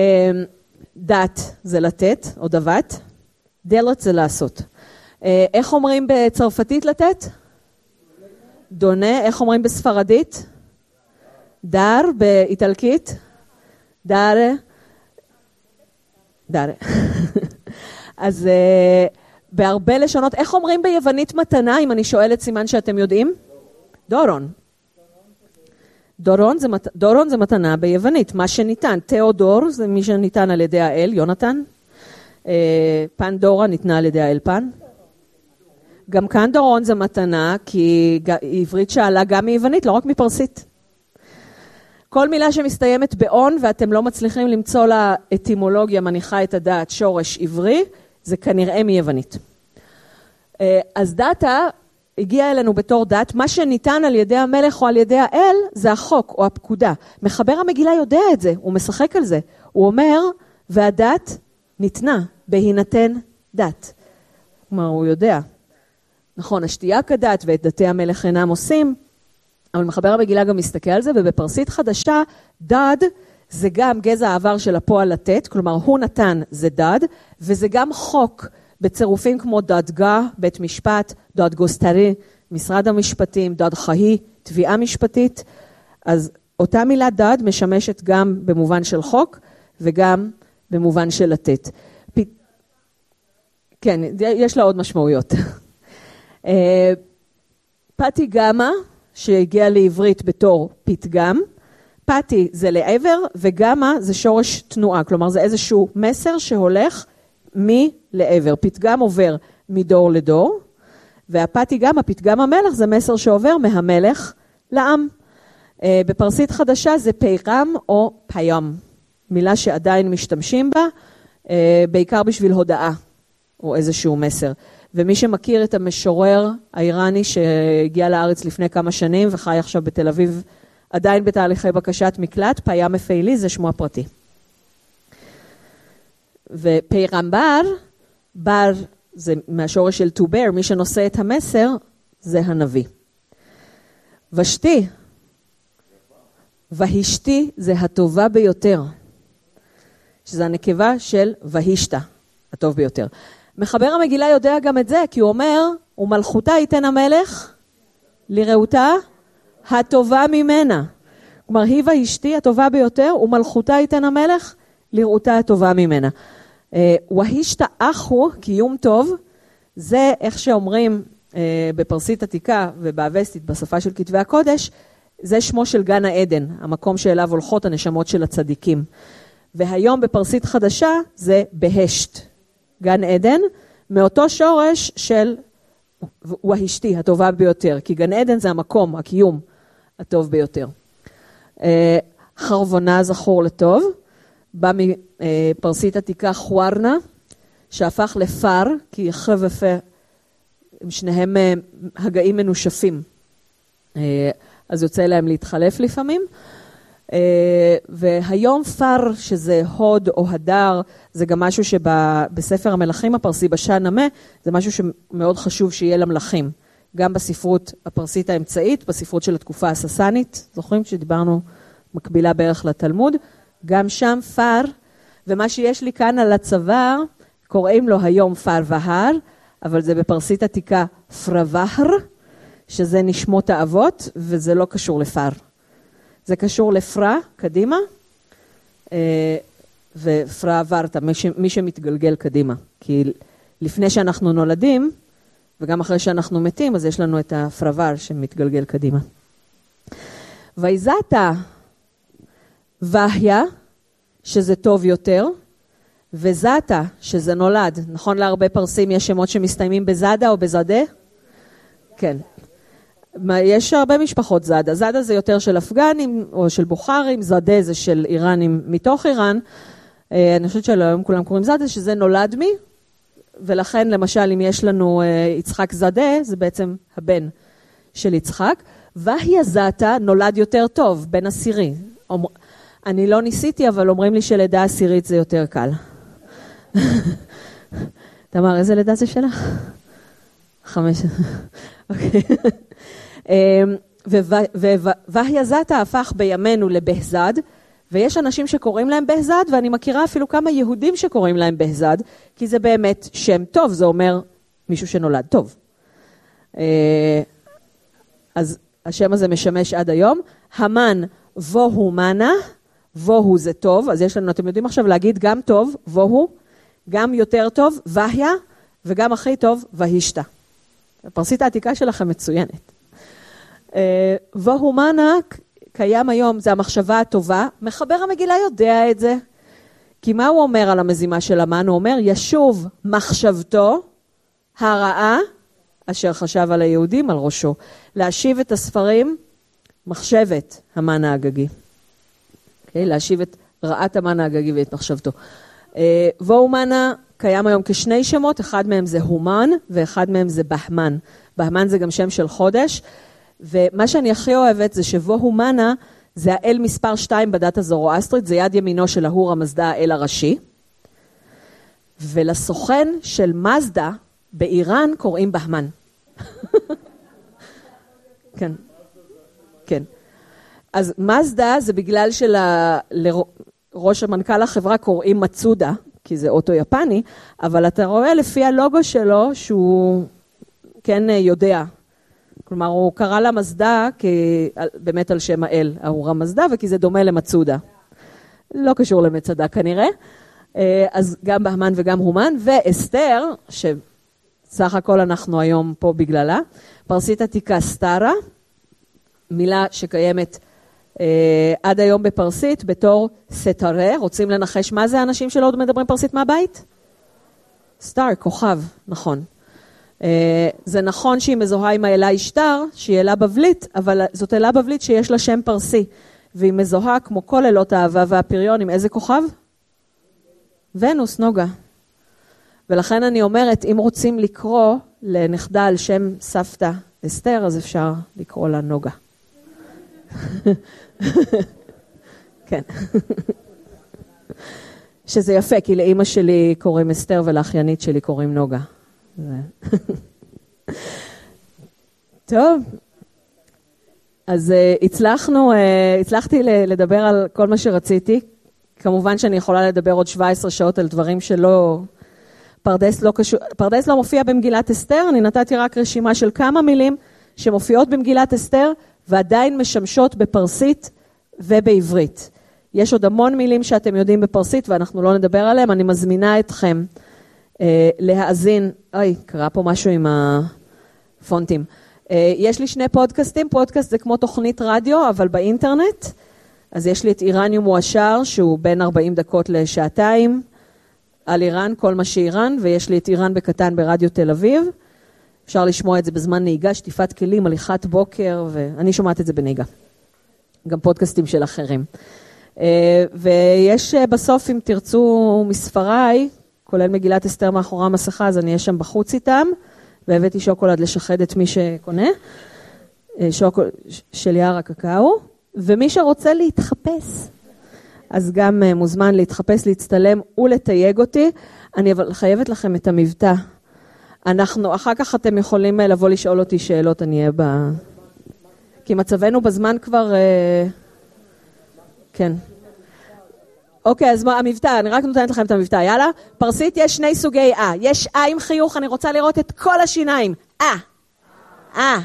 דת זה לתת, או דבת, דלת זה לעשות. אה, איך אומרים בצרפתית לתת? דונה. איך אומרים בספרדית? דר, באיטלקית? דארה. דארה. אז uh, בהרבה לשונות, איך אומרים ביוונית מתנה, אם אני שואלת סימן שאתם יודעים? דורון. דורון זה, מת... דורון זה מתנה ביוונית, מה שניתן. תיאודור זה מי שניתן על ידי האל, יונתן. אה, פנדורה ניתנה על ידי האל פן. גם כאן דורון זה מתנה, כי עברית שאלה גם מיוונית, לא רק מפרסית. כל מילה שמסתיימת באון ואתם לא מצליחים למצוא לה אטימולוגיה מניחה את הדעת, שורש עברי, זה כנראה מיוונית. אה, אז דאטה הגיע אלינו בתור דת, מה שניתן על ידי המלך או על ידי האל זה החוק או הפקודה. מחבר המגילה יודע את זה, הוא משחק על זה. הוא אומר, והדת ניתנה בהינתן דת. כלומר, הוא יודע. נכון, השתייה כדת ואת דתי המלך אינם עושים, אבל מחבר המגילה גם מסתכל על זה, ובפרסית חדשה, דד זה גם גזע העבר של הפועל לתת, כלומר, הוא נתן זה דד, וזה גם חוק בצירופים כמו דדגה, בית משפט, דד גוסטרי, משרד המשפטים, דד חהי, תביעה משפטית. אז אותה מילה דד משמשת גם במובן של חוק וגם במובן של לתת. פ... כן, יש לה עוד משמעויות. אה, פתי גמא, שהגיע לעברית בתור פתגם, פתי זה לעבר וגמא זה שורש תנועה, כלומר זה איזשהו מסר שהולך מלעבר. פתגם עובר מדור לדור, והפתי גמא, פתגם המלך, זה מסר שעובר מהמלך לעם. אה, בפרסית חדשה זה פירם או פיום, מילה שעדיין משתמשים בה, אה, בעיקר בשביל הודעה או איזשהו מסר. ומי שמכיר את המשורר האיראני שהגיע לארץ לפני כמה שנים וחי עכשיו בתל אביב, עדיין בתהליכי בקשת מקלט, פיאם מפעילי זה שמו הפרטי. ופיירמבר, בר זה מהשורש של to bear, מי שנושא את המסר זה הנביא. ושתי, והשתי זה הטובה ביותר, שזה הנקבה של והשתה, הטוב ביותר. מחבר המגילה יודע גם את זה, כי הוא אומר, ומלכותה ייתן המלך לרעותה הטובה ממנה. כלומר, היא ואשתי הטובה ביותר, ומלכותה ייתן המלך לרעותה הטובה ממנה. אה, והישתא אחו, קיום טוב, זה איך שאומרים אה, בפרסית עתיקה ובאבסטית, בשפה של כתבי הקודש, זה שמו של גן העדן, המקום שאליו הולכות הנשמות של הצדיקים. והיום בפרסית חדשה זה בהשת. גן עדן, מאותו שורש של והשתי, הטובה ביותר, כי גן עדן זה המקום, הקיום הטוב ביותר. אה, חרבונה זכור לטוב, בא מפרסית עתיקה חוארנה, שהפך לפר, כי חו ופה הם שניהם אה, הגאים מנושפים. אה, אז יוצא להם להתחלף לפעמים. אה, והיום פר, שזה הוד או הדר, זה גם משהו שבספר המלכים הפרסי, בשעה נמה, זה משהו שמאוד חשוב שיהיה למלכים. גם בספרות הפרסית האמצעית, בספרות של התקופה הססנית, זוכרים שדיברנו מקבילה בערך לתלמוד? גם שם פר, ומה שיש לי כאן על הצוואר, קוראים לו היום פר והר, אבל זה בפרסית עתיקה פרוואהר, שזה נשמות האבות, וזה לא קשור לפר. זה קשור לפרה, קדימה, אה, ופרה ורתא, מי שמתגלגל קדימה. כי לפני שאנחנו נולדים, וגם אחרי שאנחנו מתים, אז יש לנו את הפרוור שמתגלגל קדימה. ויזתה והיה, שזה טוב יותר, וזתה, שזה נולד. נכון להרבה פרסים יש שמות שמסתיימים בזדה או בזדה? כן. יש הרבה משפחות זאדה. זאדה זה יותר של אפגנים או של בוכרים, זאדה זה של איראנים מתוך איראן. אה, אני חושבת שהיום כולם קוראים זאדה, שזה נולד מי, ולכן למשל אם יש לנו אה, יצחק זאדה, זה בעצם הבן של יצחק. והי זאטה נולד יותר טוב, בן עשירי. אני לא ניסיתי, אבל אומרים לי שלידה עשירית זה יותר קל. תמר, איזה לידה זה שלך? חמש. אוקיי. אמ, והיזתה הפך בימינו לבהזד, ויש אנשים שקוראים להם בהזד, ואני מכירה אפילו כמה יהודים שקוראים להם בהזד, כי זה באמת שם טוב, זה אומר מישהו שנולד טוב. אה, אז השם הזה משמש עד היום. המן ווהו מנה, ווהו זה טוב, אז יש לנו, אתם יודעים עכשיו להגיד גם טוב, ווהו, גם יותר טוב, והיה, וגם הכי טוב, והשתה. הפרסית העתיקה שלכם מצוינת. והומנה קיים היום, זה המחשבה הטובה, מחבר המגילה יודע את זה. כי מה הוא אומר על המזימה של המן? הוא אומר, ישוב מחשבתו הרעה אשר חשב על היהודים על ראשו. להשיב את הספרים, מחשבת המן האגגי. Okay, אוקיי? להשיב את רעת המן האגגי ואת מחשבתו. אה, ואומנה קיים היום כשני שמות, אחד מהם זה הומן ואחד מהם זה בהמן. בהמן זה גם שם של חודש, ומה שאני הכי אוהבת זה שבו-הומנה זה האל מספר 2 בדת הזורואסטרית, זה יד ימינו של ההור המזדה האל הראשי. ולסוכן של מזדה באיראן קוראים בהמן. כן, כן. אז מזדה זה בגלל שלראש המנכ"ל החברה קוראים מצודה, כי זה אוטו יפני, אבל אתה רואה לפי הלוגו שלו שהוא כן יודע. כלומר, הוא קרא לה מזדה באמת על שם האל, אהורה מזדה, וכי זה דומה למצודה. לא קשור למצדה כנראה. אה, אז גם בהמן וגם הומן, ואסתר, שסך הכל אנחנו היום פה בגללה, פרסית עתיקה סטרה, מילה שקיימת אה, עד היום בפרסית בתור סטרה. רוצים לנחש מה זה האנשים שלא עוד מדברים פרסית מהבית? סטאר, כוכב, נכון. אה, זה נכון שהיא מזוהה עם האלה אשתר, שהיא אלה בבלית, אבל זאת אלה בבלית שיש לה שם פרסי. והיא מזוהה, כמו כל אלות האהבה והפריון, עם איזה כוכב? ונוס, נוגה. ולכן אני אומרת, אם רוצים לקרוא לנכדה על שם סבתא אסתר, אז אפשר לקרוא לה נוגה. כן. שזה יפה, כי לאימא שלי קוראים אסתר ולאחיינית שלי קוראים נוגה. טוב, אז uh, הצלחנו, uh, הצלחתי לדבר על כל מה שרציתי. כמובן שאני יכולה לדבר עוד 17 שעות על דברים שלא... פרדס לא קשור, פרדס לא מופיע במגילת אסתר, אני נתתי רק רשימה של כמה מילים שמופיעות במגילת אסתר ועדיין משמשות בפרסית ובעברית. יש עוד המון מילים שאתם יודעים בפרסית ואנחנו לא נדבר עליהם, אני מזמינה אתכם להאזין, אוי, קרה פה משהו עם הפונטים. אה, יש לי שני פודקאסטים, פודקאסט זה כמו תוכנית רדיו, אבל באינטרנט. אז יש לי את איראניום מועשר, שהוא בין 40 דקות לשעתיים, על איראן, כל מה שאיראן, ויש לי את איראן בקטן ברדיו תל אביב. אפשר לשמוע את זה בזמן נהיגה, שטיפת כלים, הליכת בוקר, ואני שומעת את זה בנהיגה. גם פודקאסטים של אחרים. אה, ויש בסוף, אם תרצו מספריי, כולל מגילת אסתר מאחורי המסכה, אז אני אהיה שם בחוץ איתם, והבאתי שוקולד לשחד את מי שקונה, אה, שוקולד של יער הקקאו, ומי שרוצה להתחפש, אז גם אה, מוזמן להתחפש, להצטלם ולתייג אותי. אני אבל חייבת לכם את המבטא. אנחנו, אחר כך אתם יכולים אה, לבוא לשאול אותי שאלות, אני אהיה ב... כי מצבנו בזמן כבר... כן. אוקיי, אז מה המבטא, אני רק נותנת לכם את המבטא, יאללה? פרסית יש שני סוגי אה. יש אה עם חיוך, אני רוצה לראות את כל השיניים. אה. אה.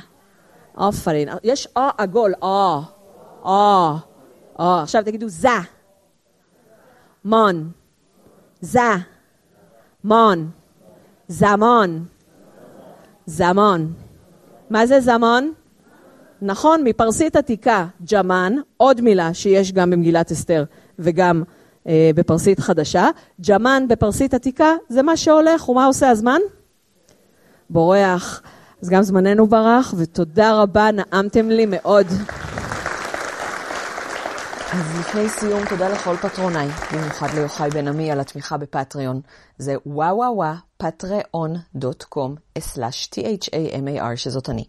עופרין. יש אה עגול, אה. אה. אה. עכשיו תגידו זה. מון. זה. מון. זמון. זמון. מה זה זמון? נכון, מפרסית עתיקה, ג'מן, עוד מילה שיש גם במגילת אסתר וגם בפרסית חדשה. ג'מן בפרסית עתיקה זה מה שהולך, ומה עושה הזמן? בורח. אז גם זמננו ברח, ותודה רבה, נעמתם לי מאוד. אז לפני סיום, תודה לכל פטרוניי, במיוחד ליוחאי בן עמי על התמיכה בפטריון. זה וואווה patreon.com/thamar, שזאת אני.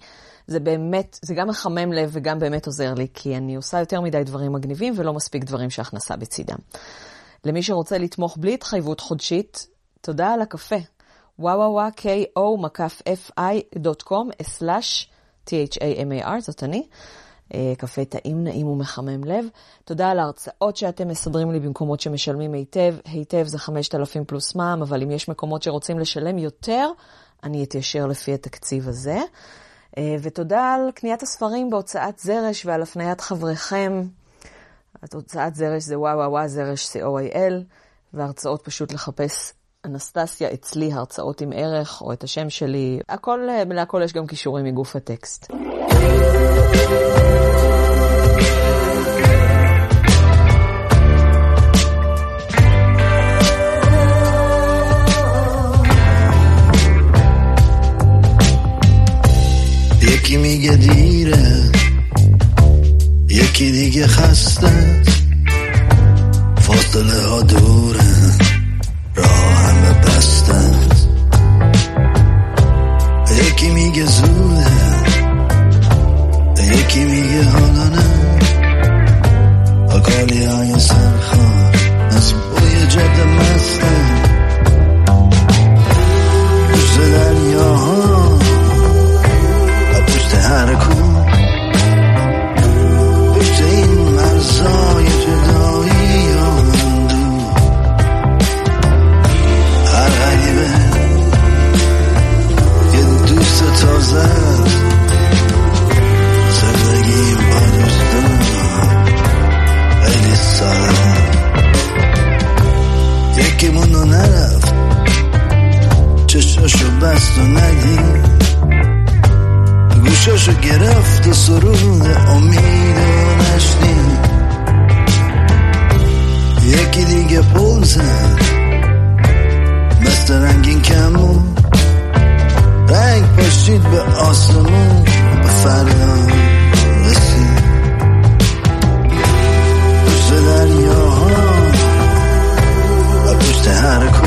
זה באמת, זה גם מחמם לב וגם באמת עוזר לי, כי אני עושה יותר מדי דברים מגניבים ולא מספיק דברים שהכנסה בצידם. למי שרוצה לתמוך בלי התחייבות חודשית, תודה על הקפה. וואווה ko מקף fi.com/thamar, זאת אני. אה, קפה טעים, נעים ומחמם לב. תודה על ההרצאות שאתם מסדרים לי במקומות שמשלמים היטב. היטב זה 5,000 פלוס מע"מ, אבל אם יש מקומות שרוצים לשלם יותר, אני אתיישר לפי התקציב הזה. אה, ותודה על קניית הספרים בהוצאת זרש ועל הפניית חבריכם. הוצאת זרש זה וואו וואו זרש co.il, והרצאות פשוט לחפש אנסטסיה אצלי, הרצאות עם ערך, או את השם שלי. הכל, להכל יש גם קישורים מגוף הטקסט. یکی دیگه خسته. فاصله ها دوره. راه همه بسته. یکی میگه زوده یکی میگه حالا نه آگالی های سرخان از بوی جده مسته. روز دریا ها و پشت هر یکی مونو نرفت. چشاشو بست و ندید. گوشاشو گرفت و سرود امید و نشنید. یکی دیگه پول زد. مثل رنگین کمون. رنگ پاشید به آسمون به فردا her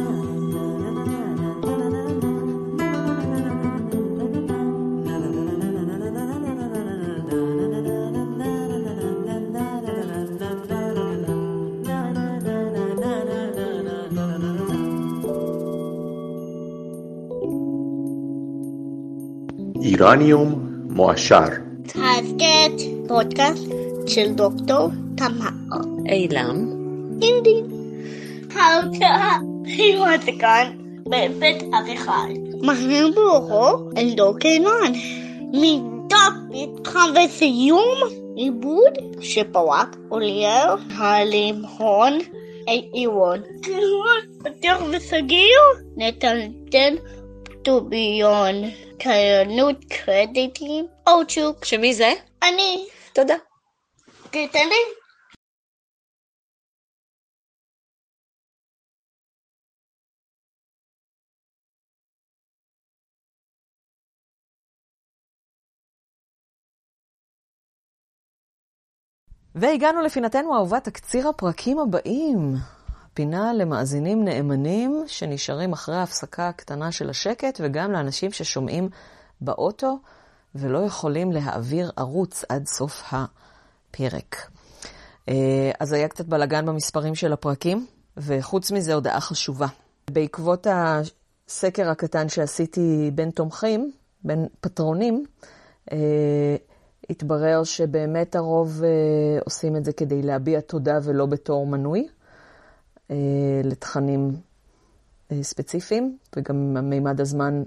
איראניום מועשר תזכרת פודקאסט של דוקטור תמר. אילם, אינדי. ההרצאה היא כאן בבית אביחי. מהר ברוחו אל דור קינן. מדף מתחם וסיום עיבוד שפרק אוליאר הלימהון עירון. פתוח וסגיר נתנתן טוביון. קיינות קרדיטים אורצ'וק. שמי זה? אני. תודה. תתן לי. והגענו לפינתנו האהובה, תקציר הפרקים הבאים. פינה למאזינים נאמנים שנשארים אחרי ההפסקה הקטנה של השקט, וגם לאנשים ששומעים באוטו ולא יכולים להעביר ערוץ עד סוף הפרק. אה, אז היה קצת בלאגן במספרים של הפרקים, וחוץ מזה הודעה חשובה. בעקבות הסקר הקטן שעשיתי בין תומכים, בין פטרונים, אה, התברר שבאמת הרוב עושים את זה כדי להביע תודה ולא בתור מנוי לתכנים ספציפיים, וגם מימד הזמן,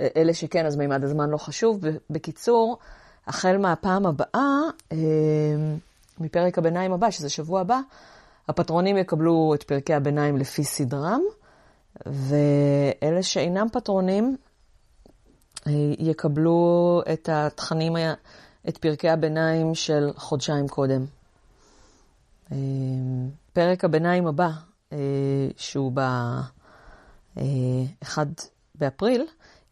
אלה שכן, אז מימד הזמן לא חשוב. בקיצור, החל מהפעם הבאה, מפרק הביניים הבא, שזה שבוע הבא, הפטרונים יקבלו את פרקי הביניים לפי סדרם, ואלה שאינם פטרונים יקבלו את התכנים, את פרקי הביניים של חודשיים קודם. פרק הביניים הבא אה, שהוא ב-1 אה, באפריל,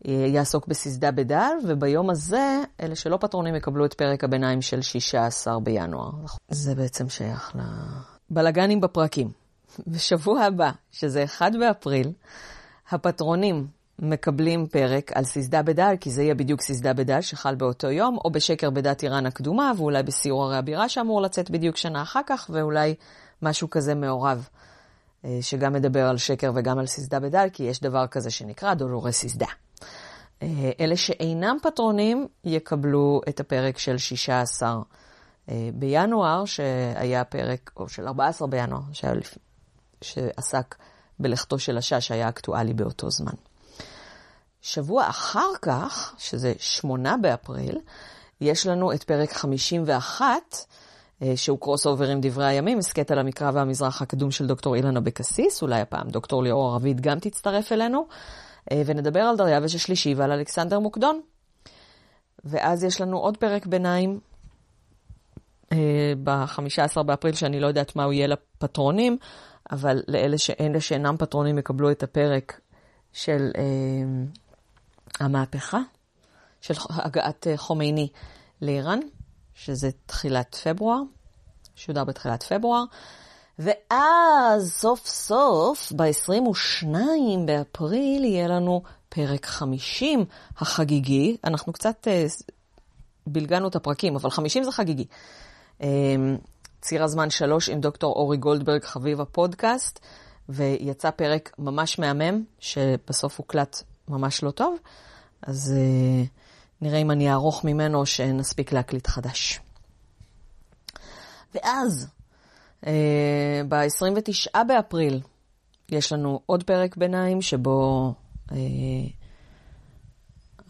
אה, יעסוק בססדה בדל, וביום הזה, אלה שלא פטרונים יקבלו את פרק הביניים של 16 בינואר. זה בעצם שייך לבלגנים בפרקים. בשבוע הבא, שזה 1 באפריל, הפטרונים מקבלים פרק על ססדה בדל, כי זה יהיה בדיוק ססדה בדל שחל באותו יום, או בשקר בדת איראן הקדומה, ואולי בסיור הרי הבירה שאמור לצאת בדיוק שנה אחר כך, ואולי משהו כזה מעורב. אה, שגם מדבר על שקר וגם על ססדה בדל, כי יש דבר כזה שנקרא דולורי ססדה. אה, אלה שאינם פטרונים יקבלו את הפרק של 16 אה, בינואר, שהיה פרק, או של 14 בינואר, שעסק בלכתו של השאה, שהיה אקטואלי באותו זמן. שבוע אחר כך, שזה 8 באפריל, יש לנו את פרק 51, אה, שהוא crossover עם דברי הימים, הסכת על המקרא והמזרח הקדום של דוקטור אילן אבקסיס, אולי הפעם דוקטור ליאור ערבית גם תצטרף אלינו, אה, ונדבר על דריווש השלישי ועל אלכסנדר מוקדון. ואז יש לנו עוד פרק ביניים אה, ב-15 באפריל, שאני לא יודעת מה הוא יהיה לפטרונים, אבל לאלה שאלה שאינם פטרונים יקבלו את הפרק של אה, המהפכה, של הגעת חומייני לאיראן. שזה תחילת פברואר, שודר בתחילת פברואר, ואז סוף סוף, ב-22 באפריל, יהיה לנו פרק 50 החגיגי. אנחנו קצת uh, בלגנו את הפרקים, אבל 50 זה חגיגי. Um, ציר הזמן 3 עם דוקטור אורי גולדברג, חביב הפודקאסט, ויצא פרק ממש מהמם, שבסוף הוקלט ממש לא טוב. אז uh, נראה אם אני אערוך ממנו שנספיק להקליט חדש. ואז, אה, ב-29 באפריל, יש לנו עוד פרק ביניים שבו אה,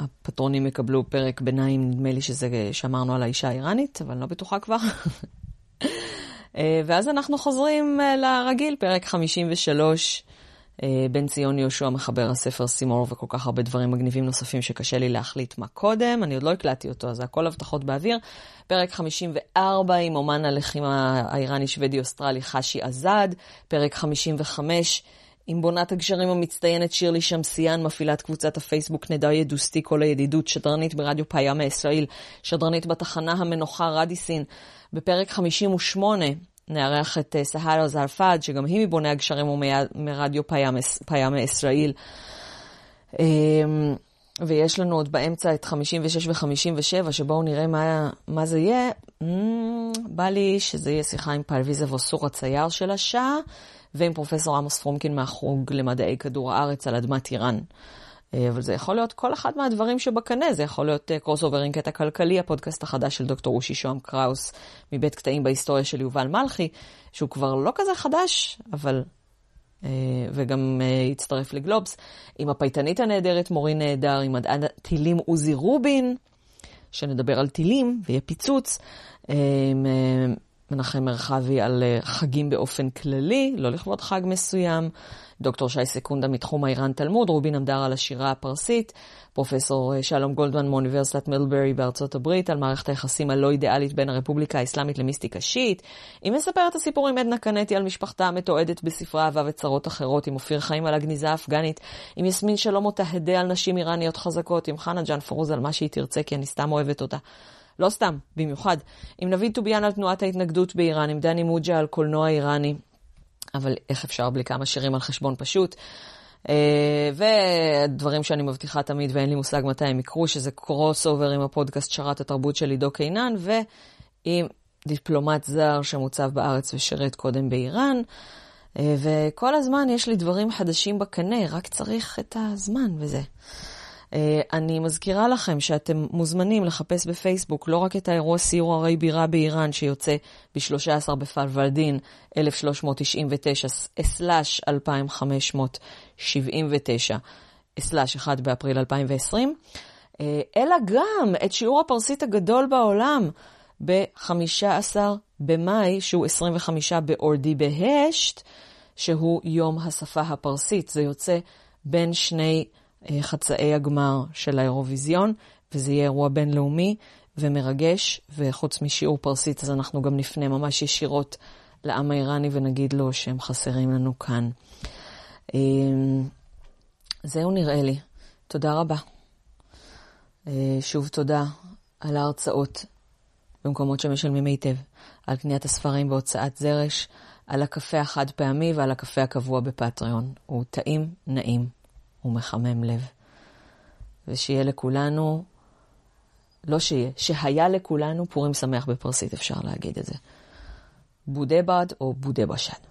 הפטרונים יקבלו פרק ביניים, נדמה לי שזה שאמרנו על האישה האיראנית, אבל לא בטוחה כבר. אה, ואז אנחנו חוזרים לרגיל, פרק 53 אה, בן ציון יהושע מחבר הספר סימור וכל כך הרבה דברים מגניבים נוספים שקשה לי להחליט מה קודם, אני עוד לא הקלטתי אותו, אז הכל הבטחות באוויר. פרק 54 עם אומן הלחימה האיראני-שוודי-אוסטרלי חשי עזד, פרק 55 עם בונת הגשרים המצטיינת שירלי שמסיאן, מפעילת קבוצת הפייסבוק נדע ידוסתי כל הידידות, שדרנית ברדיו פאיה מישראל, שדרנית בתחנה המנוחה רדיסין. בפרק 58 נארח את אה, סהלה זרפד, שגם היא מבוני הגשרים ומרדיו פיאמה ישראל. אמ, ויש לנו עוד באמצע את 56 ו-57, שבואו נראה מה, מה זה יהיה. אמ, בא לי שזה יהיה שיחה עם פלוויזה ווסור הצייר של השעה, ועם פרופסור עמוס פרומקין מהחוג למדעי כדור הארץ על אדמת איראן. אה, אבל זה יכול להיות כל אחד מהדברים שבקנה, זה יכול להיות crossover עם קטע כלכלי, הפודקאסט החדש של דוקטור אושי שוהם קראוס מבית קטעים בהיסטוריה של יובל מלכי, שהוא כבר לא כזה חדש, אבל... אה, וגם אה, הצטרף לגלובס, עם הפייטנית הנהדרת מורין נהדר, עם מדען טילים עוזי רובין, שנדבר על טילים ויהיה פיצוץ, עם מנחם מרחבי על חגים באופן כללי, לא לכבוד חג מסוים. דוקטור שי סקונדה מתחום האיראן תלמוד, רובין עמדר על השירה הפרסית, פרופסור אה, שלום גולדמן מאוניברסיטת מלברי בארצות הברית, על מערכת היחסים הלא אידיאלית בין הרפובליקה האסלאמית למיסטיקה שיעית. היא מספרת הסיפור עם עדנה קנטי על משפחתה המתועדת בספרה אהבה וצרות אחרות, עם אופיר חיים על הגניזה האפגנית, עם יסמין שלום אותה הדה על נשים איראניות חזקות, עם חנה ג'אן פרוז על מה שהיא תרצה, כי אני סתם אוהבת אותה. לא סתם, במיוחד. עם נביד טוביאן על תנועת ההתנגדות באיראן, עם דני מוג'ה על קולנוע איראני, אבל איך אפשר בלי כמה שירים על חשבון פשוט? אה, ודברים שאני מבטיחה תמיד ואין לי מושג מתי הם יקרו, שזה קרוס אובר עם הפודקאסט שרת התרבות של עידו קינן, ועם דיפלומט זר שמוצב בארץ ושירת קודם באיראן. אה, וכל הזמן יש לי דברים חדשים בקנה, רק צריך את הזמן וזה. אה, אני מזכירה לכם שאתם מוזמנים לחפש בפייסבוק לא רק את האירוע סיור הרי בירה באיראן שיוצא ב-13 בפלוורדין 1399 סלאש 2579 סלאש 1 באפריל 2020, אה, אלא גם את שיעור הפרסית הגדול בעולם ב-15 במאי, שהוא 25 באורדי בהשט, שהוא יום השפה הפרסית. זה יוצא בין שני חצאי הגמר של האירוויזיון, וזה יהיה אירוע בינלאומי ומרגש, וחוץ משיעור פרסית, אז אנחנו גם נפנה ממש ישירות לעם האיראני ונגיד לו שהם חסרים לנו כאן. אה, זהו נראה לי. תודה רבה. אה, שוב תודה על ההרצאות במקומות שמשלמים היטב, על קניית הספרים בהוצאת זרש, על הקפה החד פעמי ועל הקפה הקבוע בפטריון. הוא טעים, נעים ומחמם לב. ושיהיה לכולנו, לא שיהיה, שהיה לכולנו פורים שמח בפרסית, אפשר להגיד את זה. בודה בד או בודה בשד.